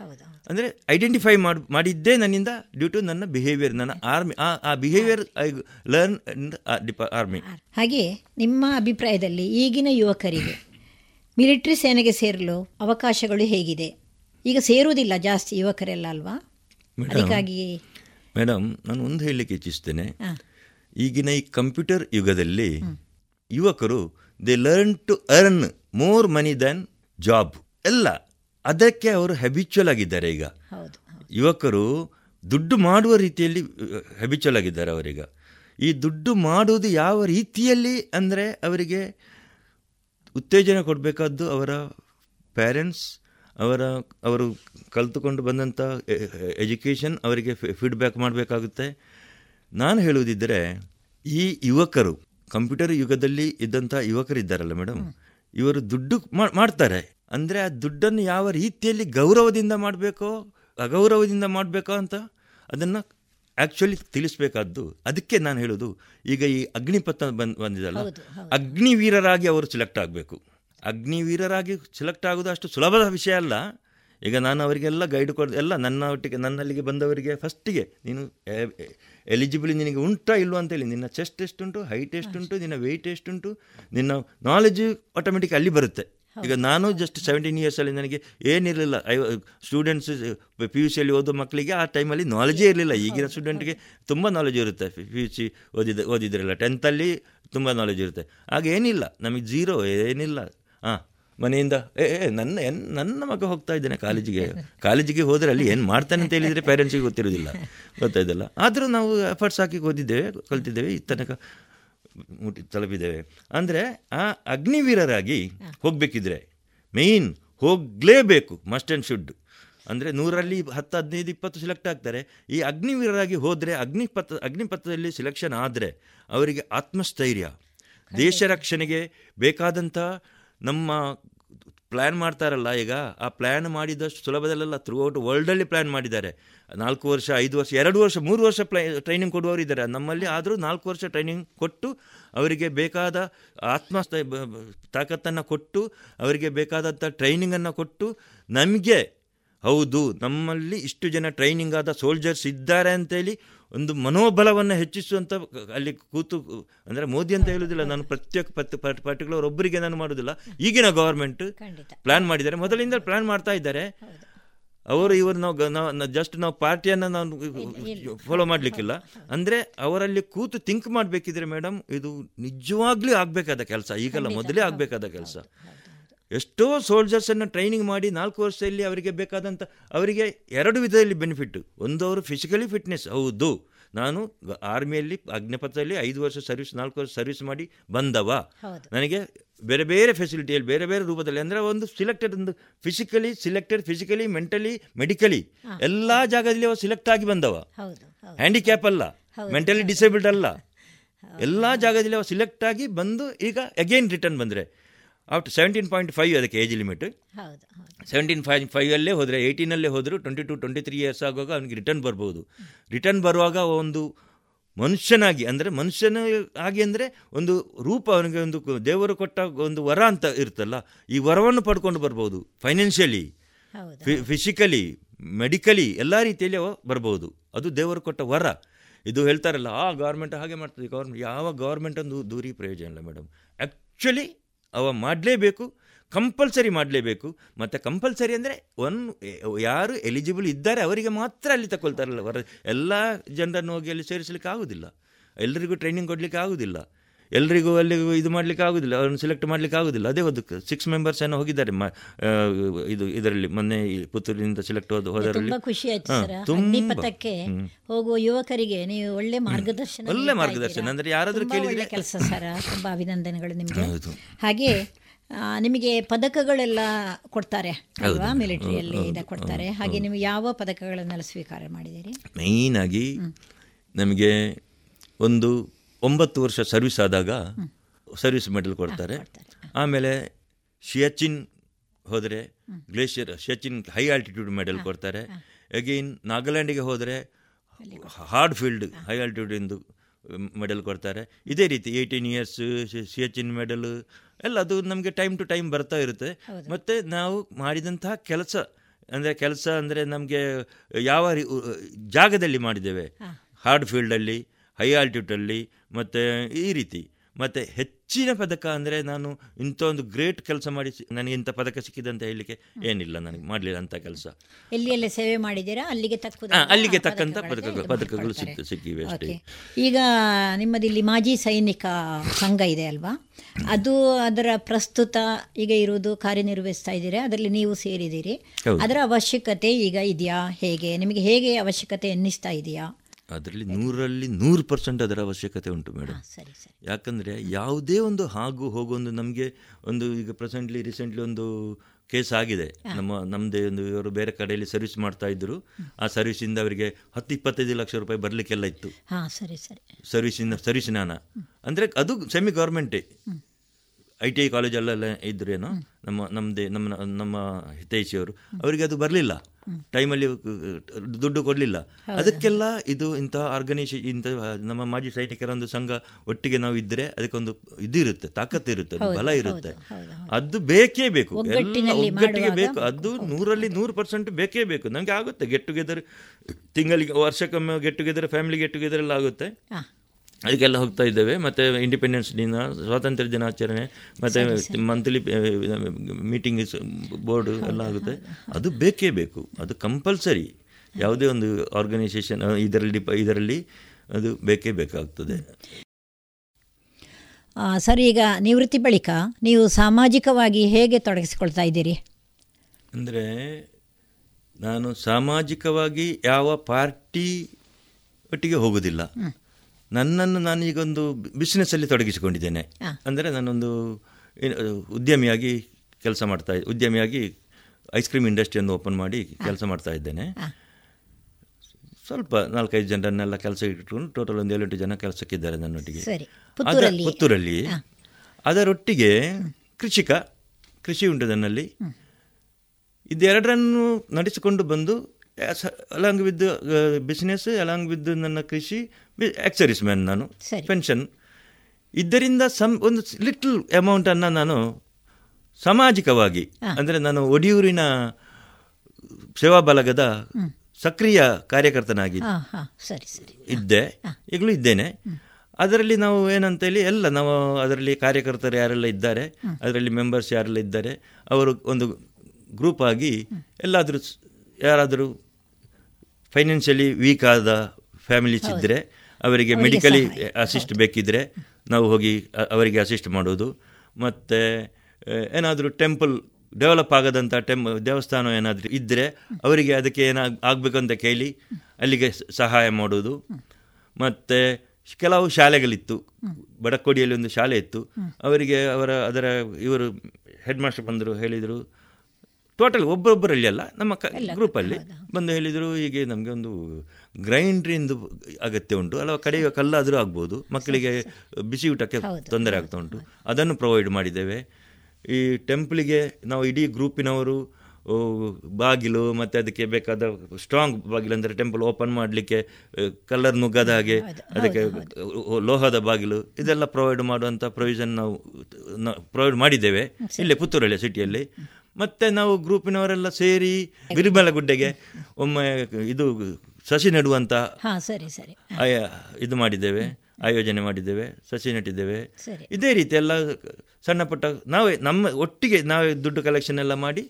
ಅಂದರೆ ಐಡೆಂಟಿಫೈ ಮಾಡಿ ಮಾಡಿದ್ದೇ ನನ್ನಿಂದ ಡ್ಯೂ ಟು ನನ್ನ ಬಿಹೇವಿಯರ್ ನನ್ನ ಆರ್ಮಿ ಆ ಬಿಹೇವಿಯರ್ ಐ ಲರ್ನ್ ಆರ್ಮಿ ಹಾಗೆ ನಿಮ್ಮ ಅಭಿಪ್ರಾಯದಲ್ಲಿ ಈಗಿನ ಯುವಕರಿಗೆ ಮಿಲಿಟ್ರಿ ಸೇನೆಗೆ ಸೇರಲು ಅವಕಾಶಗಳು ಹೇಗಿದೆ? ಈಗ ಸೇರುವುದಿಲ್ಲ ಜಾಸ್ತಿ ಯುವಕರೆಲ್ಲ ಅಲ್ವಾ? ಮೇಡಮ್ ಅದಕ್ಕಾಗಿ ಮೇಡಮ್ ನಾನು ಒಂದು ಹೇಳಲಿಕ್ಕೆ ಇಚ್ಛಿಸ್ತೇನೆ. ಈಗಿನ ಈ ಕಂಪ್ಯೂಟರ್ ಯುಗದಲ್ಲಿ ಯುವಕರು they learn to earn more money than job ಎಲ್ಲ ಅದಕ್ಕೆ ಅವರು ಹ್ಯಾಬಿಚುವಲ್ ಆಗಿದ್ದಾರೆ ಈಗ. ಯುವಕರು ದುಡ್ಡು ಮಾಡುವ ರೀತಿಯಲ್ಲಿ ಹ್ಯಾಬಿಚುವಲ್ ಆಗಿದ್ದಾರೆ ಅವರೀಗ. ಈ ದುಡ್ಡು ಮಾಡುವುದು ಯಾವ ರೀತಿಯಲ್ಲಿ ಅಂದರೆ ಅವರಿಗೆ ಉತ್ತೇಜನ ಕೊಡಬೇಕಾದ್ದು ಅವರ ಪ್ಯಾರೆಂಟ್ಸ್ ಅವರ ಅವರು ಕಲಿತುಕೊಂಡು ಬಂದಂಥ ಎಜುಕೇಷನ್ ಅವರಿಗೆ ಫೀಡ್ಬ್ಯಾಕ್ ಮಾಡಬೇಕಾಗುತ್ತೆ. ನಾನು ಹೇಳುವುದಿದ್ದರೆ ಈ ಯುವಕರು ಕಂಪ್ಯೂಟರ್ ಯುಗದಲ್ಲಿ ಇದ್ದಂಥ ಯುವಕರಿದ್ದಾರಲ್ಲ ಮೇಡಮ್ ಇವರು ದುಡ್ಡು ಮಾಡ್ತಾರೆ. ಅಂದರೆ ಆ ದುಡ್ಡನ್ನು ಯಾವ ರೀತಿಯಲ್ಲಿ ಗೌರವದಿಂದ ಮಾಡಬೇಕೋ ಅಗೌರವದಿಂದ ಮಾಡಬೇಕೋ ಅಂತ ಅದನ್ನು ಆ್ಯಕ್ಚುಲಿ ತಿಳಿಸ್ಬೇಕಾದ್ದು ಅದಕ್ಕೆ ನಾನು ಹೇಳೋದು ಈಗ ಈ ಅಗ್ನಿಪಥ ಬಂದ್ ಬಂದಿದಲ್ಲ ಅಗ್ನಿವೀರರಾಗಿ ಅವರು ಸೆಲೆಕ್ಟ್ ಆಗಬೇಕು. ಅಗ್ನಿವೀರರಾಗಿ ಸೆಲೆಕ್ಟ್ ಆಗೋದು ಅಷ್ಟು ಸುಲಭದ ವಿಷಯ ಅಲ್ಲ. ಈಗ ನಾನು ಅವರಿಗೆಲ್ಲ ಗೈಡ್ ಕೊಡೋದು ಎಲ್ಲ ನನ್ನ ಒಟ್ಟಿಗೆ ನನ್ನಲ್ಲಿಗೆ ಬಂದವರಿಗೆ ಫಸ್ಟಿಗೆ ನೀನು ಎಲಿಜಿಬಲ್ ನಿನಗೆ ಉಂಟಾ ಅಂತ ಅಂತೇಳಿ ನಿನ್ನ ಚೆಸ್ಟ್ ಎಷ್ಟುಂಟು ಹೈಟ್ ಎಷ್ಟುಂಟು ನಿನ್ನ ವೆಯ್ಟ್ ಎಷ್ಟುಂಟು ನಿನ್ನ ನಾಲೆಜ್ ಆಟೋಮೆಟಿಕ್ ಅಲ್ಲಿ ಬರುತ್ತೆ. ಈಗ ನಾನು ಜಸ್ಟ್ ಸೆವೆಂಟೀನ್ ಇಯರ್ಸಲ್ಲಿ ನನಗೆ ಏನಿರಲಿಲ್ಲ ಐ ಸ್ಟೂಡೆಂಟ್ಸ್ ಪಿ ಯು ಸಿಯಲ್ಲಿ ಓದೋ ಮಕ್ಕಳಿಗೆ ಆ ಟೈಮಲ್ಲಿ ನಾಲೆಜೇ ಇರಲಿಲ್ಲ. ಈಗಿನ ಸ್ಟೂಡೆಂಟ್ಗೆ ತುಂಬ ನಾಲೆಜ್ ಇರುತ್ತೆ. ಪಿ ಯು ಸಿ ಓದಿದ ಓದಿದ್ರಲ್ಲ. ಟೆಂತಲ್ಲಿ ತುಂಬ ನಾಲೆಜ್ ಇರುತ್ತೆ. ಆಗ ಏನಿಲ್ಲ ನಮಗೆ ಜೀರೋ ಏನಿಲ್ಲ. ಹಾಂ ಮನೆಯಿಂದ ಏ ಏ, ನನ್ನ ಎನ್ ನನ್ನ ಮಗ ಹೋಗ್ತಾ ಇದ್ದೇನೆ ಕಾಲೇಜಿಗೆ. ಕಾಲೇಜಿಗೆ ಹೋದರೆ ಅಲ್ಲಿ ಏನು ಮಾಡ್ತಾನೆ ಅಂತ ಹೇಳಿದರೆ ಪೇರೆಂಟ್ಸಿಗೆ ಗೊತ್ತಿರೋದಿಲ್ಲ ಗೊತ್ತಾಯ್ತಲ್ಲ? ಆದರೂ ನಾವು ಎಫರ್ಟ್ಸ್ ಹಾಕಿ ಓದಿದ್ದೇವೆ ಕಲ್ತಿದ್ದೇವೆ. ಈ ತನಕ ತಲುಪಿದ್ದೇವೆ. ಅಂದರೆ ಆ ಅಗ್ನಿವೀರರಾಗಿ ಹೋಗಬೇಕಿದ್ರೆ ಮೇಯ್ನ್ ಹೋಗಲೇಬೇಕು ಮಸ್ಟ್ ಆ್ಯಂಡ್ ಶುಡ್ ಅಂದರೆ ನೂರಲ್ಲಿ ಹತ್ತು ಹದಿನೈದು ಇಪ್ಪತ್ತು ಸೆಲೆಕ್ಟ್ ಆಗ್ತಾರೆ. ಈ ಅಗ್ನಿವೀರರಾಗಿ ಹೋದರೆ ಅಗ್ನಿಪಥ ಅಗ್ನಿಪಥದಲ್ಲಿ ಸೆಲೆಕ್ಷನ್ ಆದರೆ ಅವರಿಗೆ ಆತ್ಮಸ್ಥೈರ್ಯ. ದೇಶ ರಕ್ಷಣೆಗೆ ಬೇಕಾದಂಥ ನಮ್ಮ ಪ್ಲ್ಯಾನ್ ಮಾಡ್ತಾರಲ್ಲ ಈಗ, ಆ ಪ್ಲ್ಯಾನ್ ಮಾಡಿದಷ್ಟು ಸುಲಭದಲ್ಲೆಲ್ಲ ಥ್ರೂ ಔಟ್ ವರ್ಲ್ಡಲ್ಲಿ ಪ್ಲ್ಯಾನ್ ಮಾಡಿದ್ದಾರೆ. ನಾಲ್ಕು ವರ್ಷ, ಐದು ವರ್ಷ, ಎರಡು ವರ್ಷ, ಮೂರು ವರ್ಷ ಪ್ಲೈ ಟ್ರೈನಿಂಗ್ ಕೊಡುವವರು ಇದ್ದಾರೆ. ನಮ್ಮಲ್ಲಿ ಆದರೂ ನಾಲ್ಕು ವರ್ಷ ಟ್ರೈನಿಂಗ್ ಕೊಟ್ಟು ಅವರಿಗೆ ಬೇಕಾದ ಆತ್ಮ ತಾಕತ್ತನ್ನು ಕೊಟ್ಟು, ಅವರಿಗೆ ಬೇಕಾದಂಥ ಟ್ರೈನಿಂಗನ್ನು ಕೊಟ್ಟು, ನಮಗೆ ಹೌದು, ನಮ್ಮಲ್ಲಿ ಇಷ್ಟು ಜನ ಟ್ರೈನಿಂಗ್ ಆದ ಸೋಲ್ಜರ್ಸ್ ಇದ್ದಾರೆ ಅಂತೇಳಿ ಒಂದು ಮನೋಬಲವನ್ನು ಹೆಚ್ಚಿಸುವಂಥ ಅಲ್ಲಿ ಕೂತು ಅಂದರೆ ಮೋದಿ ಅಂತ ಹೇಳುವುದಿಲ್ಲ ನಾನು ಪ್ರತ್ಯೇಕ ಪರ್ಟಿಕ್ಯುಲರ್ ಒಬ್ಬರಿಗೆ ನಾನು ಮಾಡೋದಿಲ್ಲ ಈಗಿನ ಗವರ್ಮೆಂಟ್ ಪ್ಲ್ಯಾನ್ ಮಾಡಿದ್ದಾರೆ. ಮೊದಲಿಂದ ಪ್ಲ್ಯಾನ್ ಮಾಡ್ತಾ ಇದ್ದಾರೆ. ಅವರು ಇವರು ನಾವು ನಾವು ಜಸ್ಟ್ ನಾವು ಪಾರ್ಟಿಯನ್ನು ನಾನು ಫಾಲೋ ಮಾಡಲಿಕ್ಕಿಲ್ಲ. ಅಂದರೆ ಅವರಲ್ಲಿ ಕೂತು ಥಿಂಕ್ ಮಾಡಬೇಕಿದ್ರೆ ಮೇಡಮ್ ಇದು ನಿಜವಾಗ್ಲೂ ಆಗಬೇಕಾದ ಕೆಲಸ. ಈಗಲ್ಲ ಮೊದಲೇ ಆಗಬೇಕಾದ ಕೆಲಸ. ಎಷ್ಟೋ ಸೋಲ್ಜರ್ಸನ್ನು ಟ್ರೈನಿಂಗ್ ಮಾಡಿ ನಾಲ್ಕು ವರ್ಷದಲ್ಲಿ ಅವರಿಗೆ ಬೇಕಾದಂಥ ಅವರಿಗೆ ಎರಡು ವಿಧದಲ್ಲಿ ಬೆನಿಫಿಟ್ ಒಂದು ಅವರು ಫಿಸಿಕಲಿ ಫಿಟ್ನೆಸ್ ಹೌದು. ನಾನು ಆರ್ಮಿಯಲ್ಲಿ ಅಗ್ನಿಪಥದಲ್ಲಿ ಐದು ವರ್ಷ ಸರ್ವಿಸ್ ನಾಲ್ಕು ವರ್ಷ ಸರ್ವಿಸ್ ಮಾಡಿ ಬಂದವ. ನನಗೆ ಬೇರೆ ಬೇರೆ ಫೆಸಿಲಿಟಿಯಲ್ಲಿ ಬೇರೆ ಬೇರೆ ರೂಪದಲ್ಲಿ ಅಂದರೆ ಒಂದು ಸಿಲೆಕ್ಟೆಡ್ ಒಂದು physically selected physically mentally medically ಎಲ್ಲ ಜಾಗದಲ್ಲಿ ಅವರು ಸಿಲೆಕ್ಟ್ ಆಗಿ ಬಂದವ. ಹ್ಯಾಂಡಿಕ್ಯಾಪ್ ಅಲ್ಲ. ಮೆಂಟಲಿ ಡಿಸೇಬಲ್ಡ್ ಅಲ್ಲ. ಎಲ್ಲ ಜಾಗದಲ್ಲಿ ಅವರು ಸಿಲೆಕ್ಟ್ ಆಗಿ ಬಂದು ಈಗ ಅಗೇನ್ ರಿಟರ್ನ್ ಬಂದರೆ. ಔಟ್ ಸೆವೆಂಟೀನ್ ಪಾಯಿಂಟ್ ಫೈವ್ ಅದಕ್ಕೆ ಏಜ್ ಲಿಮಿಟ್ ಸೆವೆಂಟೀನ್ ಫೈವ್ ಫೈವಲ್ಲೇ ಹೋದರೆ ಏಯ್ಟೀನಲ್ಲೇ ಹೋದರೂ twenty two twenty three years ಆಗುವಾಗ ಅವನಿಗೆ ರಿಟರ್ನ್ ಬರ್ಬೋದು. ರಿಟರ್ನ್ ಬರುವಾಗ ಒಂದು ಮನುಷ್ಯನಾಗಿ ಅಂದರೆ ಮನುಷ್ಯನ ಆಗಿ ಅಂದರೆ ಒಂದು ರೂಪ ಅವನಿಗೆ ಒಂದು ದೇವರು ಕೊಟ್ಟ ಒಂದು ವರ ಅಂತ ಇರುತ್ತಲ್ಲ ಈ ವರವನ್ನು ಪಡ್ಕೊಂಡು ಬರ್ಬೋದು ಫೈನಾನ್ಷಿಯಲಿ ಫಿಸಿಕಲಿ ಮೆಡಿಕಲಿ ಎಲ್ಲ ರೀತಿಯಲ್ಲಿ ಅವ ಬರ್ಬೋದು. ಅದು ದೇವರು ಕೊಟ್ಟ ವರ. ಇದು ಹೇಳ್ತಾರಲ್ಲ ಆ ಗೌರ್ಮೆಂಟ್ ಹಾಗೆ ಮಾಡ್ತದೆ ಗೌರ್ಮೆಂಟ್ ಯಾವ ಗೌರ್ಮೆಂಟ್ ಒಂದು ದೂರಿ ಪ್ರಯೋಜನ ಇಲ್ಲ ಮೇಡಮ್ ಆ್ಯಕ್ಚುಲಿ ಅವ ಮಾಡಲೇಬೇಕು, ಕಂಪಲ್ಸರಿ ಮಾಡಲೇಬೇಕು. ಮತ್ತು ಕಂಪಲ್ಸರಿ ಅಂದರೆ ಒನ್, ಯಾರು ಎಲಿಜಿಬಲ್ ಇದ್ದಾರೆ ಅವರಿಗೆ ಮಾತ್ರ ಅಲ್ಲಿ ತಗೊಳ್ತಾರಲ್ಲ ಹೊರ ಎಲ್ಲ ಜನರನ್ನು ಹೋಗಿ ಅಲ್ಲಿ ಸೇರಿಸಲಿಕ್ಕೆ ಆಗೋದಿಲ್ಲ. ಎಲ್ಲರಿಗೂ ಟ್ರೈನಿಂಗ್ ಕೊಡಲಿಕ್ಕೆ ಆಗೋದಿಲ್ಲ. ಎಲ್ರಿಗೂ ಅಲ್ಲಿಗೂ ಇದು ಮಾಡಲಿಕ್ಕೆ ಆಗೋದಿಲ್ಲ ಅವ್ರನ್ನ ಸೆಲೆಕ್ಟ್ ಮಾಡಲಿಕ್ಕೆ ಆಗೋದಿಲ್ಲ. ಅದೇ ಒಂದು ಸಿಕ್ಸ್ ಮೆಂಬರ್ಸ್ ಏನೋ ಹೋಗಿದ್ದಾರೆ ಇದು ಇದರಲ್ಲಿ ಮೊನ್ನೆ ಪುತ್ತೂರಿನಿಂದ ಸೆಲೆಕ್ಟ್ ಹೋದ ಹೋದರಲ್ಲಿ ತುಂಬಾ ಖುಷಿ ಆಯ್ತು ತುಂಬ. ಹೋಗುವ ಯುವಕರಿಗೆ ನೀವು ಒಳ್ಳೆ ಮಾರ್ಗದರ್ಶನ ಒಳ್ಳೆ ಮಾರ್ಗದರ್ಶನ. ಅಂದ್ರೆ ಯಾರಾದ್ರೂ ಕೇಳಿದ್ರೆ- ಕೆಲಸ ಸರ್. ತುಂಬ ಅಭಿನಂದನೆಗಳು ನಿಮಗೆ. ಹಾಗೆ ನಿಮಗೆ ಪದಕಗಳೆಲ್ಲ ಕೊಡ್ತಾರೆ ಅಲ್ವಾ. ಮಿಲಿಟರಿಯಲ್ಲಿ ಕೊಡ್ತಾರೆ. ಹಾಗೆ ನೀವು ಯಾವ ಪದಕಗಳನ್ನೆಲ್ಲ ಸ್ವೀಕಾರ ಮಾಡಿದ್ದೀರಿ? ಮೇಯ್ನಾಗಿ ನಮಗೆ ಒಂದು ಒಂಬತ್ತು ವರ್ಷ ಸರ್ವಿಸ್ ಆದಾಗ ಸರ್ವಿಸ್ ಮೆಡಲ್ ಕೊಡ್ತಾರೆ. ಆಮೇಲೆ ಶಿಯಾಚಿನ್ ಹೋದರೆ glacier Siachen high altitude medal ಕೊಡ್ತಾರೆ. ಅಗೇನ್ ನಾಗಾಲ್ಯಾಂಡಿಗೆ ಹೋದರೆ ಹಾರ್ಡ್ ಫೀಲ್ಡ್ ಹೈ. ಆಲ್ಟಿಟ್ಯೂಡಿಂದು ಮೆಡಲ್ ಕೊಡ್ತಾರೆ. ಇದೇ ರೀತಿ ಏಯ್ಟೀನ್ ಇಯರ್ಸ್ ಶಿಯಾಚಿನ್ ಮೆಡಲ್ ಎಲ್ಲ ಅದು ನಮಗೆ ಟೈಮ್ ಟು ಟೈಮ್ ಬರ್ತಾ ಇರುತ್ತೆ. ಮತ್ತು ನಾವು ಮಾಡಿದಂತಹ ಕೆಲಸ ಅಂದರೆ ಕೆಲಸ ಅಂದರೆ ನಮಗೆ ಯಾವ ರೀ- ಜಾಗದಲ್ಲಿ ಮಾಡಿದ್ದೇವೆ. ಹಾರ್ಡ್ ಫೀಲ್ಡಲ್ಲಿ ಹೈ ಆಲ್ಟಿಟ್ಯೂಡಲ್ಲಿ ಮತ್ತು ಈ ರೀತಿ. ಮತ್ತು ಹೆಚ್ಚಿನ ಪದಕ ಅಂದರೆ ನಾನು ಇಂಥ ಒಂದು ಗ್ರೇಟ್ ಕೆಲಸ ಮಾಡಿ ನನಗೆ ಇಂಥ ಪದಕ ಸಿಕ್ಕಿದೆ ಅಂತ ಹೇಳಲಿಕ್ಕೆ ಏನಿಲ್ಲ ನನಗೆ ಮಾಡಲಿಲ್ಲ ಅಂಥ ಕೆಲಸ. ಎಲ್ಲಿ ಎಲ್ಲ ಸೇವೆ ಮಾಡಿದ್ದೀರಾ? ಅಲ್ಲಿಗೆ ತಕ್ಕ ಅಲ್ಲಿಗೆ ತಕ್ಕಂಥ ಪದಕಗಳು ಪದಕಗಳು ಸಿಕ್ ಸಿಕ್ಕಿವೆ ಅಷ್ಟೇ. ಈಗ ನಿಮ್ಮದಿಲ್ಲಿ ಮಾಜಿ ಸೈನಿಕ ಸಂಘ ಇದೆ ಅಲ್ವಾ? ಅದು ಅದರ ಪ್ರಸ್ತುತ ಈಗ ಇರುವುದು ಕಾರ್ಯನಿರ್ವಹಿಸ್ತಾ ಇದ್ದೀರಾ? ಅದರಲ್ಲಿ ನೀವು ಸೇರಿದ್ದೀರಿ. ಅದರ ಅವಶ್ಯಕತೆ ಈಗ ಇದೆಯಾ? ಹೇಗೆ? ನಿಮಗೆ ಹೇಗೆ ಅವಶ್ಯಕತೆ ಎನ್ನಿಸ್ತಾ ಇದೆಯಾ? ಅದರಲ್ಲಿ ನೂರಲ್ಲಿ ನೂರು ಪರ್ಸೆಂಟ್ ಅದರ ಅವಶ್ಯಕತೆ ಉಂಟು ಮೇಡಮ್ ಸರಿ ಸರಿ. ಯಾಕಂದರೆ ಯಾವುದೇ ಒಂದು ಹಾಗೂ ಹೋಗೊಂದು ನಮಗೆ ಒಂದು ಈಗ ಪ್ರೆಸೆಂಟ್ಲಿ ರೀಸೆಂಟ್ಲಿ ಒಂದು ಕೇಸ್ ಆಗಿದೆ. ನಮ್ಮ ನಮ್ಮದೇ ಒಂದು ಇವರು ಬೇರೆ ಕಡೆಯಲ್ಲಿ ಸರ್ವಿಸ್ ಮಾಡ್ತಾ ಇದ್ದರು. ಆ ಸರ್ವಿಸಿಂದ ಅವರಿಗೆ ಹತ್ತು ಇಪ್ಪತ್ತೈದು ಲಕ್ಷ ರೂಪಾಯಿ ಬರಲಿಕ್ಕೆಲ್ಲ ಇತ್ತು. ಹಾಂ ಸರಿ ಸರಿ. ಸರ್ವಿಸಿಂದ ಸರ್ವಿಸ್ ನಾನ ಅಂದರೆ ಅದು ಸೆಮಿ ಗೌರ್ಮೆಂಟೇ ಐ ಟಿ ಐ ಕಾಲೇಜಲ್ಲೆಲ್ಲ ಇದ್ರೇನು ನಮ್ಮ ನಮ್ಮದೇ ನಮ್ಮ ನಮ್ಮ ಹಿತೈಷಿಯವರು ಅವರಿಗೆ ಅದು ಬರಲಿಲ್ಲ. ಟೈಮಲ್ಲಿ ದುಡ್ಡು ಕೊಡಲಿಲ್ಲ. ಅದಕ್ಕೆಲ್ಲ ಇದು ಇಂತಹ ಆರ್ಗನೈಸೇಷನ್ ಇಂಥ ನಮ್ಮ ಮಾಜಿ ಸೈನಿಕರ ಒಂದು ಸಂಘ ಒಟ್ಟಿಗೆ ನಾವು ಇದ್ದರೆ ಅದಕ್ಕೊಂದು ಇದು ಇರುತ್ತೆ ತಾಕತ್ತು ಇರುತ್ತೆ ಬಲ ಇರುತ್ತೆ. ಅದು ಬೇಕೇ ಬೇಕು. ಎಲ್ಲ ಒಗ್ಗಟ್ಟಿನಲ್ಲಿ ಒಗ್ಗಟ್ಟಿಗೆ ಬೇಕು. ಅದು ನೂರಲ್ಲಿ ನೂರು ಪರ್ಸೆಂಟ್ ಬೇಕೇ ಬೇಕು. ನಮಗೆ ಆಗುತ್ತೆ. ಗೆಟ್ ಟುಗೆದರ್ ತಿಂಗಳಿಗೆ ವರ್ಷಕ್ಕೊಮ್ಮೆ get together family get together ಎಲ್ಲ ಆಗುತ್ತೆ. ಅದಕ್ಕೆಲ್ಲ ಹೋಗ್ತಾ ಇದ್ದೇವೆ. ಮತ್ತು ಇಂಡಿಪೆಂಡೆನ್ಸ್ ದಿನ ಸ್ವಾತಂತ್ರ್ಯ ದಿನಾಚರಣೆ ಮತ್ತು ಮಂತ್ಲಿ ಮೀಟಿಂಗ್ ಬೋರ್ಡ್ ಎಲ್ಲ ಆಗುತ್ತೆ. ಅದು ಬೇಕೇ ಬೇಕು. ಅದು ಕಂಪಲ್ಸರಿ ಯಾವುದೇ ಒಂದು ಆರ್ಗನೈಸೇಷನ್ ಇದರಲ್ಲಿ ಇದರಲ್ಲಿ ಅದು ಬೇಕೇ ಬೇಕಾಗ್ತದೆ. ಸರ್ ಈಗ ನಿವೃತ್ತಿ ಬಳಿಕ ನೀವು ಸಾಮಾಜಿಕವಾಗಿ ಹೇಗೆ ತೊಡಗಿಸಿಕೊಳ್ತಾ ಇದ್ದೀರಿ? ಅಂದರೆ ನಾನು ಸಾಮಾಜಿಕವಾಗಿ ಯಾವ ಪಾರ್ಟಿ ಒಟ್ಟಿಗೆ ಹೋಗೋದಿಲ್ಲ. ನನ್ನನ್ನು ನಾನೀಗೊಂದು ಬಿಸ್ನೆಸ್ಸಲ್ಲಿ ತೊಡಗಿಸಿಕೊಂಡಿದ್ದೇನೆ. ಅಂದರೆ ನಾನೊಂದು ಉದ್ಯಮಿಯಾಗಿ ಕೆಲಸ ಮಾಡ್ತಾ ಉದ್ಯಮಿಯಾಗಿ ಐಸ್ ಕ್ರೀಮ್ ಇಂಡಸ್ಟ್ರಿಯನ್ನು ಓಪನ್ ಮಾಡಿ ಕೆಲಸ ಮಾಡ್ತಾ ಇದ್ದೇನೆ. ಸ್ವಲ್ಪ ನಾಲ್ಕೈದು ಜನರನ್ನೆಲ್ಲ ಕೆಲಸ ಇಟ್ಕೊಂಡು ಟೋಟಲ್ ಒಂದು ಏಳೆಂಟು ಜನ ಕೆಲಸಕ್ಕಿದ್ದಾರೆ ನನ್ನೊಟ್ಟಿಗೆ. ಅದರ ಅದ- ಪುತ್ತೂರಲ್ಲಿ. ಪುತ್ತೂರಲ್ಲಿ ಅದರೊಟ್ಟಿಗೆ ಕೃಷಿಕ ಕೃಷಿ ಉಂಟು ನನ್ನಲ್ಲಿ. ಇದೆರಡರನ್ನು ನಡೆಸಿಕೊಂಡು ಬಂದು along with business along with ನನ್ನ ಕೃಷಿ ಎಕ್ಸರಿಸ್ ಮ್ಯಾನ್ ನಾನು. ಪೆನ್ಷನ್ ಇದರಿಂದ ಸಮ್ ಒಂದು ಲಿಟಲ್ ಅಮೌಂಟನ್ನು ನಾನು ಸಾಮಾಜಿಕವಾಗಿ ಅಂದರೆ ನಾನು ಒಡಿಯೂರಿನ ಸೇವಾ ಬಲಗದ ಸಕ್ರಿಯ ಕಾರ್ಯಕರ್ತನಾಗಿ ಇದ್ದೆ ಈಗಲೂ ಇದ್ದೇನೆ. ಅದರಲ್ಲಿ ನಾವು ಏನಂತ ಹೇಳಿ ಎಲ್ಲ ನಾವು ಅದರಲ್ಲಿ ಕಾರ್ಯಕರ್ತರು ಯಾರೆಲ್ಲ ಇದ್ದಾರೆ ಅದರಲ್ಲಿ ಮೆಂಬರ್ಸ್ ಯಾರೆಲ್ಲ ಇದ್ದಾರೆ ಅವರು ಒಂದು ಗ್ರೂಪ್ ಆಗಿ ಎಲ್ಲಾದರೂ ಯಾರಾದರೂ ಫೈನಾನ್ಷಿಯಲಿ ವೀಕ್ ಆದ ಫ್ಯಾಮಿಲೀಸ್ ಇದ್ದರೆ ಅವರಿಗೆ ಮೆಡಿಕಲಿ ಅಸಿಸ್ಟ್ ಬೇಕಿದ್ದರೆ ನಾವು ಹೋಗಿ ಅವರಿಗೆ ಅಸಿಸ್ಟ್ ಮಾಡೋದು. ಮತ್ತು ಏನಾದರೂ ಟೆಂಪಲ್ ಡೆವಲಪ್ ಆಗದಂಥ ಟೆಂಪ್ ದೇವಸ್ಥಾನ ಏನಾದರೂ ಇದ್ದರೆ ಅವರಿಗೆ ಅದಕ್ಕೆ ಏನಾಗ ಆಗಬೇಕಂತ ಕೇಳಿ ಅಲ್ಲಿಗೆ ಸಹಾಯ ಮಾಡೋದು. ಮತ್ತು ಕೆಲವು ಶಾಲೆಗಳಿತ್ತು. ಬಡಕೋಡಿಯಲ್ಲಿ ಒಂದು ಶಾಲೆ ಇತ್ತು. ಅವರಿಗೆ ಅವರ ಅದರ ಇವರು ಹೆಡ್ ಮಾಸ್ಟರ್ ಬಂದರು ಹೇಳಿದರು ಟೋಟಲ್ ಒಬ್ಬೊಬ್ಬರಲ್ಲಿ ಅಲ್ಲ ನಮ್ಮ ಕ ಗ್ರೂಪಲ್ಲಿ ಬಂದು ಹೇಳಿದರು ಹೀಗೆ ನಮಗೆ ಒಂದು ಗ್ರೈಂಡ್ರಿಂದು ಅಗತ್ಯ ಉಂಟು ಅಲ್ಲ ಕಡೆಯುವ ಕಲ್ಲಾದರೂ ಆಗ್ಬೋದು ಮಕ್ಕಳಿಗೆ ಬಿಸಿ ಊಟಕ್ಕೆ ತೊಂದರೆ ಆಗ್ತಾ ಉಂಟು. ಅದನ್ನು ಪ್ರೊವೈಡ್ ಮಾಡಿದ್ದೇವೆ. ಈ ಟೆಂಪಲಿಗೆ ನಾವು ಇಡೀ ಗ್ರೂಪಿನವರು ಬಾಗಿಲು ಮತ್ತು ಅದಕ್ಕೆ ಬೇಕಾದ ಸ್ಟ್ರಾಂಗ್ ಬಾಗಿಲು ಅಂದರೆ ಟೆಂಪಲ್ ಓಪನ್ ಮಾಡಲಿಕ್ಕೆ ಕಲ್ಲರ್ ನುಗ್ಗದ ಹಾಗೆ ಅದಕ್ಕೆ ಲೋಹದ ಬಾಗಿಲು ಇದೆಲ್ಲ ಪ್ರೊವೈಡ್ ಮಾಡುವಂಥ ಪ್ರೊವಿಷನ್ ನಾವು ಪ್ರೊವೈಡ್ ಮಾಡಿದ್ದೇವೆ. ಇಲ್ಲೇ ಪುತ್ತೂರಲ್ಲಿ ಸಿಟಿಯಲ್ಲಿ ಮತ್ತೆ ನಾವು ಗ್ರೂಪಿನವರೆಲ್ಲ ಸೇರಿ ಗಿರಿಮಲಗುಡ್ಡೆಗೆ ಒಮ್ಮೆ ಇದು ಸಸಿ ನೆಡುವಂತ ಸರಿ ಸರಿ. ಇದು ಮಾಡಿದ್ದೇವೆ ಆಯೋಜನೆ ಮಾಡಿದ್ದೇವೆ ಸಸಿ ನೆಟ್ಟಿದ್ದೇವೆ. ಇದೇ ರೀತಿ ಎಲ್ಲ ಸಣ್ಣ ಪುಟ್ಟ ನಾವೇ ನಮ್ಮ ಒಟ್ಟಿಗೆ ನಾವೇ ದುಡ್ಡು ಕಲೆಕ್ಷನ್ ಎಲ್ಲ ಮಾಡಿ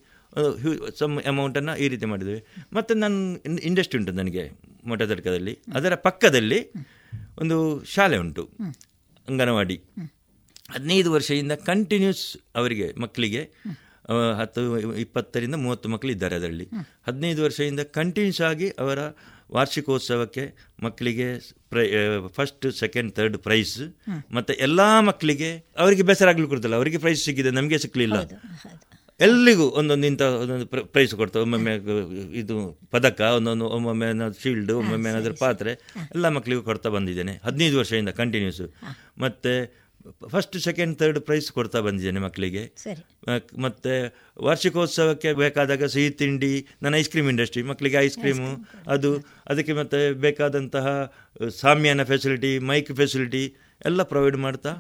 ಸಮ್ ಅಮೌಂಟನ್ನು ಈ ರೀತಿ ಮಾಡಿದ್ದೇವೆ. ಮತ್ತು ನನ್ನ ಇಂಡಸ್ಟ್ರಿ ಉಂಟು ನನಗೆ ಮೊಟತಡ್ಕದಲ್ಲಿ ಅದರ ಪಕ್ಕದಲ್ಲಿ ಒಂದು ಶಾಲೆ ಉಂಟು ಅಂಗನವಾಡಿ. ಹದಿನೈದು ವರ್ಷದಿಂದ ಕಂಟಿನ್ಯೂಸ್ ಅವರಿಗೆ ಮಕ್ಕಳಿಗೆ ಹತ್ತು ಇಪ್ಪತ್ತರಿಂದ ಮೂವತ್ತು ಮಕ್ಕಳು ಇದ್ದಾರೆ ಅದರಲ್ಲಿ ಹದಿನೈದು ವರ್ಷದಿಂದ ಕಂಟಿನ್ಯೂಸ್ ಆಗಿ ಅವರ ವಾರ್ಷಿಕೋತ್ಸವಕ್ಕೆ ಮಕ್ಕಳಿಗೆ ಪ್ರೈ ಫಸ್ಟ್ ಸೆಕೆಂಡ್ ಥರ್ಡ್ ಪ್ರೈಸ್ ಮತ್ತು ಎಲ್ಲ ಮಕ್ಕಳಿಗೆ ಅವರಿಗೆ ಬೇಸರಾಗ್ಲಿಕ್ಕೆ ಕೊಡ್ತಲ್ಲ ಅವರಿಗೆ ಪ್ರೈಸ್ ಸಿಕ್ಕಿದೆ ನಮಗೆ ಸಿಕ್ಕಲಿಲ್ಲ ಎಲ್ಲಿಗೂ ಒಂದೊಂದು ಇಂಥ ಒಂದೊಂದು ಪ್ರೈಸ್ ಕೊಡ್ತಾರೆ ಒಮ್ಮೊಮ್ಮೆ ಇದು ಪದಕ ಒಂದೊಂದು ಒಮ್ಮೊಮ್ಮೆ ಏನಾದ್ರು ಶೀಲ್ಡ್ ಒಮ್ಮೊಮ್ಮೆ ಏನಾದರೂ ಪಾತ್ರೆ ಎಲ್ಲ ಮಕ್ಕಳಿಗೂ ಕೊಡ್ತಾ ಬಂದಿದ್ದೇನೆ. ಹದಿನೈದು ವರ್ಷದಿಂದ ಕಂಟಿನ್ಯೂಸ್ ಮತ್ತು ಫಸ್ಟ್ ಸೆಕೆಂಡ್ ಥರ್ಡ್ ಪ್ರೈಸ್ ಕೊಡ್ತಾ ಬಂದಿದ್ದೇನೆ ಮಕ್ಕಳಿಗೆ. ಸರಿ. ಮತ್ತೆ ವಾರ್ಷಿಕೋತ್ಸವಕ್ಕೆ ಬೇಕಾದಾಗ ಸಿಹಿ ತಿಂಡಿ ನನ್ನ ಐಸ್ ಕ್ರೀಮ್ ಇಂಡಸ್ಟ್ರಿ ಮಕ್ಕಳಿಗೆ ಐಸ್ ಕ್ರೀಮು ಅದು ಅದಕ್ಕೆ ಮತ್ತೆ ಬೇಕಾದಂತಹ ಸಾಮ್ಯಾನ ಫೆಸಿಲಿಟಿ ಮೈಕ್ ಫೆಸಿಲಿಟಿ ಎಲ್ಲ ಪ್ರೊವೈಡ್ ಮಾಡ್ತಾ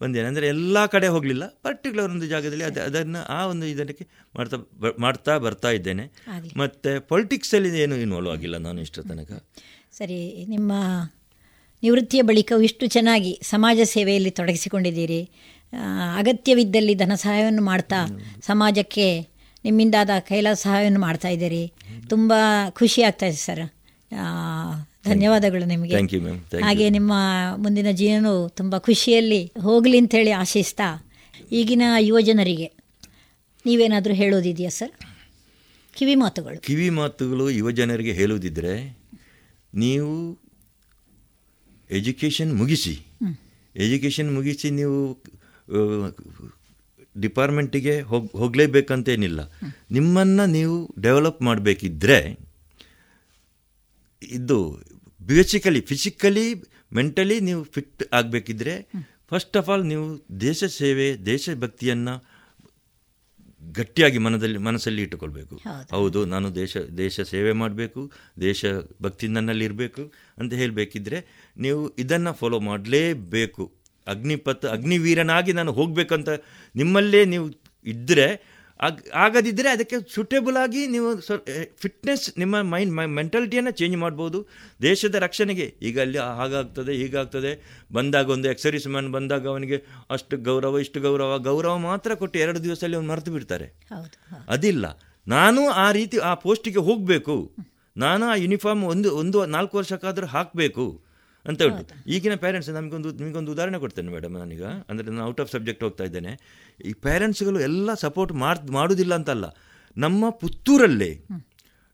ಬಂದೇನೆ ಅಂದರೆ ಎಲ್ಲ ಕಡೆ ಹೋಗಲಿಲ್ಲ ಪರ್ಟಿಕ್ಯುಲರ್ ಒಂದು ಜಾಗದಲ್ಲಿ ಅದು ಅದನ್ನು ಆ ಒಂದು ಇದಕ್ಕೆ ಮಾಡ್ತಾ ಮಾಡ್ತಾ ಬರ್ತಾ ಇದ್ದೇನೆ. ಮತ್ತು ಪೊಲಿಟಿಕ್ಸಲ್ಲಿ ಏನು ಇನ್ವಾಲ್ವ್ ಆಗಿಲ್ಲ ನಾನು ಇಷ್ಟರ ತನಕ. ಸರಿ ನಿಮ್ಮ ನಿವೃತ್ತಿಯ ಬಳಿಕವೂ ಇಷ್ಟು ಚೆನ್ನಾಗಿ ಸಮಾಜ ಸೇವೆಯಲ್ಲಿ ತೊಡಗಿಸಿಕೊಂಡಿದ್ದೀರಿ. ಅಗತ್ಯವಿದ್ದಲ್ಲಿ ಧನ ಸಹಾಯವನ್ನು ಮಾಡ್ತಾ ಸಮಾಜಕ್ಕೆ ನಿಮ್ಮಿಂದಾದ ಕೈಲಾದ ಸಹಾಯವನ್ನು ಮಾಡ್ತಾ ಇದ್ದೀರಿ. ತುಂಬ ಖುಷಿ ಆಗ್ತಾ ಇದೆ ಸರ್. ಧನ್ಯವಾದಗಳು ನಿಮಗೆ. ಹಾಗೆ ನಿಮ್ಮ ಮುಂದಿನ ಜೀವನವು ತುಂಬ ಖುಷಿಯಲ್ಲಿ ಹೋಗಲಿ ಅಂತೇಳಿ ಆಶಿಸ್ತಾ ಈಗಿನ ಯುವಜನರಿಗೆ ನೀವೇನಾದರೂ ಹೇಳೋದಿದೆಯಾ ಸರ್? ಕಿವಿ ಮಾತುಗಳು. ಕಿವಿ ಮಾತುಗಳು ಯುವಜನರಿಗೆ ಹೇಳುವುದಿದ್ರೆ ನೀವು ಎಜುಕೇಷನ್ ಮುಗಿಸಿ. ಎಜುಕೇಷನ್ ಮುಗಿಸಿ ನೀವು ಡಿಪಾರ್ಟ್ಮೆಂಟಿಗೆ ಹೋಗ್ ಹೋಗಲೇಬೇಕಂತೇನಿಲ್ಲ. ನಿಮ್ಮನ್ನು ನೀವು ಡೆವಲಪ್ ಮಾಡಬೇಕಿದ್ರೆ ಇದು ಬೇಸಿಕಲಿ ಫಿಸಿಕಲಿ ಮೆಂಟಲಿ ನೀವು ಫಿಟ್ ಆಗಬೇಕಿದ್ರೆ ಫಸ್ಟ್ ಆಫ್ ಆಲ್ ನೀವು ದೇಶ ಸೇವೆ ದೇಶಭಕ್ತಿಯನ್ನು ಗಟ್ಟಿಯಾಗಿ ಮನದಲ್ಲಿ ಮನಸ್ಸಲ್ಲಿ ಇಟ್ಟುಕೊಳ್ಬೇಕು. ಹೌದು. ನಾನು ದೇಶ ದೇಶ ಸೇವೆ ಮಾಡಬೇಕು ದೇಶ ಭಕ್ತಿ ನನ್ನಲ್ಲಿ ಇರಬೇಕು ಅಂತ ಹೇಳಬೇಕಿದ್ರೆ ನೀವು ಇದನ್ನು ಫಾಲೋ ಮಾಡಲೇಬೇಕು. ಅಗ್ನಿಪತ್ ಅಗ್ನಿವೀರನಾಗಿ ನಾನು ಹೋಗಬೇಕಂತ ನಿಮ್ಮಲ್ಲೇ ನೀವು ಇದ್ದರೆ ಆಗ ಆಗದಿದ್ದರೆ ಅದಕ್ಕೆ ಸುಟೇಬಲ್ ಆಗಿ ನೀವು ಫಿಟ್ನೆಸ್ ನಿಮ್ಮ ಮೈಂಡ್ ಮೆಂಟಾಲಿಟಿಯನ್ನು ಚೇಂಜ್ ಮಾಡ್ಬೋದು. ದೇಶದ ರಕ್ಷಣೆಗೆ ಈಗ ಅಲ್ಲಿ ಹಾಗಾಗ್ತದೆ ಹೀಗಾಗ್ತದೆ. ಬಂದಾಗ ಒಂದು ಎಕ್ಸರ್ವಿಸ್ ಮ್ಯಾನ್ ಬಂದಾಗ ಅವನಿಗೆ ಅಷ್ಟು ಗೌರವ ಇಷ್ಟು ಗೌರವ ಗೌರವ ಮಾತ್ರ ಕೊಟ್ಟು ಎರಡು ದಿವಸದಲ್ಲಿ ಅವನು ಮರೆತು ಬಿಡ್ತಾರೆ. ಅದಿಲ್ಲ. ನಾನು ಆ ರೀತಿ ಆ ಪೋಸ್ಟಿಗೆ ಹೋಗಬೇಕು. ನಾನು ಆ ಯೂನಿಫಾರ್ಮ್ ಒಂದು ಒಂದು ನಾಲ್ಕು ವರ್ಷಕ್ಕಾದರೂ ಹಾಕಬೇಕು. ಅಂತ ಉಂಟು ಈಗಿನ ಪೇರೆಂಟ್ಸ್ ನಮಗೊಂದು ನಿಮಗೊಂದು ಉದಾಹರಣೆ ಕೊಡ್ತೇನೆ ಮೇಡಮ್ ನಾನೀಗ. ಅಂದರೆ ನಾನು ಔಟ್ ಆಫ್ ಸಬ್ಜೆಕ್ಟ್ ಹೋಗ್ತಾ ಇದ್ದೇನೆ. ಈ ಪೇರೆಂಟ್ಸ್ಗಳು ಎಲ್ಲ ಸಪೋರ್ಟ್ ಮಾಡ್ ಮಾಡುವುದಿಲ್ಲ ಅಂತಲ್ಲ. ನಮ್ಮ ಪುತ್ತೂರಲ್ಲೇ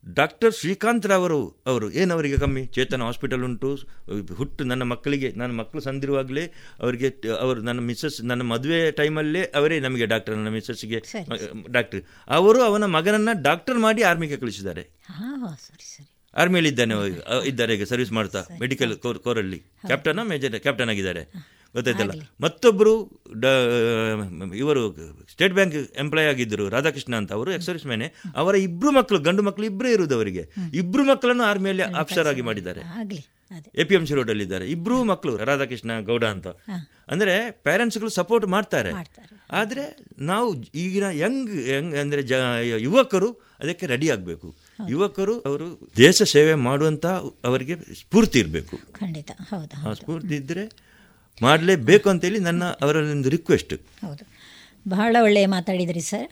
ಡಾಕ್ಟರ್ ಶ್ರೀಕಾಂತ್ ರಾವರು ಅವರು ಏನವರಿಗೆ ಕಮ್ಮಿ? ಚೇತನ ಹಾಸ್ಪಿಟಲ್ ಉಂಟು ಹುಟ್ಟು ನನ್ನ ಮಕ್ಕಳಿಗೆ ನನ್ನ ಮಕ್ಕಳು ಸಂದಿರುವಾಗಲೇ ಅವರಿಗೆ ಅವರು ನನ್ನ ಮಿಸ್ಸಸ್ ನನ್ನ ಮದುವೆ ಟೈಮಲ್ಲೇ ಅವರೇ ನಮಗೆ ಡಾಕ್ಟರ್ ನನ್ನ ಮಿಸ್ಸಸ್ಗೆ ಡಾಕ್ಟರ್ ಅವರು ಅವನ ಮಗನನ್ನು ಡಾಕ್ಟರ್ ಮಾಡಿ ಆರ್ಮಿಗೆ ಕಳಿಸಿದ್ದಾರೆ. ಆರ್ಮಿಯಲ್ಲಿ ಇದ್ದಾನೆ ಇದ್ದಾರೆ ಈಗ ಸರ್ವಿಸ್ ಮಾಡ್ತಾ ಮೆಡಿಕಲ್ ಕೋರ್ ಕೋರಲ್ಲಿ ಕ್ಯಾಪ್ಟನ್ ಮೇಜರ್ ಕ್ಯಾಪ್ಟನ್ ಆಗಿದ್ದಾರೆ. ಗೊತ್ತಾಯ್ತಲ್ಲ? ಮತ್ತೊಬ್ಬರು ಇವರು ಸ್ಟೇಟ್ ಬ್ಯಾಂಕ್ ಎಂಪ್ಲಾಯ್ ಆಗಿದ್ದರು ರಾಧಾಕೃಷ್ಣ ಅಂತ ಅವರು ಎಕ್ಸರ್ವಿಸ್ ಮ್ಯಾನೆ ಅವರ ಇಬ್ರು ಮಕ್ಕಳು ಗಂಡು ಮಕ್ಕಳು ಇಬ್ಬರೇ ಇರುವುದು ಅವರಿಗೆ. ಇಬ್ರು ಮಕ್ಕಳನ್ನು ಆರ್ಮಿಯಲ್ಲಿ ಆಫೀಸರ್ ಆಗಿ ಮಾಡಿದ್ದಾರೆ. ಎ ಪಿ ಎಂ ಸಿ ರೋಡಲ್ಲಿ ಇದ್ದಾರೆ ಇಬ್ರು ಮಕ್ಕಳು ರಾಧಾಕೃಷ್ಣ ಗೌಡ ಅಂತ. ಅಂದರೆ ಪೇರೆಂಟ್ಸ್ಗಳು ಸಪೋರ್ಟ್ ಮಾಡ್ತಾರೆ. ಆದರೆ ನಾವು ಈಗಿನ ಯಂಗ್ ಯಂಗ್ ಅಂದರೆ ಜ ಯುವಕರು ಅದಕ್ಕೆ ರೆಡಿ ಆಗಬೇಕು. ಯುವಕರು ಅವರು ದೇಶ ಸೇವೆ ಮಾಡುವಂತ ಅವರಿಗೆ ಸ್ಫೂರ್ತಿ ಇರಬೇಕು. ಖಂಡಿತ. ಹೌದು ಸ್ಫೂರ್ತಿ ಇದ್ದರೆ ಮಾಡಲೇಬೇಕು ಅಂತೇಳಿ ನನ್ನ ಅವರಲ್ಲೊಂದು ರಿಕ್ವೆಸ್ಟ್ ಹೌದು. ಬಹಳ ಒಳ್ಳೆಯ ಮಾತಾಡಿದ್ರಿ ಸರ್.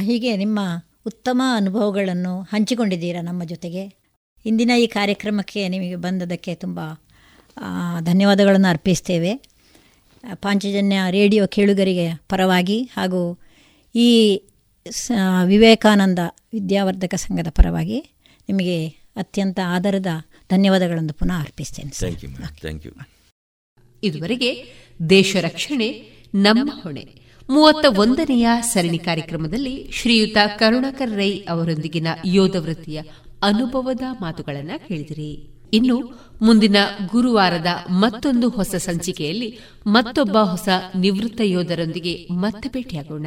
ಹೀಗೆ ನಿಮ್ಮ ಉತ್ತಮ ಅನುಭವಗಳನ್ನು ಹಂಚಿಕೊಂಡಿದ್ದೀರಾ ನಮ್ಮ ಜೊತೆಗೆ? ಇಂದಿನ ಈ ಕಾರ್ಯಕ್ರಮಕ್ಕೆ ನಿಮಗೆ ಬಂದದಕ್ಕೆ ತುಂಬ ಧನ್ಯವಾದಗಳನ್ನು ಅರ್ಪಿಸ್ತೇವೆ. ಪಾಂಚಜನ್ಯ ರೇಡಿಯೋ ಕೇಳುಗರಿಗೆ ಪರವಾಗಿ ಹಾಗೂ ಈ ವಿವೇಕಾನಂದ ವಿದ್ಯಾವರ್ಧಕ ಸಂಘದ ಪರವಾಗಿ ನಿಮಗೆ ಅತ್ಯಂತ ಆಧಾರದ ಧನ್ಯವಾದಗಳನ್ನು ಪುನಃ ಅರ್ಪಿಸ್ತೇನೆ ಥ್ಯಾಂಕ್ ಯು ಇದುವರೆಗೆ ದೇಶ ರಕ್ಷಣೆ ನಮ್ಮ ಹೊಣೆ. ಮೂವತ್ತ ಒಂದನೆಯ ಸರಣಿ ಕಾರ್ಯಕ್ರಮದಲ್ಲಿ ಶ್ರೀಯುತ ಕರುಣಾಕರ್ ರೈ ಅವರೊಂದಿಗಿನ ಯೋಧ ವೃತ್ತಿಯ ಅನುಭವದ ಮಾತುಗಳನ್ನು ಕೇಳಿದಿರಿ. ಇನ್ನು ಮುಂದಿನ ಗುರುವಾರದ ಮತ್ತೊಂದು ಹೊಸ ಸಂಚಿಕೆಯಲ್ಲಿ ಮತ್ತೊಬ್ಬ ಹೊಸ ನಿವೃತ್ತ ಯೋಧರೊಂದಿಗೆ ಮತ್ತೆ ಭೇಟಿಯಾಗೋಣ.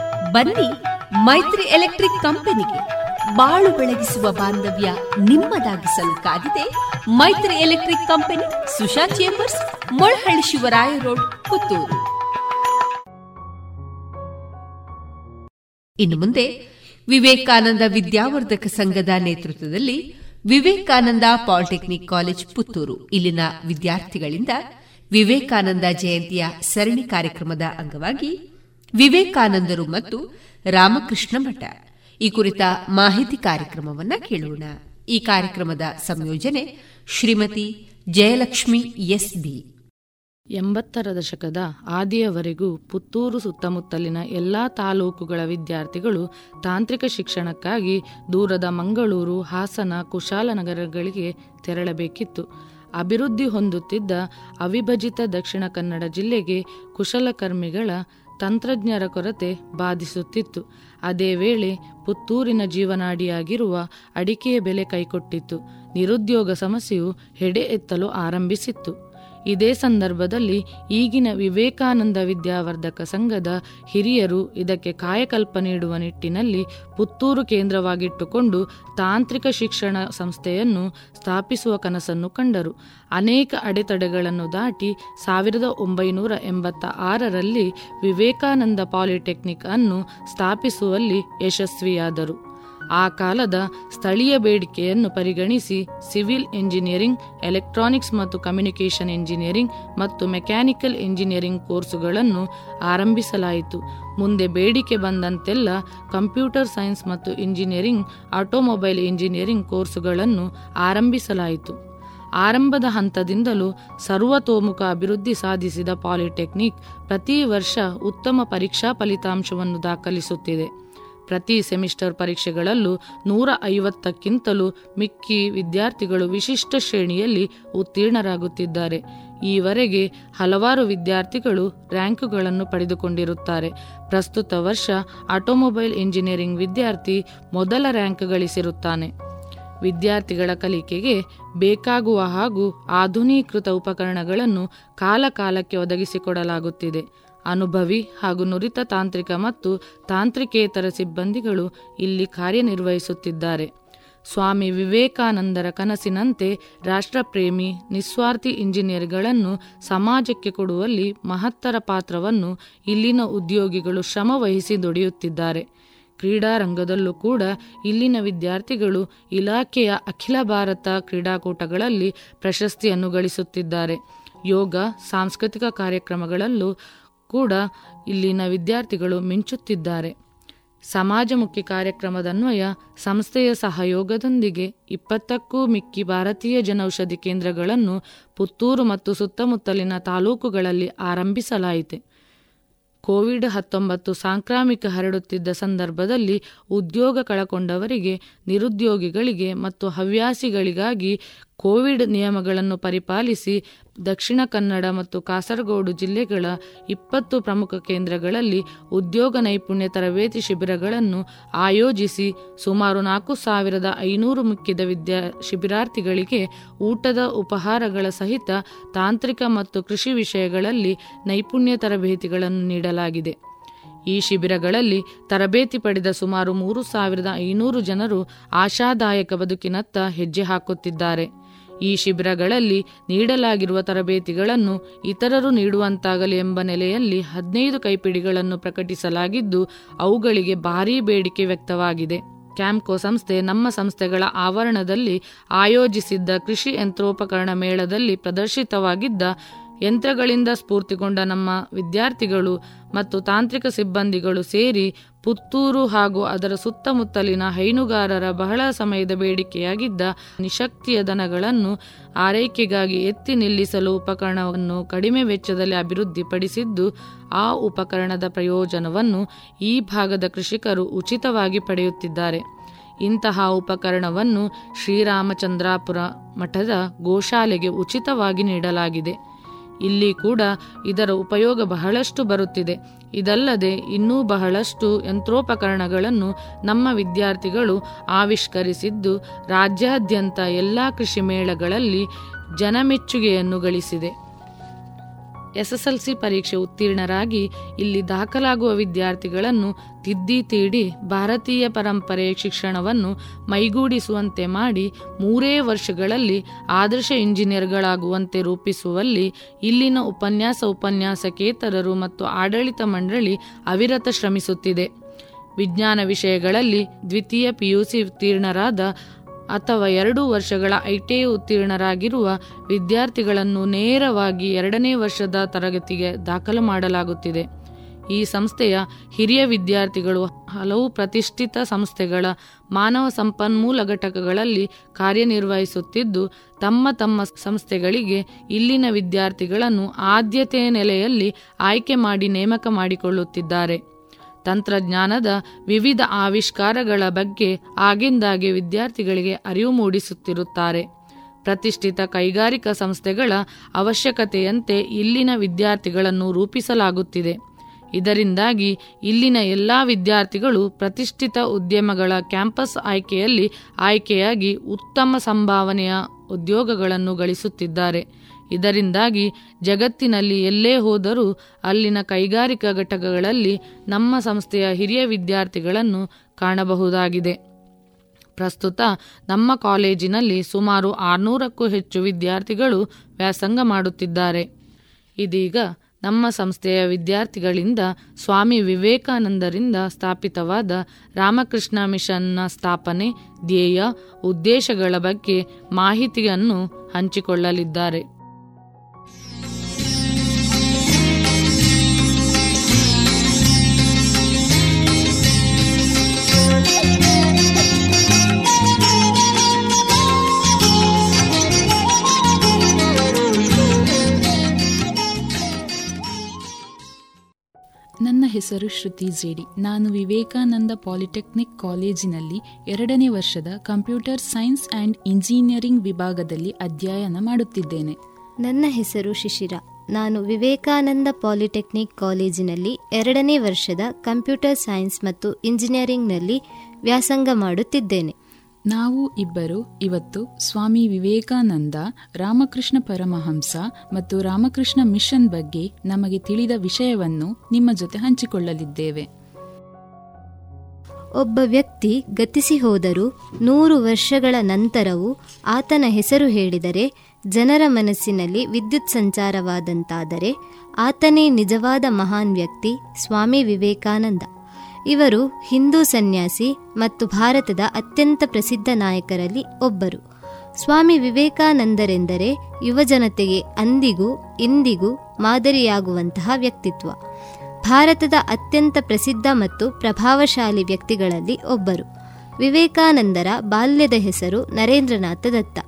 ಬನ್ನಿ ಮೈತ್ರಿ ಎಲೆಕ್ಟ್ರಿಕ್ ಕಂಪನಿಗೆ ಬಾಳು ಬೆಳಗಿಸುವ ಬಾಂಧವ್ಯ ನಿಮ್ಮದಾಗಿಸಲು ಕಾದಿದೆ ಮೈತ್ರಿ electric company Susha chambers, Molahalli Shivaraya road, Puttur. ಇನ್ನು ಮುಂದೆ ವಿವೇಕಾನಂದ ವಿದ್ಯಾವರ್ಧಕ ಸಂಘದ ನೇತೃತ್ವದಲ್ಲಿ ವಿವೇಕಾನಂದ ಪಾಲಿಟೆಕ್ನಿಕ್ ಕಾಲೇಜ್, ಪುತ್ತೂರು. ಇಲ್ಲಿನ ವಿದ್ಯಾರ್ಥಿಗಳಿಂದ ವಿವೇಕಾನಂದ ಜಯಂತಿಯ ಸರಣಿ ಕಾರ್ಯಕ್ರಮದ ಅಂಗವಾಗಿ ವಿವೇಕಾನಂದರು ಮತ್ತು ರಾಮಕೃಷ್ಣ ಮಠ. ಈ ಕುರಿತ ಮಾಹಿತಿ ಕಾರ್ಯಕ್ರಮವನ್ನು ಕೇಳೋಣ. ಈ ಕಾರ್ಯಕ್ರಮದ ಸಂಯೋಜನೆ ಶ್ರೀಮತಿ ಜಯಲಕ್ಷ್ಮಿ ಎಸ್ ಬಿ ಎಂಬತ್ತರ ದಶಕದ ಆದಿಯವರೆಗೂ ಪುತ್ತೂರು ಸುತ್ತಮುತ್ತಲಿನ ಎಲ್ಲ ತಾಲೂಕುಗಳ ವಿದ್ಯಾರ್ಥಿಗಳು ತಾಂತ್ರಿಕ ಶಿಕ್ಷಣಕ್ಕಾಗಿ ದೂರದ ಮಂಗಳೂರು, ಹಾಸನ ಕುಶಾಲನಗರಗಳಿಗೆ ತೆರಳಬೇಕಿತ್ತು. ಅಭಿವೃದ್ಧಿ ಹೊಂದುತ್ತಿದ್ದ ಅವಿಭಜಿತ ದಕ್ಷಿಣ ಕನ್ನಡ ಜಿಲ್ಲೆಗೆ ಕುಶಲಕರ್ಮಿಗಳ ತಂತ್ರಜ್ಞರ ಕೊರತೆ ಬಾಧಿಸುತ್ತಿತ್ತು. ಅದೇ ವೇಳೆ ಪುತ್ತೂರಿನ ಜೀವನಾಡಿಯಾಗಿರುವ ಅಡಿಕೆಯ ಬೆಲೆ ಕೈಕೊಟ್ಟಿತ್ತು. ನಿರುದ್ಯೋಗ ಸಮಸ್ಯೆಯು ಹೆಡೆ ಎತ್ತಲು ಆರಂಭಿಸಿತ್ತು. ಇದೇ ಸಂದರ್ಭದಲ್ಲಿ ಈಗಿನ ವಿವೇಕಾನಂದ ವಿದ್ಯಾವರ್ಧಕ ಸಂಘದ ಹಿರಿಯರು ಇದಕ್ಕೆ ಕಾಯಕಲ್ಪ ನೀಡುವ ನಿಟ್ಟಿನಲ್ಲಿ ಪುತ್ತೂರು ಕೇಂದ್ರವಾಗಿಟ್ಟುಕೊಂಡು ತಾಂತ್ರಿಕ ಶಿಕ್ಷಣ ಸಂಸ್ಥೆಯನ್ನು ಸ್ಥಾಪಿಸುವ ಕನಸನ್ನು ಕಂಡರು. ಅನೇಕ ಅಡೆತಡೆಗಳನ್ನು ದಾಟಿ ಸಾವಿರದ ಒಂಬೈನೂರ ಎಂಬತ್ತ ಆರರಲ್ಲಿ ವಿವೇಕಾನಂದ ಪಾಲಿಟೆಕ್ನಿಕ್ ಅನ್ನು ಸ್ಥಾಪಿಸುವಲ್ಲಿ ಯಶಸ್ವಿಯಾದರು. ಆ ಕಾಲದ ಸ್ಥಳೀಯ ಬೇಡಿಕೆಯನ್ನು ಪರಿಗಣಿಸಿ ಸಿವಿಲ್ ಎಂಜಿನಿಯರಿಂಗ್, ಎಲೆಕ್ಟ್ರಾನಿಕ್ಸ್ ಮತ್ತು ಕಮ್ಯುನಿಕೇಷನ್ ಎಂಜಿನಿಯರಿಂಗ್ ಮತ್ತು ಮೆಕ್ಯಾನಿಕಲ್ ಎಂಜಿನಿಯರಿಂಗ್ ಕೋರ್ಸುಗಳನ್ನು ಆರಂಭಿಸಲಾಯಿತು. ಮುಂದೆ ಬೇಡಿಕೆ ಬಂದಂತೆಲ್ಲ ಕಂಪ್ಯೂಟರ್ ಸೈನ್ಸ್ ಮತ್ತು ಇಂಜಿನಿಯರಿಂಗ್, ಆಟೋಮೊಬೈಲ್ ಇಂಜಿನಿಯರಿಂಗ್ ಕೋರ್ಸುಗಳನ್ನು ಆರಂಭಿಸಲಾಯಿತು. ಆರಂಭದ ಹಂತದಿಂದಲೂ ಸರ್ವತೋಮುಖ ಅಭಿವೃದ್ಧಿ ಸಾಧಿಸಿದ ಪಾಲಿಟೆಕ್ನಿಕ್ ಪ್ರತಿ ವರ್ಷ ಉತ್ತಮ ಪರೀಕ್ಷಾ ಫಲಿತಾಂಶವನ್ನು ದಾಖಲಿಸುತ್ತಿದೆ. ಪ್ರತಿ ಸೆಮಿಸ್ಟರ್ ಪರೀಕ್ಷೆಗಳಲ್ಲೂ ನೂರ ಐವತ್ತಕ್ಕಿಂತಲೂ ಮಿಕ್ಕಿ ವಿದ್ಯಾರ್ಥಿಗಳು ವಿಶಿಷ್ಟ ಶ್ರೇಣಿಯಲ್ಲಿ ಉತ್ತೀರ್ಣರಾಗುತ್ತಿದ್ದಾರೆ. ಈವರೆಗೆ ಹಲವಾರು ವಿದ್ಯಾರ್ಥಿಗಳು ರ್ಯಾಂಕುಗಳನ್ನು ಪಡೆದುಕೊಂಡಿರುತ್ತಾರೆ. ಪ್ರಸ್ತುತ ವರ್ಷ ಆಟೋಮೊಬೈಲ್ ಇಂಜಿನಿಯರಿಂಗ್ ವಿದ್ಯಾರ್ಥಿ ಮೊದಲ ರ್ಯಾಂಕ್ ಗಳಿಸಿರುತ್ತಾನೆ. ವಿದ್ಯಾರ್ಥಿಗಳ ಕಲಿಕೆಗೆ ಬೇಕಾಗುವ ಹಾಗೂ ಆಧುನೀಕೃತ ಉಪಕರಣಗಳನ್ನು ಕಾಲಕಾಲಕ್ಕೆ ಒದಗಿಸಿಕೊಡಲಾಗುತ್ತಿದೆ. ಅನುಭವಿ ಹಾಗೂ ನುರಿತ ತಾಂತ್ರಿಕ ಮತ್ತು ತಾಂತ್ರಿಕೇತರ ಸಿಬ್ಬಂದಿಗಳು ಇಲ್ಲಿ ಕಾರ್ಯನಿರ್ವಹಿಸುತ್ತಿದ್ದಾರೆ. ಸ್ವಾಮಿ ವಿವೇಕಾನಂದರ ಕನಸಿನಂತೆ ರಾಷ್ಟ್ರಪ್ರೇಮಿ, ನಿಸ್ವಾರ್ಥಿ ಇಂಜಿನಿಯರ್ಗಳನ್ನು ಸಮಾಜಕ್ಕೆ ಕೊಡುವಲ್ಲಿ ಮಹತ್ತರ ಪಾತ್ರವನ್ನು ಇಲ್ಲಿನ ಉದ್ಯೋಗಿಗಳು ಶ್ರಮವಹಿಸಿ ದುಡಿಯುತ್ತಿದ್ದಾರೆ. ಕ್ರೀಡಾರಂಗದಲ್ಲೂ ಕೂಡ ಇಲ್ಲಿನ ವಿದ್ಯಾರ್ಥಿಗಳು ಇಲಾಖೆಯ ಅಖಿಲ ಭಾರತ ಕ್ರೀಡಾಕೂಟಗಳಲ್ಲಿ ಪ್ರಶಸ್ತಿಯನ್ನು ಗಳಿಸುತ್ತಿದ್ದಾರೆ. ಯೋಗ, ಸಾಂಸ್ಕೃತಿಕ ಕಾರ್ಯಕ್ರಮಗಳಲ್ಲೂ ಕೂಡ ಇಲ್ಲಿನ ವಿದ್ಯಾರ್ಥಿಗಳು ಮಿಂಚುತ್ತಿದ್ದಾರೆ. ಸಮಾಜಮುಖಿ ಕಾರ್ಯಕ್ರಮದನ್ವಯ ಸಂಸ್ಥೆಯ ಸಹಯೋಗದೊಂದಿಗೆ ಇಪ್ಪತ್ತಕ್ಕೂ ಮಿಕ್ಕಿ ಭಾರತೀಯ ಜನೌಷಧಿ ಕೇಂದ್ರಗಳನ್ನು ಪುತ್ತೂರು ಮತ್ತು ಸುತ್ತಮುತ್ತಲಿನ ತಾಲೂಕುಗಳಲ್ಲಿ ಆರಂಭಿಸಲಾಯಿತು. ಕೋವಿಡ್ ಹತ್ತೊಂಬತ್ತು ಸಾಂಕ್ರಾಮಿಕ ಹರಡುತ್ತಿದ್ದ ಸಂದರ್ಭದಲ್ಲಿ ಉದ್ಯೋಗ ಕಳಕೊಂಡವರಿಗೆ, ನಿರುದ್ಯೋಗಿಗಳಿಗೆ ಮತ್ತು ಹವ್ಯಾಸಿಗಳಿಗಾಗಿ ಕೋವಿಡ್ ನಿಯಮಗಳನ್ನು ಪರಿಪಾಲಿಸಿ ದಕ್ಷಿಣ ಕನ್ನಡ ಮತ್ತು ಕಾಸರಗೋಡು ಜಿಲ್ಲೆಗಳ ಇಪ್ಪತ್ತು ಪ್ರಮುಖ ಕೇಂದ್ರಗಳಲ್ಲಿ ಉದ್ಯೋಗ ನೈಪುಣ್ಯ ತರಬೇತಿ ಶಿಬಿರಗಳನ್ನು ಆಯೋಜಿಸಿ ಸುಮಾರು ನಾಲ್ಕು ಸಾವಿರದ ಐನೂರು ಮುಖ್ಯದ ವಿದ್ಯಾ ಶಿಬಿರಾರ್ಥಿಗಳಿಗೆ ಊಟದ ಉಪಹಾರಗಳ ಸಹಿತ ತಾಂತ್ರಿಕ ಮತ್ತು ಕೃಷಿ ವಿಷಯಗಳಲ್ಲಿ ನೈಪುಣ್ಯ ತರಬೇತಿಗಳನ್ನು ನೀಡಲಾಗಿದೆ. ಈ ಶಿಬಿರಗಳಲ್ಲಿ ತರಬೇತಿ ಪಡೆದ ಸುಮಾರು ಮೂರು ಸಾವಿರದ ಐನೂರು ಜನರು ಆಶಾದಾಯಕ ಬದುಕಿನತ್ತ ಹೆಜ್ಜೆ ಹಾಕುತ್ತಿದ್ದಾರೆ. ಈ ಶಿಬಿರಗಳಲ್ಲಿ ನೀಡಲಾಗಿರುವ ತರಬೇತಿಗಳನ್ನು ಇತರರು ನೀಡುವಂತಾಗಲಿ ಎಂಬ ನೆಲೆಯಲ್ಲಿ ಹದಿನೈದು ಕೈಪಿಡಿಗಳನ್ನು ಪ್ರಕಟಿಸಲಾಗಿದ್ದು, ಅವುಗಳಿಗೆ ಭಾರೀ ಬೇಡಿಕೆ ವ್ಯಕ್ತವಾಗಿದೆ. ಕ್ಯಾಂಪ್ಕೋ ಸಂಸ್ಥೆ ನಮ್ಮ ಸಂಸ್ಥೆಗಳ ಆವರಣದಲ್ಲಿ ಆಯೋಜಿಸಿದ್ದ ಕೃಷಿ ಯಂತ್ರೋಪಕರಣ ಮೇಳದಲ್ಲಿ ಪ್ರದರ್ಶಿತವಾಗಿದ್ದ ಯಂತ್ರಗಳಿಂದ ಸ್ಫೂರ್ತಿಗೊಂಡ ನಮ್ಮ ವಿದ್ಯಾರ್ಥಿಗಳು ಮತ್ತು ತಾಂತ್ರಿಕ ಸಿಬ್ಬಂದಿಗಳು ಸೇರಿ ಪುತ್ತೂರು ಹಾಗೂ ಅದರ ಸುತ್ತಮುತ್ತಲಿನ ಹೈನುಗಾರರ ಬಹಳ ಸಮಯದ ಬೇಡಿಕೆಯಾಗಿದ್ದ ನಿಶಕ್ತಿಯ ದನಗಳನ್ನು ಆರೈಕೆಗಾಗಿ ಎತ್ತಿ ನಿಲ್ಲಿಸಲು ಉಪಕರಣವನ್ನು ಕಡಿಮೆ ವೆಚ್ಚದಲ್ಲಿ ಅಭಿವೃದ್ಧಿಪಡಿಸಿದ್ದು, ಆ ಉಪಕರಣದ ಪ್ರಯೋಜನವನ್ನು ಈ ಭಾಗದ ಕೃಷಿಕರು ಉಚಿತವಾಗಿ ಪಡೆಯುತ್ತಿದ್ದಾರೆ. ಇಂತಹ ಉಪಕರಣವನ್ನು ಶ್ರೀರಾಮಚಂದ್ರಾಪುರ ಮಠದ ಗೋಶಾಲೆಗೆ ಉಚಿತವಾಗಿ ನೀಡಲಾಗಿದೆ. ಇಲ್ಲಿ ಕೂಡ ಇದರ ಉಪಯೋಗ ಬಹಳಷ್ಟು ಬರುತ್ತಿದೆ. ಇದಲ್ಲದೆ ಇನ್ನೂ ಬಹಳಷ್ಟು ಯಂತ್ರೋಪಕರಣಗಳನ್ನು ನಮ್ಮ ವಿದ್ಯಾರ್ಥಿಗಳು ಆವಿಷ್ಕರಿಸಿದ್ದು ರಾಜ್ಯಾದ್ಯಂತ ಎಲ್ಲ ಕೃಷಿ ಮೇಳಗಳಲ್ಲಿ ಜನಮೆಚ್ಚುಗೆಯನ್ನು ಗಳಿಸಿದೆ. ಎಸ್ಎಸ್ಎಲ್ಸಿ ಪರೀಕ್ಷೆ ಉತ್ತೀರ್ಣರಾಗಿ ಇಲ್ಲಿ ದಾಖಲಾಗುವ ವಿದ್ಯಾರ್ಥಿಗಳನ್ನು ತಿದ್ದಿ ತೀಡಿ ಭಾರತೀಯ ಪರಂಪರೆಯ ಶಿಕ್ಷಣವನ್ನು ಮೈಗೂಡಿಸುವಂತೆ ಮಾಡಿ ಮೂರೇ ವರ್ಷಗಳಲ್ಲಿ ಆದರ್ಶ ಇಂಜಿನಿಯರ್ಗಳಾಗುವಂತೆ ರೂಪಿಸುವಲ್ಲಿ ಇಲ್ಲಿನ ಉಪನ್ಯಾಸ ಉಪನ್ಯಾಸಕೇತರರು ಮತ್ತು ಆಡಳಿತ ಮಂಡಳಿ ಅವಿರತ ಶ್ರಮಿಸುತ್ತಿದೆ. ವಿಜ್ಞಾನ ವಿಷಯಗಳಲ್ಲಿ ದ್ವಿತೀಯ ಪಿಯುಸಿ ಉತ್ತೀರ್ಣರಾದ ಅಥವಾ ಎರಡು ವರ್ಷಗಳ ಐಟಿಐ ಉತ್ತೀರ್ಣರಾಗಿರುವ ವಿದ್ಯಾರ್ಥಿಗಳನ್ನು ನೇರವಾಗಿ ಎರಡನೇ ವರ್ಷದ ತರಗತಿಗೆ ದಾಖಲು ಮಾಡಲಾಗುತ್ತಿದೆ. ಈ ಸಂಸ್ಥೆಯ ಹಿರಿಯ ವಿದ್ಯಾರ್ಥಿಗಳು ಹಲವು ಪ್ರತಿಷ್ಠಿತ ಸಂಸ್ಥೆಗಳ ಮಾನವ ಸಂಪನ್ಮೂಲ ಘಟಕಗಳಲ್ಲಿ ಕಾರ್ಯನಿರ್ವಹಿಸುತ್ತಿದ್ದು, ತಮ್ಮ ತಮ್ಮ ಸಂಸ್ಥೆಗಳಿಗೆ ಇಲ್ಲಿನ ವಿದ್ಯಾರ್ಥಿಗಳನ್ನು ಆದ್ಯತೆಯ ನೆಲೆಯಲ್ಲಿ ಆಯ್ಕೆ ಮಾಡಿ ನೇಮಕ ಮಾಡಿಕೊಳ್ಳುತ್ತಿದ್ದಾರೆ. ತಂತ್ರಜ್ಞಾನದ ವಿವಿಧ ಆವಿಷ್ಕಾರಗಳ ಬಗ್ಗೆ ಆಗಿಂದಾಗೆ ವಿದ್ಯಾರ್ಥಿಗಳಿಗೆ ಅರಿವು ಮೂಡಿಸುತ್ತಿರುತ್ತಾರೆ. ಪ್ರತಿಷ್ಠಿತ ಕೈಗಾರಿಕಾ ಸಂಸ್ಥೆಗಳ ಅವಶ್ಯಕತೆಯಂತೆ ಇಲ್ಲಿನ ವಿದ್ಯಾರ್ಥಿಗಳನ್ನು ರೂಪಿಸಲಾಗುತ್ತಿದೆ. ಇದರಿಂದಾಗಿ ಇಲ್ಲಿನ ಎಲ್ಲ ವಿದ್ಯಾರ್ಥಿಗಳು ಪ್ರತಿಷ್ಠಿತ ಉದ್ಯಮಗಳ ಕ್ಯಾಂಪಸ್ ಆಯ್ಕೆಯಲ್ಲಿ ಆಯ್ಕೆಯಾಗಿ ಉತ್ತಮ ಸಂಭಾವನೆಯ ಉದ್ಯೋಗಗಳನ್ನು ಗಳಿಸುತ್ತಿದ್ದಾರೆ. ಇದರಿಂದಾಗಿ ಜಗತ್ತಿನಲ್ಲಿ ಎಲ್ಲೇ ಹೋದರೂ ಅಲ್ಲಿನ ಕೈಗಾರಿಕಾ ಘಟಕಗಳಲ್ಲಿ ನಮ್ಮ ಸಂಸ್ಥೆಯ ಹಿರಿಯ ವಿದ್ಯಾರ್ಥಿಗಳನ್ನು ಕಾಣಬಹುದಾಗಿದೆ. ಪ್ರಸ್ತುತ ನಮ್ಮ ಕಾಲೇಜಿನಲ್ಲಿ ಸುಮಾರು ಆರುನೂರಕ್ಕೂ ಹೆಚ್ಚು ವಿದ್ಯಾರ್ಥಿಗಳು ವ್ಯಾಸಂಗ ಮಾಡುತ್ತಿದ್ದಾರೆ. ಇದೀಗ ನಮ್ಮ ಸಂಸ್ಥೆಯ ವಿದ್ಯಾರ್ಥಿಗಳಿಂದ ಸ್ವಾಮಿ ವಿವೇಕಾನಂದರಿಂದ ಸ್ಥಾಪಿತವಾದ ರಾಮಕೃಷ್ಣ ಮಿಷನ್ನ ಸ್ಥಾಪನೆ ಧ್ಯೇಯ ಉದ್ದೇಶಗಳ ಬಗ್ಗೆ ಮಾಹಿತಿಯನ್ನು ಹಂಚಿಕೊಳ್ಳಲಿದ್ದಾರೆ. ನನ್ನ ಹೆಸರು ಶ್ರುತಿ ಜೇಡಿ. ನಾನು ವಿವೇಕಾನಂದ ಪಾಲಿಟೆಕ್ನಿಕ್ ಕಾಲೇಜಿನಲ್ಲಿ ಎರಡನೇ ವರ್ಷದ ಕಂಪ್ಯೂಟರ್ ಸೈನ್ಸ್ ಆ್ಯಂಡ್ ಇಂಜಿನಿಯರಿಂಗ್ ವಿಭಾಗದಲ್ಲಿ ಅಧ್ಯಯನ ಮಾಡುತ್ತಿದ್ದೇನೆ. ನನ್ನ ಹೆಸರು ಶಿಶಿರ. ನಾನು ವಿವೇಕಾನಂದ ಪಾಲಿಟೆಕ್ನಿಕ್ ಕಾಲೇಜಿನಲ್ಲಿ ಎರಡನೇ ವರ್ಷದ ಕಂಪ್ಯೂಟರ್ ಸೈನ್ಸ್ ಮತ್ತು ಇಂಜಿನಿಯರಿಂಗ್ನಲ್ಲಿ ವ್ಯಾಸಂಗ ಮಾಡುತ್ತಿದ್ದೇನೆ. ನಾವು ಇಬ್ಬರು, ಇವತ್ತು ಸ್ವಾಮಿ ವಿವೇಕಾನಂದ, ರಾಮಕೃಷ್ಣ ಪರಮಹಂಸ ಮತ್ತು ರಾಮಕೃಷ್ಣ ಮಿಷನ್ ಬಗ್ಗೆ ನಮಗೆ ತಿಳಿದ ವಿಷಯವನ್ನು ನಿಮ್ಮ ಜೊತೆ ಹಂಚಿಕೊಳ್ಳಲಿದ್ದೇವೆ. ಒಬ್ಬ ವ್ಯಕ್ತಿ ಗತಿಸಿ ಹೋದರೂ ನೂರು ವರ್ಷಗಳ ನಂತರವೂ ಆತನ ಹೆಸರು ಹೇಳಿದರೆ ಜನರ ಮನಸ್ಸಿನಲ್ಲಿ ವಿದ್ಯುತ್ ಸಂಚಾರವಾದಂತಾದರೆ ಆತನೇ ನಿಜವಾದ ಮಹಾನ್ ವ್ಯಕ್ತಿ ಸ್ವಾಮಿ ವಿವೇಕಾನಂದ. ಇವರು ಹಿಂದೂ ಸನ್ಯಾಸಿ ಮತ್ತು ಭಾರತದ ಅತ್ಯಂತ ಪ್ರಸಿದ್ಧ ನಾಯಕರಲ್ಲಿ ಒಬ್ಬರು. ಸ್ವಾಮಿ ವಿವೇಕಾನಂದರೆಂದರೆ ಯುವಜನತೆಗೆ ಅಂದಿಗೂ ಇಂದಿಗೂ ಮಾದರಿಯಾಗುವಂತಹ ವ್ಯಕ್ತಿತ್ವ. ಭಾರತದ ಅತ್ಯಂತ ಪ್ರಸಿದ್ಧ ಮತ್ತು ಪ್ರಭಾವಶಾಲಿ ವ್ಯಕ್ತಿಗಳಲ್ಲಿ ಒಬ್ಬರು. ವಿವೇಕಾನಂದರ ಬಾಲ್ಯದ ಹೆಸರು ನರೇಂದ್ರನಾಥ ದತ್ತ.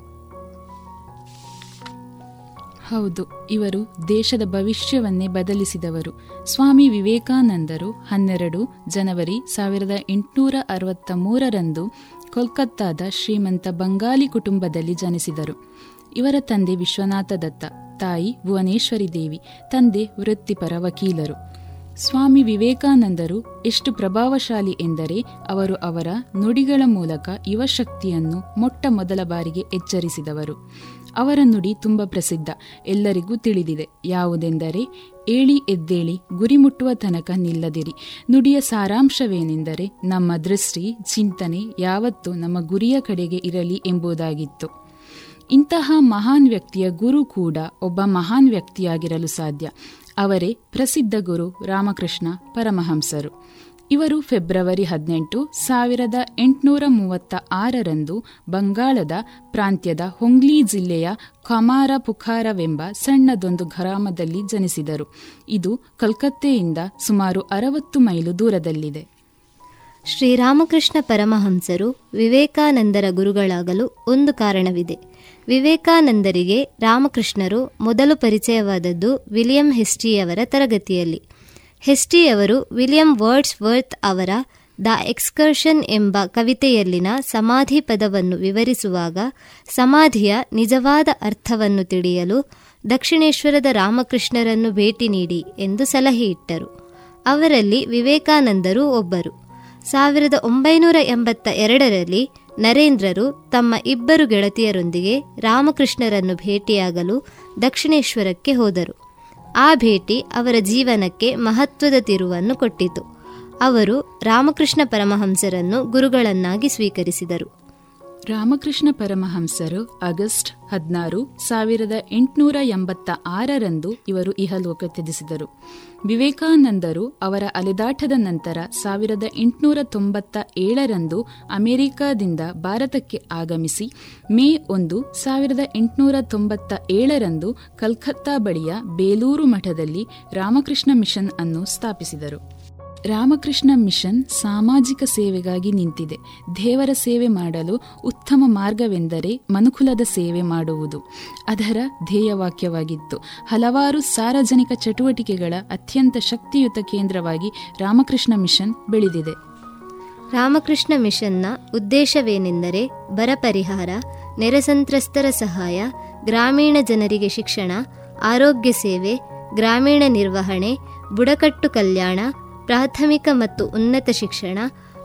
ಹೌದು, ಇವರು ದೇಶದ ಭವಿಷ್ಯವನ್ನೇ ಬದಲಿಸಿದವರು. ಸ್ವಾಮಿ ವಿವೇಕಾನಂದರು ಹನ್ನೆರಡು ಜನವರಿ ಸಾವಿರದ ಎಂಟುನೂರ ಅರವತ್ತ ಮೂರರಂದು ಕೋಲ್ಕತ್ತಾದ ಶ್ರೀಮಂತ ಬಂಗಾಲಿ ಕುಟುಂಬದಲ್ಲಿ ಜನಿಸಿದರು. ಇವರ ತಂದೆ ವಿಶ್ವನಾಥ ದತ್ತ ತಾಯಿ ಭುವನೇಶ್ವರಿ ದೇವಿ, ತಂದೆ ವೃತ್ತಿಪರ ವಕೀಲರು. ಸ್ವಾಮಿ ವಿವೇಕಾನಂದರು ಎಷ್ಟು ಪ್ರಭಾವಶಾಲಿ ಎಂದರೆ ಅವರು ಅವರ ನುಡಿಗಳ ಮೂಲಕ ಯುವಶಕ್ತಿಯನ್ನು ಮೊಟ್ಟ ಮೊದಲ ಬಾರಿಗೆ ಎಚ್ಚರಿಸಿದವರು. ಅವರ ನುಡಿ ತುಂಬ ಪ್ರಸಿದ್ಧ. ಎಲ್ಲರಿಗೂ ತಿಳಿದಿದೆ. ಯಾವುದೆಂದರೆ, ಏಳಿ ಎದ್ದೇಳಿ ಗುರಿ ಮುಟ್ಟುವ ತನಕ ನಿಲ್ಲದಿರಿ. ನುಡಿಯ ಸಾರಾಂಶವೇನೆಂದರೆ, ನಮ್ಮ ದೃಷ್ಟಿ, ಚಿಂತನೆ ಯಾವತ್ತೂ ನಮ್ಮ ಗುರಿಯ ಕಡೆಗೆ ಇರಲಿ ಎಂಬುದಾಗಿತ್ತು. ಇಂತಹ ಮಹಾನ್ ವ್ಯಕ್ತಿಯ ಗುರು ಕೂಡ ಒಬ್ಬ ಮಹಾನ್ ವ್ಯಕ್ತಿಯಾಗಿರಲು ಸಾಧ್ಯ. ಅವರೇ ಪ್ರಸಿದ್ಧ ಗುರು ರಾಮಕೃಷ್ಣ ಪರಮಹಂಸರು. ಇವರು ಫೆಬ್ರವರಿ ಹದಿನೆಂಟು ಸಾವಿರದ ಎಂಟುನೂರ ಮೂವತ್ತ ಆರರಂದು ಬಂಗಾಳದ ಪ್ರಾಂತ್ಯದ ಹೊಂಗ್ಲಿ ಜಿಲ್ಲೆಯ ಕಮಾರ ಪುಖಾರವೆಂಬ ಸಣ್ಣದೊಂದು ಗ್ರಾಮದಲ್ಲಿ ಜನಿಸಿದರು. ಇದು ಕಲ್ಕತ್ತೆಯಿಂದ ಸುಮಾರು ಅರವತ್ತು ಮೈಲು ದೂರದಲ್ಲಿದೆ. ಶ್ರೀರಾಮಕೃಷ್ಣ ಪರಮಹಂಸರು ವಿವೇಕಾನಂದರ ಗುರುಗಳಾಗಲು ಒಂದು ಕಾರಣವಿದೆ. ವಿವೇಕಾನಂದರಿಗೆ ರಾಮಕೃಷ್ಣರು ಮೊದಲು ಪರಿಚಯವಾದದ್ದು ವಿಲಿಯಂ ಹೆಸ್ಟಿಯವರ ತರಗತಿಯಲ್ಲಿ. ಹೆಸ್ಟಿಯವರು ವಿಲಿಯಂ ವರ್ಡ್ಸ್ ವರ್ತ್ ಅವರ ದ ಎಕ್ಸ್ಕರ್ಷನ್ ಎಂಬ ಕವಿತೆಯಲ್ಲಿನ ಸಮಾಧಿ ಪದವನ್ನು ವಿವರಿಸುವಾಗ ಸಮಾಧಿಯ ನಿಜವಾದ ಅರ್ಥವನ್ನು ತಿಳಿಯಲು ದಕ್ಷಿಣೇಶ್ವರದ ರಾಮಕೃಷ್ಣರನ್ನು ಭೇಟಿ ನೀಡಿ ಎಂದು ಸಲಹೆ ಇಟ್ಟರು. ಅವರಲ್ಲಿ ವಿವೇಕಾನಂದರು ಒಬ್ಬರು. ಸಾವಿರದ ಒಂಬೈನೂರ ಎಂಬತ್ತ ಎರಡರಲ್ಲಿ ನರೇಂದ್ರರು ತಮ್ಮ ಇಬ್ಬರು ಗೆಳತಿಯರೊಂದಿಗೆ ರಾಮಕೃಷ್ಣರನ್ನು ಭೇಟಿಯಾಗಲು ದಕ್ಷಿಣೇಶ್ವರಕ್ಕೆ ಹೋದರು. ಆ ಭೇಟಿ ಅವರ ಜೀವನಕ್ಕೆ ಮಹತ್ವದ ತಿರುವನ್ನು ಕೊಟ್ಟಿತು. ಅವರು ರಾಮಕೃಷ್ಣ ಪರಮಹಂಸರನ್ನು ಗುರುಗಳನ್ನಾಗಿ ಸ್ವೀಕರಿಸಿದರು. ರಾಮಕೃಷ್ಣ ಪರಮಹಂಸರು ಆಗಸ್ಟ್ ಹದಿನಾರು ಸಾವಿರದ ಎಂಟುನೂರ ಎಂಬತ್ತ ಆರರಂದು ಇವರು ಇಹಲೋಕ ತ್ಯಜಿಸಿದರು. ವಿವೇಕಾನಂದರು ಅವರ ಅಲೆದಾಟದ ನಂತರ ಸಾವಿರದ ಎಂಟುನೂರ ತೊಂಬತ್ತ ಏಳರಂದು ಅಮೆರಿಕಾದಿಂದ ಭಾರತಕ್ಕೆ ಆಗಮಿಸಿ, ಮೇ ಒಂದು ಸಾವಿರದ ಎಂಟುನೂರ ತೊಂಬತ್ತ ಏಳರಂದು ಕಲ್ಕತ್ತಾ ಬಳಿಯ ಬೇಲೂರು ಮಠದಲ್ಲಿ ರಾಮಕೃಷ್ಣ ಮಿಷನ್ ಅನ್ನು ಸ್ಥಾಪಿಸಿದರು. ರಾಮಕೃಷ್ಣ ಮಿಷನ್ ಸಾಮಾಜಿಕ ಸೇವೆಗಾಗಿ ನಿಂತಿದೆ. ದೇವರ ಸೇವೆ ಮಾಡಲು ಉತ್ತಮ ಮಾರ್ಗವೆಂದರೆ ಮನುಕುಲದ ಸೇವೆ ಮಾಡುವುದು. ಅದರ ಧ್ಯೇಯವಾಕ್ಯವಾಗಿತ್ತು. ಹಲವಾರು ಸಾರ್ವಜನಿಕ ಚಟುವಟಿಕೆಗಳ ಅತ್ಯಂತ ಶಕ್ತಿಯುತ ಕೇಂದ್ರವಾಗಿ ರಾಮಕೃಷ್ಣ ಮಿಷನ್ ಬೆಳೆದಿದೆ. ರಾಮಕೃಷ್ಣ ಮಿಷನ್ನ ಉದ್ದೇಶವೇನೆಂದರೆ ಬರ ಪರಿಹಾರ ನೆರೆ ಸಂತ್ರಸ್ತರ ಸಹಾಯ, ಗ್ರಾಮೀಣ ಜನರಿಗೆ ಶಿಕ್ಷಣ, ಆರೋಗ್ಯ ಸೇವೆ, ಗ್ರಾಮೀಣ ನಿರ್ವಹಣೆ, ಬುಡಕಟ್ಟು ಕಲ್ಯಾಣ ಪ್ರಾಥಮಿಕ ಮತ್ತು ಉನ್ನತ ಶಿಕ್ಷಣ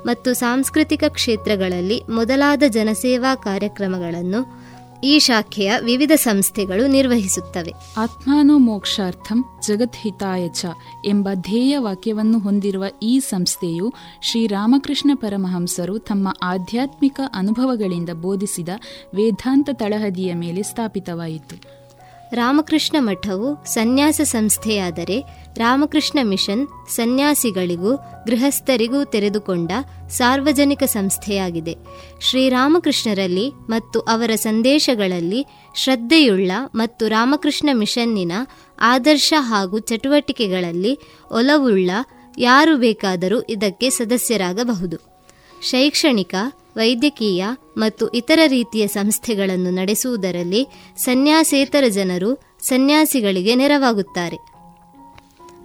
ಮತ್ತು ಸಾಂಸ್ಕೃತಿಕ ಕ್ಷೇತ್ರಗಳಲ್ಲಿ ಮೊದಲಾದ ಜನಸೇವಾ ಕಾರ್ಯಕ್ರಮಗಳನ್ನು ಈ ಶಾಖೆಯ ವಿವಿಧ ಸಂಸ್ಥೆಗಳು ನಿರ್ವಹಿಸುತ್ತವೆ. ಆತ್ಮಾನೋ ಮೋಕ್ಷಾರ್ಥಂ ಜಗದ್ಹಿತಾಯ ಚ ಎಂಬ ಧ್ಯೇಯ ವಾಕ್ಯವನ್ನು ಹೊಂದಿರುವ ಈ ಸಂಸ್ಥೆಯು ಶ್ರೀರಾಮಕೃಷ್ಣ ಪರಮಹಂಸರು ತಮ್ಮ ಆಧ್ಯಾತ್ಮಿಕ ಅನುಭವಗಳಿಂದ ಬೋಧಿಸಿದ ವೇದಾಂತ ತಳಹದಿಯ ಮೇಲೆ ಸ್ಥಾಪಿತವಾಯಿತು. ರಾಮಕೃಷ್ಣ ಮಠವು ಸನ್ಯಾಸ ಸಂಸ್ಥೆಯಾದರೆ ರಾಮಕೃಷ್ಣ ಮಿಷನ್ ಸನ್ಯಾಸಿಗಳಿಗೂ ಗೃಹಸ್ಥರಿಗೂ ತೆರೆದುಕೊಂಡ ಸಾರ್ವಜನಿಕ ಸಂಸ್ಥೆಯಾಗಿದೆ. ಶ್ರೀರಾಮಕೃಷ್ಣರಲ್ಲಿ ಮತ್ತು ಅವರ ಸಂದೇಶಗಳಲ್ಲಿ ಶ್ರದ್ಧೆಯುಳ್ಳ ಮತ್ತು ರಾಮಕೃಷ್ಣ ಮಿಷನ್ನಿನ ಆದರ್ಶ ಹಾಗೂ ಚಟುವಟಿಕೆಗಳಲ್ಲಿ ಒಲವುಳ್ಳ ಯಾರು ಬೇಕಾದರೂ ಇದಕ್ಕೆ ಸದಸ್ಯರಾಗಬಹುದು. ಶೈಕ್ಷಣಿಕ ವೈದ್ಯಕೀಯ ಮತ್ತು ಇತರ ರೀತಿಯ ಸಂಸ್ಥೆಗಳನ್ನು ನಡೆಸುವುದರಲ್ಲಿ ಸನ್ಯಾಸೇತರ ಜನರು ಸನ್ಯಾಸಿಗಳಿಗೆ ನೆರವಾಗುತ್ತಾರೆ.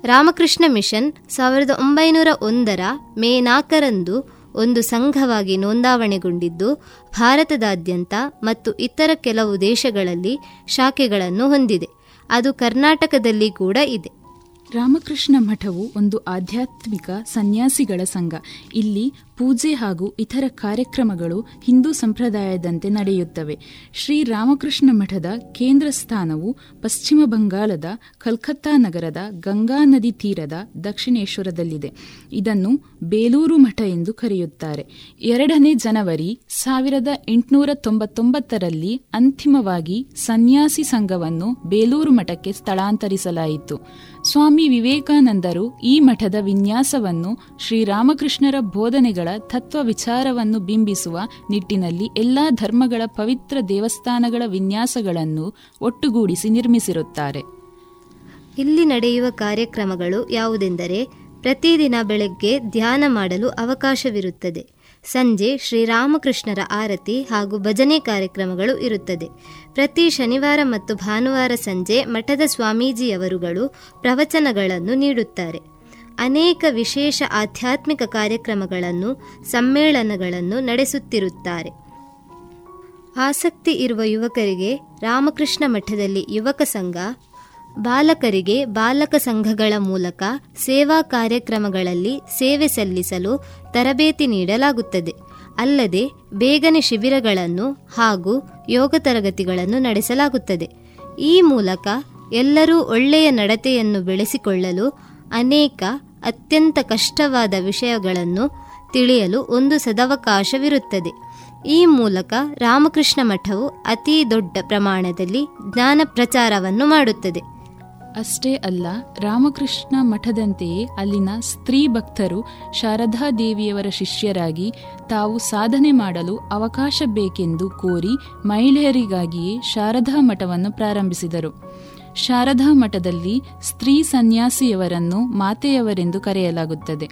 ರಾಮಕೃಷ್ಣ ಮಿಷನ್ ಸಾವಿರದ ಒಂಬೈನೂರ ಒಂದರ ಮೇ ನಾಲ್ಕರಂದು ಒಂದು ಸಂಘವಾಗಿ ನೋಂದಾವಣೆಗೊಂಡಿದ್ದು, ಭಾರತದಾದ್ಯಂತ ಮತ್ತು ಇತರ ಕೆಲವು ದೇಶಗಳಲ್ಲಿ ಶಾಖೆಗಳನ್ನು ಹೊಂದಿದೆ. ಅದು ಕರ್ನಾಟಕದಲ್ಲಿ ಕೂಡ ಇದೆ. ರಾಮಕೃಷ್ಣ ಮಠವು ಒಂದು ಆಧ್ಯಾತ್ಮಿಕ ಸನ್ಯಾಸಿಗಳ ಸಂಘ. ಇಲ್ಲಿ ಪೂಜೆ ಹಾಗೂ ಇತರ ಕಾರ್ಯಕ್ರಮಗಳು ಹಿಂದೂ ಸಂಪ್ರದಾಯದಂತೆ ನಡೆಯುತ್ತವೆ. ಶ್ರೀ ರಾಮಕೃಷ್ಣ ಮಠದ ಕೇಂದ್ರ ಸ್ಥಾನವು ಪಶ್ಚಿಮ ಬಂಗಾಳದ ಕಲ್ಕತ್ತಾ ನಗರದ ಗಂಗಾ ನದಿ ತೀರದ ದಕ್ಷಿಣೇಶ್ವರದಲ್ಲಿದೆ. ಇದನ್ನು ಬೇಲೂರು ಮಠ ಎಂದು ಕರೆಯುತ್ತಾರೆ. ಎರಡನೇ ಜನವರಿ ಸಾವಿರದ ಎಂಟುನೂರ ತೊಂಬತ್ತೊಂಬತ್ತರಲ್ಲಿ ಅಂತಿಮವಾಗಿ ಸನ್ಯಾಸಿ ಸಂಘವನ್ನು ಬೇಲೂರು ಮಠಕ್ಕೆ ಸ್ಥಳಾಂತರಿಸಲಾಯಿತು. ಸ್ವಾಮಿ ವಿವೇಕಾನಂದರು ಈ ಮಠದ ವಿನ್ಯಾಸವನ್ನು ಶ್ರೀರಾಮಕೃಷ್ಣರ ಬೋಧನೆಗಳ ತತ್ವ ವಿಚಾರವನ್ನು ಬಿಂಬಿಸುವ ನಿಟ್ಟಿನಲ್ಲಿ ಎಲ್ಲಾ ಧರ್ಮಗಳ ಪವಿತ್ರ ದೇವಸ್ಥಾನಗಳ ವಿನ್ಯಾಸಗಳನ್ನು ಒಟ್ಟುಗೂಡಿಸಿ ನಿರ್ಮಿಸಿರುತ್ತಾರೆ. ಇಲ್ಲಿ ನಡೆಯುವ ಕಾರ್ಯಕ್ರಮಗಳು ಯಾವುದೆಂದರೆ ಪ್ರತಿದಿನ ಬೆಳಗ್ಗೆ ಧ್ಯಾನ ಮಾಡಲು ಅವಕಾಶವಿರುತ್ತದೆ. ಸಂಜೆ ಶ್ರೀರಾಮಕೃಷ್ಣರ ಆರತಿ ಹಾಗೂ ಭಜನೆ ಕಾರ್ಯಕ್ರಮಗಳು ಇರುತ್ತದೆ. ಪ್ರತಿ ಶನಿವಾರ ಮತ್ತು ಭಾನುವಾರ ಸಂಜೆ ಮಠದ ಸ್ವಾಮೀಜಿಯವರುಗಳು ಪ್ರವಚನಗಳನ್ನು ನೀಡುತ್ತಾರೆ. ಅನೇಕ ವಿಶೇಷ ಆಧ್ಯಾತ್ಮಿಕ ಕಾರ್ಯಕ್ರಮಗಳನ್ನು, ಸಮ್ಮೇಳನಗಳನ್ನು ನಡೆಸುತ್ತಿರುತ್ತಾರೆ. ಆಸಕ್ತಿ ಇರುವ ಯುವಕರಿಗೆ ರಾಮಕೃಷ್ಣ ಮಠದಲ್ಲಿ ಯುವಕ ಸಂಘ, ಬಾಲಕರಿಗೆ ಬಾಲಕ ಸಂಘಗಳ ಮೂಲಕ ಸೇವಾ ಕಾರ್ಯಕ್ರಮಗಳಲ್ಲಿ ಸೇವೆ ಸಲ್ಲಿಸಲು ತರಬೇತಿ ನೀಡಲಾಗುತ್ತದೆ. ಅಲ್ಲದೆ ಬೇಗನೆ ಶಿಬಿರಗಳನ್ನು ಹಾಗೂ ಯೋಗ ತರಗತಿಗಳನ್ನು ನಡೆಸಲಾಗುತ್ತದೆ. ಈ ಮೂಲಕ ಎಲ್ಲರೂ ಒಳ್ಳೆಯ ನಡತೆಯನ್ನು ಬೆಳೆಸಿಕೊಳ್ಳಲು ಅನೇಕ ಅತ್ಯಂತ ಕಷ್ಟವಾದ ವಿಷಯಗಳನ್ನು ತಿಳಿಯಲು ಒಂದು ಸದವಕಾಶವಿರುತ್ತದೆ. ಈ ಮೂಲಕ ರಾಮಕೃಷ್ಣ ಮಠವು ಅತಿ ದೊಡ್ಡ ಪ್ರಮಾಣದಲ್ಲಿ ಜ್ಞಾನ ಪ್ರಚಾರವನ್ನು ಮಾಡುತ್ತದೆ. ಅಷ್ಟೇ ಅಲ್ಲ, ರಾಮಕೃಷ್ಣ ಮಠದಂತೆಯೇ ಅಲ್ಲಿನ ಸ್ತ್ರೀ ಭಕ್ತರು ಶಾರದಾ ದೇವಿಯವರ ಶಿಷ್ಯರಾಗಿ ತಾವು ಸಾಧನೆ ಮಾಡಲು ಅವಕಾಶ ಬೇಕೆಂದು ಕೋರಿ ಮಹಿಳೆಯರಿಗಾಗಿಯೇ ಶಾರದಾ ಮಠವನ್ನು ಪ್ರಾರಂಭಿಸಿದರು. ಶಾರದಾ ಮಠದಲ್ಲಿ ಸ್ತ್ರೀ ಸನ್ಯಾಸಿಯವರನ್ನು ಮಾತೆಯವರೆಂದು ಕರೆಯಲಾಗುತ್ತದೆ.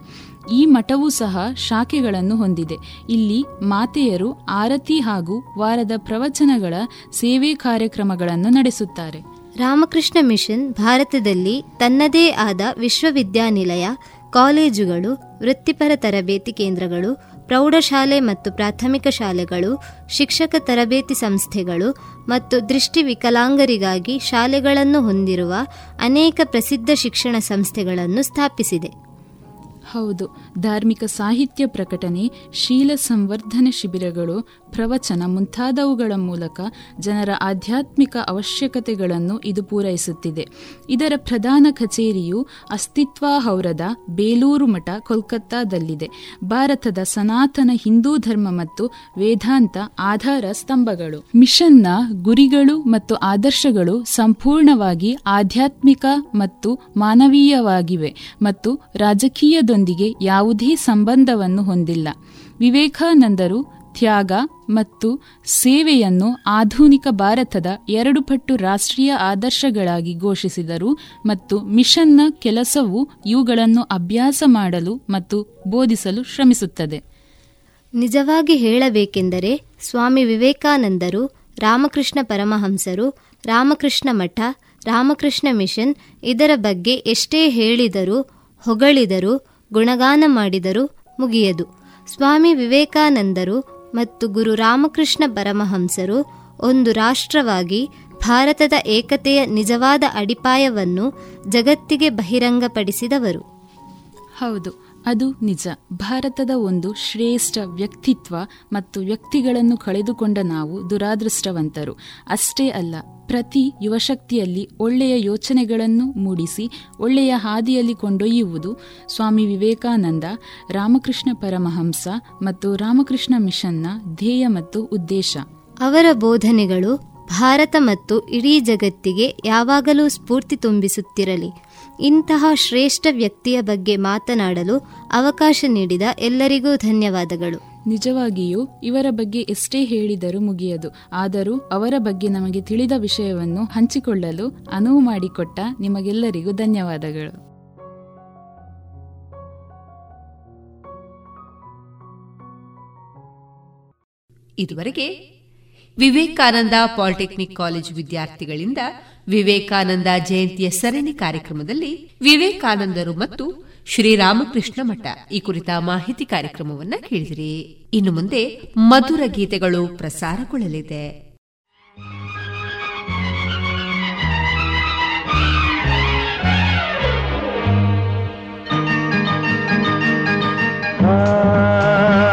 ಈ ಮಠವು ಸಹ ಶಾಖೆಗಳನ್ನು ಹೊಂದಿದೆ. ಇಲ್ಲಿ ಮಾತೆಯರು ಆರತಿ ಹಾಗೂ ವಾರದ ಪ್ರವಚನಗಳ ಸೇವೆ ಕಾರ್ಯಕ್ರಮಗಳನ್ನು ನಡೆಸುತ್ತಾರೆ. ರಾಮಕೃಷ್ಣ ಮಿಷನ್ ಭಾರತದಲ್ಲಿ ತನ್ನದೇ ಆದ ವಿಶ್ವವಿದ್ಯಾನಿಲಯ, ಕಾಲೇಜುಗಳು, ವೃತ್ತಿಪರ ತರಬೇತಿ ಕೇಂದ್ರಗಳು ಪ್ರೌಢಶಾಲೆ ಮತ್ತು ಪ್ರಾಥಮಿಕ ಶಾಲೆಗಳು, ಶಿಕ್ಷಕ ತರಬೇತಿ ಸಂಸ್ಥೆಗಳು ಮತ್ತು ದೃಷ್ಟಿ ವಿಕಲಾಂಗರಿಗಾಗಿ ಶಾಲೆಗಳನ್ನು ಹೊಂದಿರುವ ಅನೇಕ ಪ್ರಸಿದ್ಧ ಶಿಕ್ಷಣ ಸಂಸ್ಥೆಗಳನ್ನು ಸ್ಥಾಪಿಸಿದೆ. ಹೌದು, ಧಾರ್ಮಿಕ ಸಾಹಿತ್ಯ ಪ್ರಕಟಣೆ ಶೀಲ ಸಂವರ್ಧನೆ ಶಿಬಿರಗಳು, ಪ್ರವಚನ ಮುಂತಾದವುಗಳ ಮೂಲಕ ಜನರ ಆಧ್ಯಾತ್ಮಿಕ ಅವಶ್ಯಕತೆಗಳನ್ನು ಇದು ಪೂರೈಸುತ್ತಿದೆ. ಇದರ ಪ್ರಧಾನ ಕಚೇರಿಯು ಅಸ್ತಿತ್ವ ಹೌರದ ಬೇಲೂರು ಮಠ ಕೋಲ್ಕತ್ತಾದಲ್ಲಿದೆ. ಭಾರತದ ಸನಾತನ ಹಿಂದೂ ಧರ್ಮ ಮತ್ತು ವೇದಾಂತ ಆಧಾರ ಸ್ತಂಭಗಳು. ಮಿಷನ್ನ ಗುರಿಗಳು ಮತ್ತು ಆದರ್ಶಗಳು ಸಂಪೂರ್ಣವಾಗಿ ಆಧ್ಯಾತ್ಮಿಕ ಮತ್ತು ಮಾನವೀಯವಾಗಿವೆ ಮತ್ತು ರಾಜಕೀಯದೊಂದಿಗೆ ಯಾವುದೇ ಸಂಬಂಧವನ್ನು ಹೊಂದಿಲ್ಲ. ವಿವೇಕಾನಂದರು ತ್ಯಾಗ ಮತ್ತು ಸೇವೆಯನ್ನು ಆಧುನಿಕ ಭಾರತದ ಎರಡು ಪಟ್ಟು ರಾಷ್ಟ್ರೀಯ ಆದರ್ಶಗಳಾಗಿ ಘೋಷಿಸಿದರು ಮತ್ತು ಮಿಷನ್ನ ಕೆಲಸವು ಇವುಗಳನ್ನು ಅಭ್ಯಾಸ ಮಾಡಲು ಮತ್ತು ಬೋಧಿಸಲು ಶ್ರಮಿಸುತ್ತದೆ. ನಿಜವಾಗಿ ಹೇಳಬೇಕೆಂದರೆ ಸ್ವಾಮಿ ವಿವೇಕಾನಂದರು, ರಾಮಕೃಷ್ಣ ಪರಮಹಂಸರು, ರಾಮಕೃಷ್ಣ ಮಠ, ರಾಮಕೃಷ್ಣ ಮಿಷನ್ ಇದರ ಬಗ್ಗೆ ಎಷ್ಟೇ ಹೇಳಿದರೂ, ಹೊಗಳಿದರೂ ಗುಣಗಾನ ಮಾಡಿದರೂ ಮುಗಿಯದು. ಸ್ವಾಮಿ ವಿವೇಕಾನಂದರು ಮತ್ತು ಗುರು ರಾಮಕೃಷ್ಣ ಪರಮಹಂಸರು ಒಂದು ರಾಷ್ಟ್ರವಾಗಿ ಭಾರತದ ಏಕತೆಯ ನಿಜವಾದ ಅಡಿಪಾಯವನ್ನು ಜಗತ್ತಿಗೆ ಬಹಿರಂಗಪಡಿಸಿದವರು. ಹೌದು. ಅದು ನಿಜ. ಭಾರತದ ಒಂದು ಶ್ರೇಷ್ಠ ವ್ಯಕ್ತಿತ್ವ ಮತ್ತು ವ್ಯಕ್ತಿಗಳನ್ನು ಕಳೆದುಕೊಂಡ ನಾವು ದುರಾದೃಷ್ಟವಂತರು. ಅಷ್ಟೇ ಅಲ್ಲ, ಪ್ರತಿ ಯುವಶಕ್ತಿಯಲ್ಲಿ ಒಳ್ಳೆಯ ಯೋಚನೆಗಳನ್ನು ಮೂಡಿಸಿ, ಒಳ್ಳೆಯ ಹಾದಿಯಲ್ಲಿ ಕೊಂಡೊಯ್ಯುವುದು ಸ್ವಾಮಿ ವಿವೇಕಾನಂದ, ರಾಮಕೃಷ್ಣ ಪರಮಹಂಸ ಮತ್ತು ರಾಮಕೃಷ್ಣ ಮಿಷನ್ನ ಧ್ಯೇಯ ಮತ್ತು ಉದ್ದೇಶ. ಅವರ ಬೋಧನೆಗಳು ಭಾರತ ಮತ್ತು ಇಡೀ ಜಗತ್ತಿಗೆ ಯಾವಾಗಲೂ ಸ್ಫೂರ್ತಿ ತುಂಬಿಸುತ್ತಿರಲಿ. ಇಂತಹ ಶ್ರೇಷ್ಠ ವ್ಯಕ್ತಿಯ ಬಗ್ಗೆ ಮಾತನಾಡಲು ಅವಕಾಶ ನೀಡಿದ ಎಲ್ಲರಿಗೂ ಧನ್ಯವಾದಗಳು. ನಿಜವಾಗಿಯೂ ಇವರ ಬಗ್ಗೆ ಎಷ್ಟೇ ಹೇಳಿದರೂ ಮುಗಿಯದು. ಆದರೂ ಅವರ ಬಗ್ಗೆ ನಮಗೆ ತಿಳಿದ ವಿಷಯವನ್ನು ಹಂಚಿಕೊಳ್ಳಲು ಅನುವು ಮಾಡಿಕೊಟ್ಟ ನಿಮಗೆಲ್ಲರಿಗೂ ಧನ್ಯವಾದಗಳು. ಇದುವರೆಗೆ ವಿವೇಕಾನಂದ ಪಾಲಿಟೆಕ್ನಿಕ್ ಕಾಲೇಜು ವಿದ್ಯಾರ್ಥಿಗಳಿಂದ ವಿವೇಕಾನಂದ ಜಯಂತಿಯ ಸರಣಿ ಕಾರ್ಯಕ್ರಮದಲ್ಲಿ ವಿವೇಕಾನಂದರು ಮತ್ತು ಶ್ರೀರಾಮಕೃಷ್ಣ ಮಠ ಈ ಕುರಿತ ಮಾಹಿತಿ ಕಾರ್ಯಕ್ರಮವನ್ನು ಕೇಳಿದಿರಿ. ಇನ್ನು ಮುಂದೆ ಮಧುರ ಗೀತೆಗಳು ಪ್ರಸಾರಗೊಳ್ಳಲಿದೆ. ನಿನ್ನೆ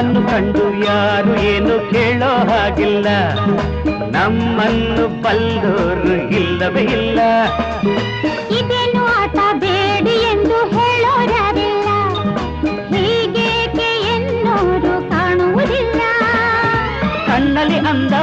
ನಮ್ಮನ್ನು ಕಂಡು ಯಾರು ಏನು ಕೇಳೋ ಹಾಗಿಲ್ಲ. ನಮ್ಮನ್ನು ಬಲ್ಲೋರು ಇಲ್ಲವೇ ಇಲ್ಲ. ಇದೇನು ಆಟ ಬೇಡಿ ಎಂದು ಹೇಳೋರಾರಿಲ್ಲ. ಹೀಗೇಕೆ ಎನ್ನೋರು ಕಾಣುವುದಿಲ್ಲ. ಕಣ್ಣಲ್ಲಿ ಅಂದ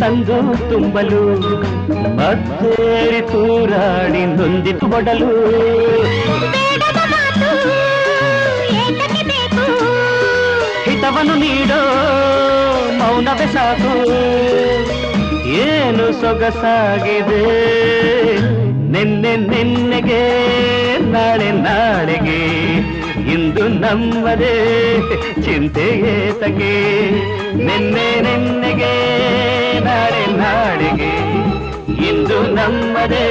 ತಂದು ತುಂಬಲು. ಮತ್ತೇರಿ ತೂರಾಡಿ ನೊಂದಿತು ಬಡಲು. ಹಿತವನ್ನು ನೀಡೋ ಮೌನವೇ ಸಾಕು. ಏನು ಸೊಗಸಾಗಿದೆ? ನಿನ್ನೆ ನಿನ್ನೆಗೆ ನಾಳೆ ನಾಳೆಗೆ. ಇಂದು ನಮ್ಮದೇ ಚಿಂತೆಯೇ ತಗೆ ನಿನ್ನೆ ನಿನ್ನೆಗೆ ನಾಳೆ ನಾಳೆಗೆ ಇಂದು ನಮ್ಮದೇ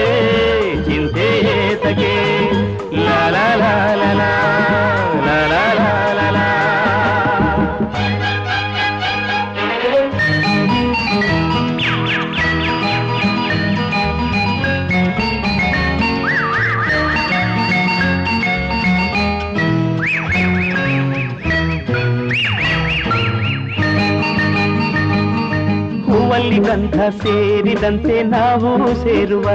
ಚಿಂತೆಯೇ ತಗೆ ಲಾಲ ಲಾಲ ಲಾಲ ಲಾಲ ಲಾ ಲಾ ಲಾ ಲಾ ಲಾ ಲಾ ಹೂವಲ್ಲಿ ಗಂಧ ಸೇರಿದಂತೆ ನಾವು ಸೇರುವ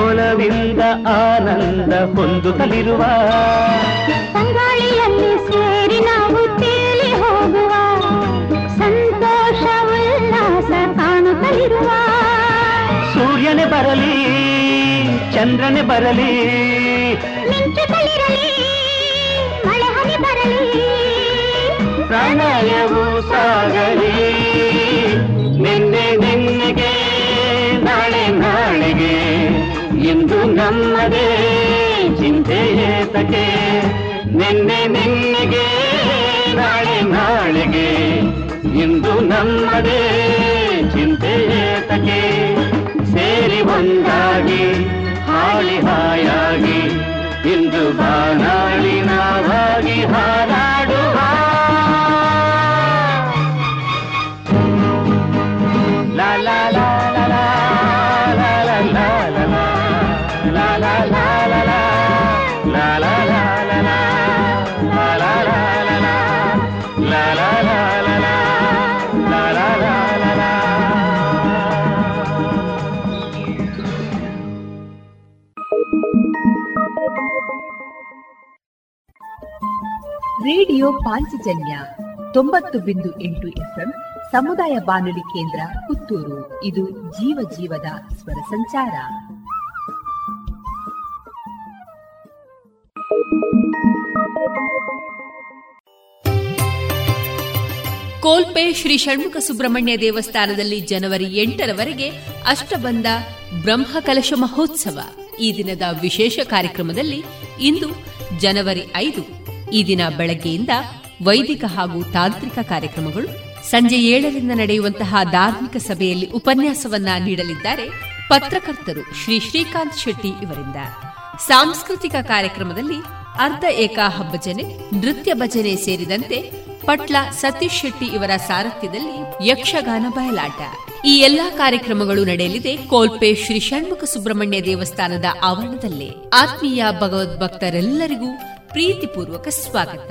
ಒಲವಿಂದ ಆನಂದ ಹೊಂದುತ್ತಲಿರುವ ಸಂಗಾಳಿಯಲ್ಲಿ ಸೇರಿ ನಾವು ತೇಲಿ ಹೋಗುವ ಸಂತೋಷ ಉಲ್ಲಾಸ ಕಾಣುತ್ತಲಿರುವ ಸೂರ್ಯನೇ ಬರಲಿ ಚಂದ್ರನೇ ಬರಲಿ ಮಿಂಚುತ್ತಲಿರಲಿ ಮಳೆ ಹನಿ ಬರಲಿ ಪ್ರಣಯವು ಸಾಗಲಿ ನಿನ್ನೆ ನಿನ್ನೆಗೆ, ನಾಳೆ ನಾಳೆಗೆ. ಇಂದು ನಮ್ಮದೇ ಚಿಂತೆ ಏತಕೆ ನಿನ್ನೆ ನಿನ್ನೆಗೆ, ನಾಳೆ ನಾಳೆಗೆ. ಇಂದು ನಮ್ಮದೇ ಚಿಂತೆ ಏತಕೆ ಸೇರಿ ಒಂದಾಗಿ, ಹಾಳಿ ಹಾಯಾಗಿ. ಇಂದು ಬಾನಾಳಿ ನಾವಾಗಿ ಹಾರಾಡುವ ರೇಡಿಯೋ ಪಾಂಚಜನ್ಯ ತೊಂಬತ್ತು ಬಿಂದು ಎಂಟು ಎಫ್ಎಂ ಸಮುದಾಯ ಬಾನುಲಿ ಕೇಂದ್ರ ಪುತ್ತೂರು. ಇದು ಜೀವ ಜೀವದ ಸ್ವರ ಸಂಚಾರ. ಕೋಲ್ಪೆ ಶ್ರೀ ಷಣ್ಮುಖ ಸುಬ್ರಹ್ಮಣ್ಯ ದೇವಸ್ಥಾನದಲ್ಲಿ ಜನವರಿ ಎಂಟರವರೆಗೆ ಅಷ್ಟಬಂಧ ಬ್ರಹ್ಮಕಲಶ ಮಹೋತ್ಸವ. ಈ ದಿನದ ವಿಶೇಷ ಕಾರ್ಯಕ್ರಮದಲ್ಲಿ ಇಂದು ಜನವರಿ ಐದು ಈ ದಿನ ಬೆಳಗ್ಗೆಯಿಂದ ವೈದಿಕ ಹಾಗೂ ತಾಂತ್ರಿಕ ಕಾರ್ಯಕ್ರಮಗಳು ಸಂಜೆ ಏಳರಿಂದ ನಡೆಯುವಂತಹ ಧಾರ್ಮಿಕ ಸಭೆಯಲ್ಲಿ ಉಪನ್ಯಾಸವನ್ನ ನೀಡಲಿದ್ದಾರೆ ಪತ್ರಕರ್ತರು ಶ್ರೀ ಶ್ರೀಕಾಂತ್ ಶೆಟ್ಟಿ ಇವರಿಂದ. ಸಾಂಸ್ಕೃತಿಕ ಕಾರ್ಯಕ್ರಮದಲ್ಲಿ ಅರ್ಧ ಏಕಾ ಹಬ್ಬಜನೆ ನೃತ್ಯ ಭಜನೆ ಸೇರಿದಂತೆ ಪಟ್ಲ ಸತೀಶ್ ಶೆಟ್ಟಿ ಇವರ ಸಾರಥ್ಯದಲ್ಲಿ ಯಕ್ಷಗಾನ ಬಯಲಾಟ. ಈ ಎಲ್ಲಾ ಕಾರ್ಯಕ್ರಮಗಳು ನಡೆಯಲಿದೆ ಕೋಲ್ಪೆ ಶ್ರೀ ಷಣ್ಮುಖ ಸುಬ್ರಹ್ಮಣ್ಯ ದೇವಸ್ಥಾನದ ಆವರಣದಲ್ಲೇ. ಆತ್ಮೀಯ ಭಗವದ್ಭಕ್ತರೆಲ್ಲರಿಗೂ ಪ್ರೀತಿಪೂರ್ವಕ ಸ್ವಾಗತ.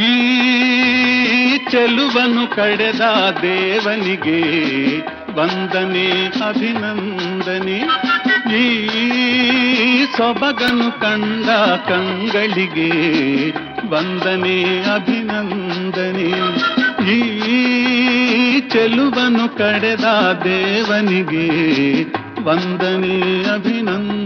ಈ ಚೆಲುವನು ಕಡೆದ ದೇವನಿಗೆ ವಂದನೆ ಅಭಿನಂದನೆ. ಈ ಸೊಬಗನು ಕಂಡ ಕಂಗಳಿಗೆ ವಂದನೆ ಅಭಿನಂದನೆ. ಈ ಚೆಲುವನು ಕಡೆದ ದೇವನಿಗೆ ವಂದನೆ ಅಭಿನಂದನೆ.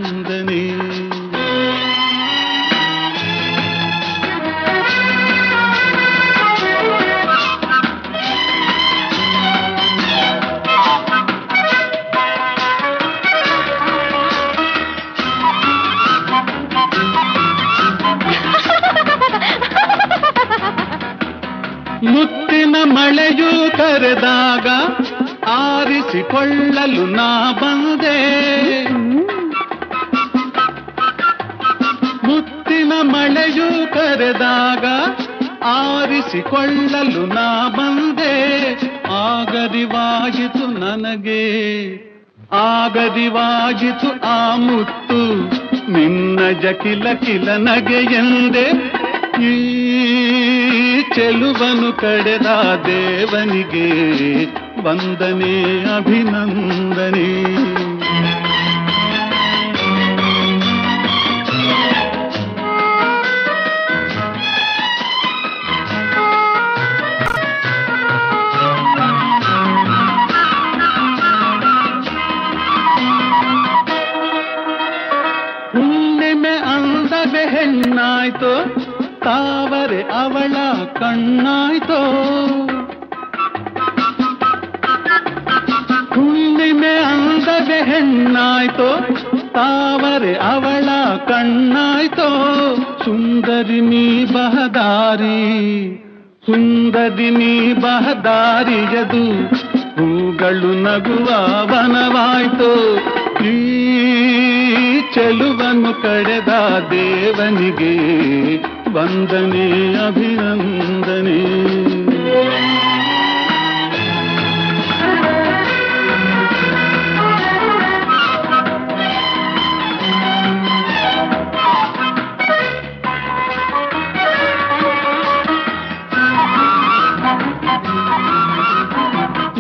ಮುತ್ತಿನ ಮಳೆಯು ಕರೆದಾಗ ಆರಿಸಿಕೊಳ್ಳಲು ನಾ ಬಂದೆ. ಮುತ್ತಿನ ಮಳೆಯು ಕರೆದಾಗ ಆರಿಸಿಕೊಳ್ಳಲು ನಾ ಬಂದೆ. ಆಗದಿವಾಯಿತು ನನಗೆ ಆಗದಿವಾಯಿತು ಆ ಮುತ್ತು. ನಿನ್ನ ಜಕಿಲ ಕಿಲ ನಗೆ ಎಂದೆ. ಈ ಚೆಲುವನು ಕಡೆದ ದೇವನಿಗೆ ವಂದನೆ ಅಭಿನಂದನೆ ಹುಣ್ಣಿಮೆ ಅಂದವೆ ಹೆಣ್ಣಾಯ್ತು ತಾವರೆ ಅವಳ ಕಣ್ಣಾಯ್ತು. ಹುಣ್ಣಿಮೆ ಅಂದದೆ ಹೆಣ್ಣಾಯ್ತು. ತಾವರೆ ಅವಳ ಕಣ್ಣಾಯ್ತು. ಸುಂದರಿ ನೀ ಬಹದಾರಿ, ಸುಂದರಿ ನೀ ಬಹದಾರಿಯದು ಹೂಗಳು ನಗುವ ವನವಾಯ್ತು. ಈ ಚೆಲುವನ್ನು ಕಡೆದ ದೇವನಿಗೆ ವಂದನೆ ಅಭಿನಂದನೆ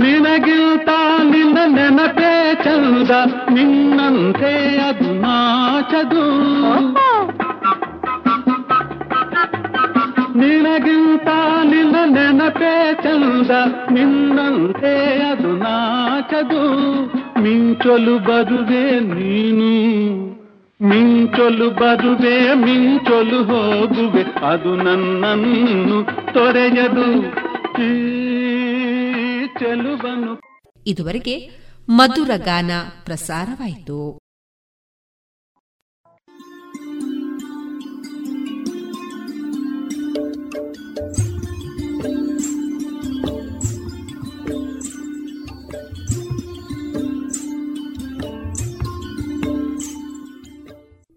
ನಿನಗಿಂತ ನಿನ್ನ ನೆನಪೇ ಚಂದ ನಿನ್ನಂತೆ ಅದು ನಾಚದು ನಿನಗಿಂತ ನಿನ್ನ ನೆನಪೇ ಚಂದ, ನಿನ್ನಂತೆ ಅದು ನಾಚದು. ಮಿಂಚೊಲು ಬರುವೆ ನೀನು, ಮಿಂಚಲು ಬರುವೆ ಮಿಂಚೊಲು ಹೋಗುವೆ, ಅದು ನನ್ನನ್ನು ತೊರೆಯದು. ಚೆಲುವನು ಇದುವರೆಗೆ ಮಧುರ ಗಾನ ಪ್ರಸಾರವಾಯಿತು.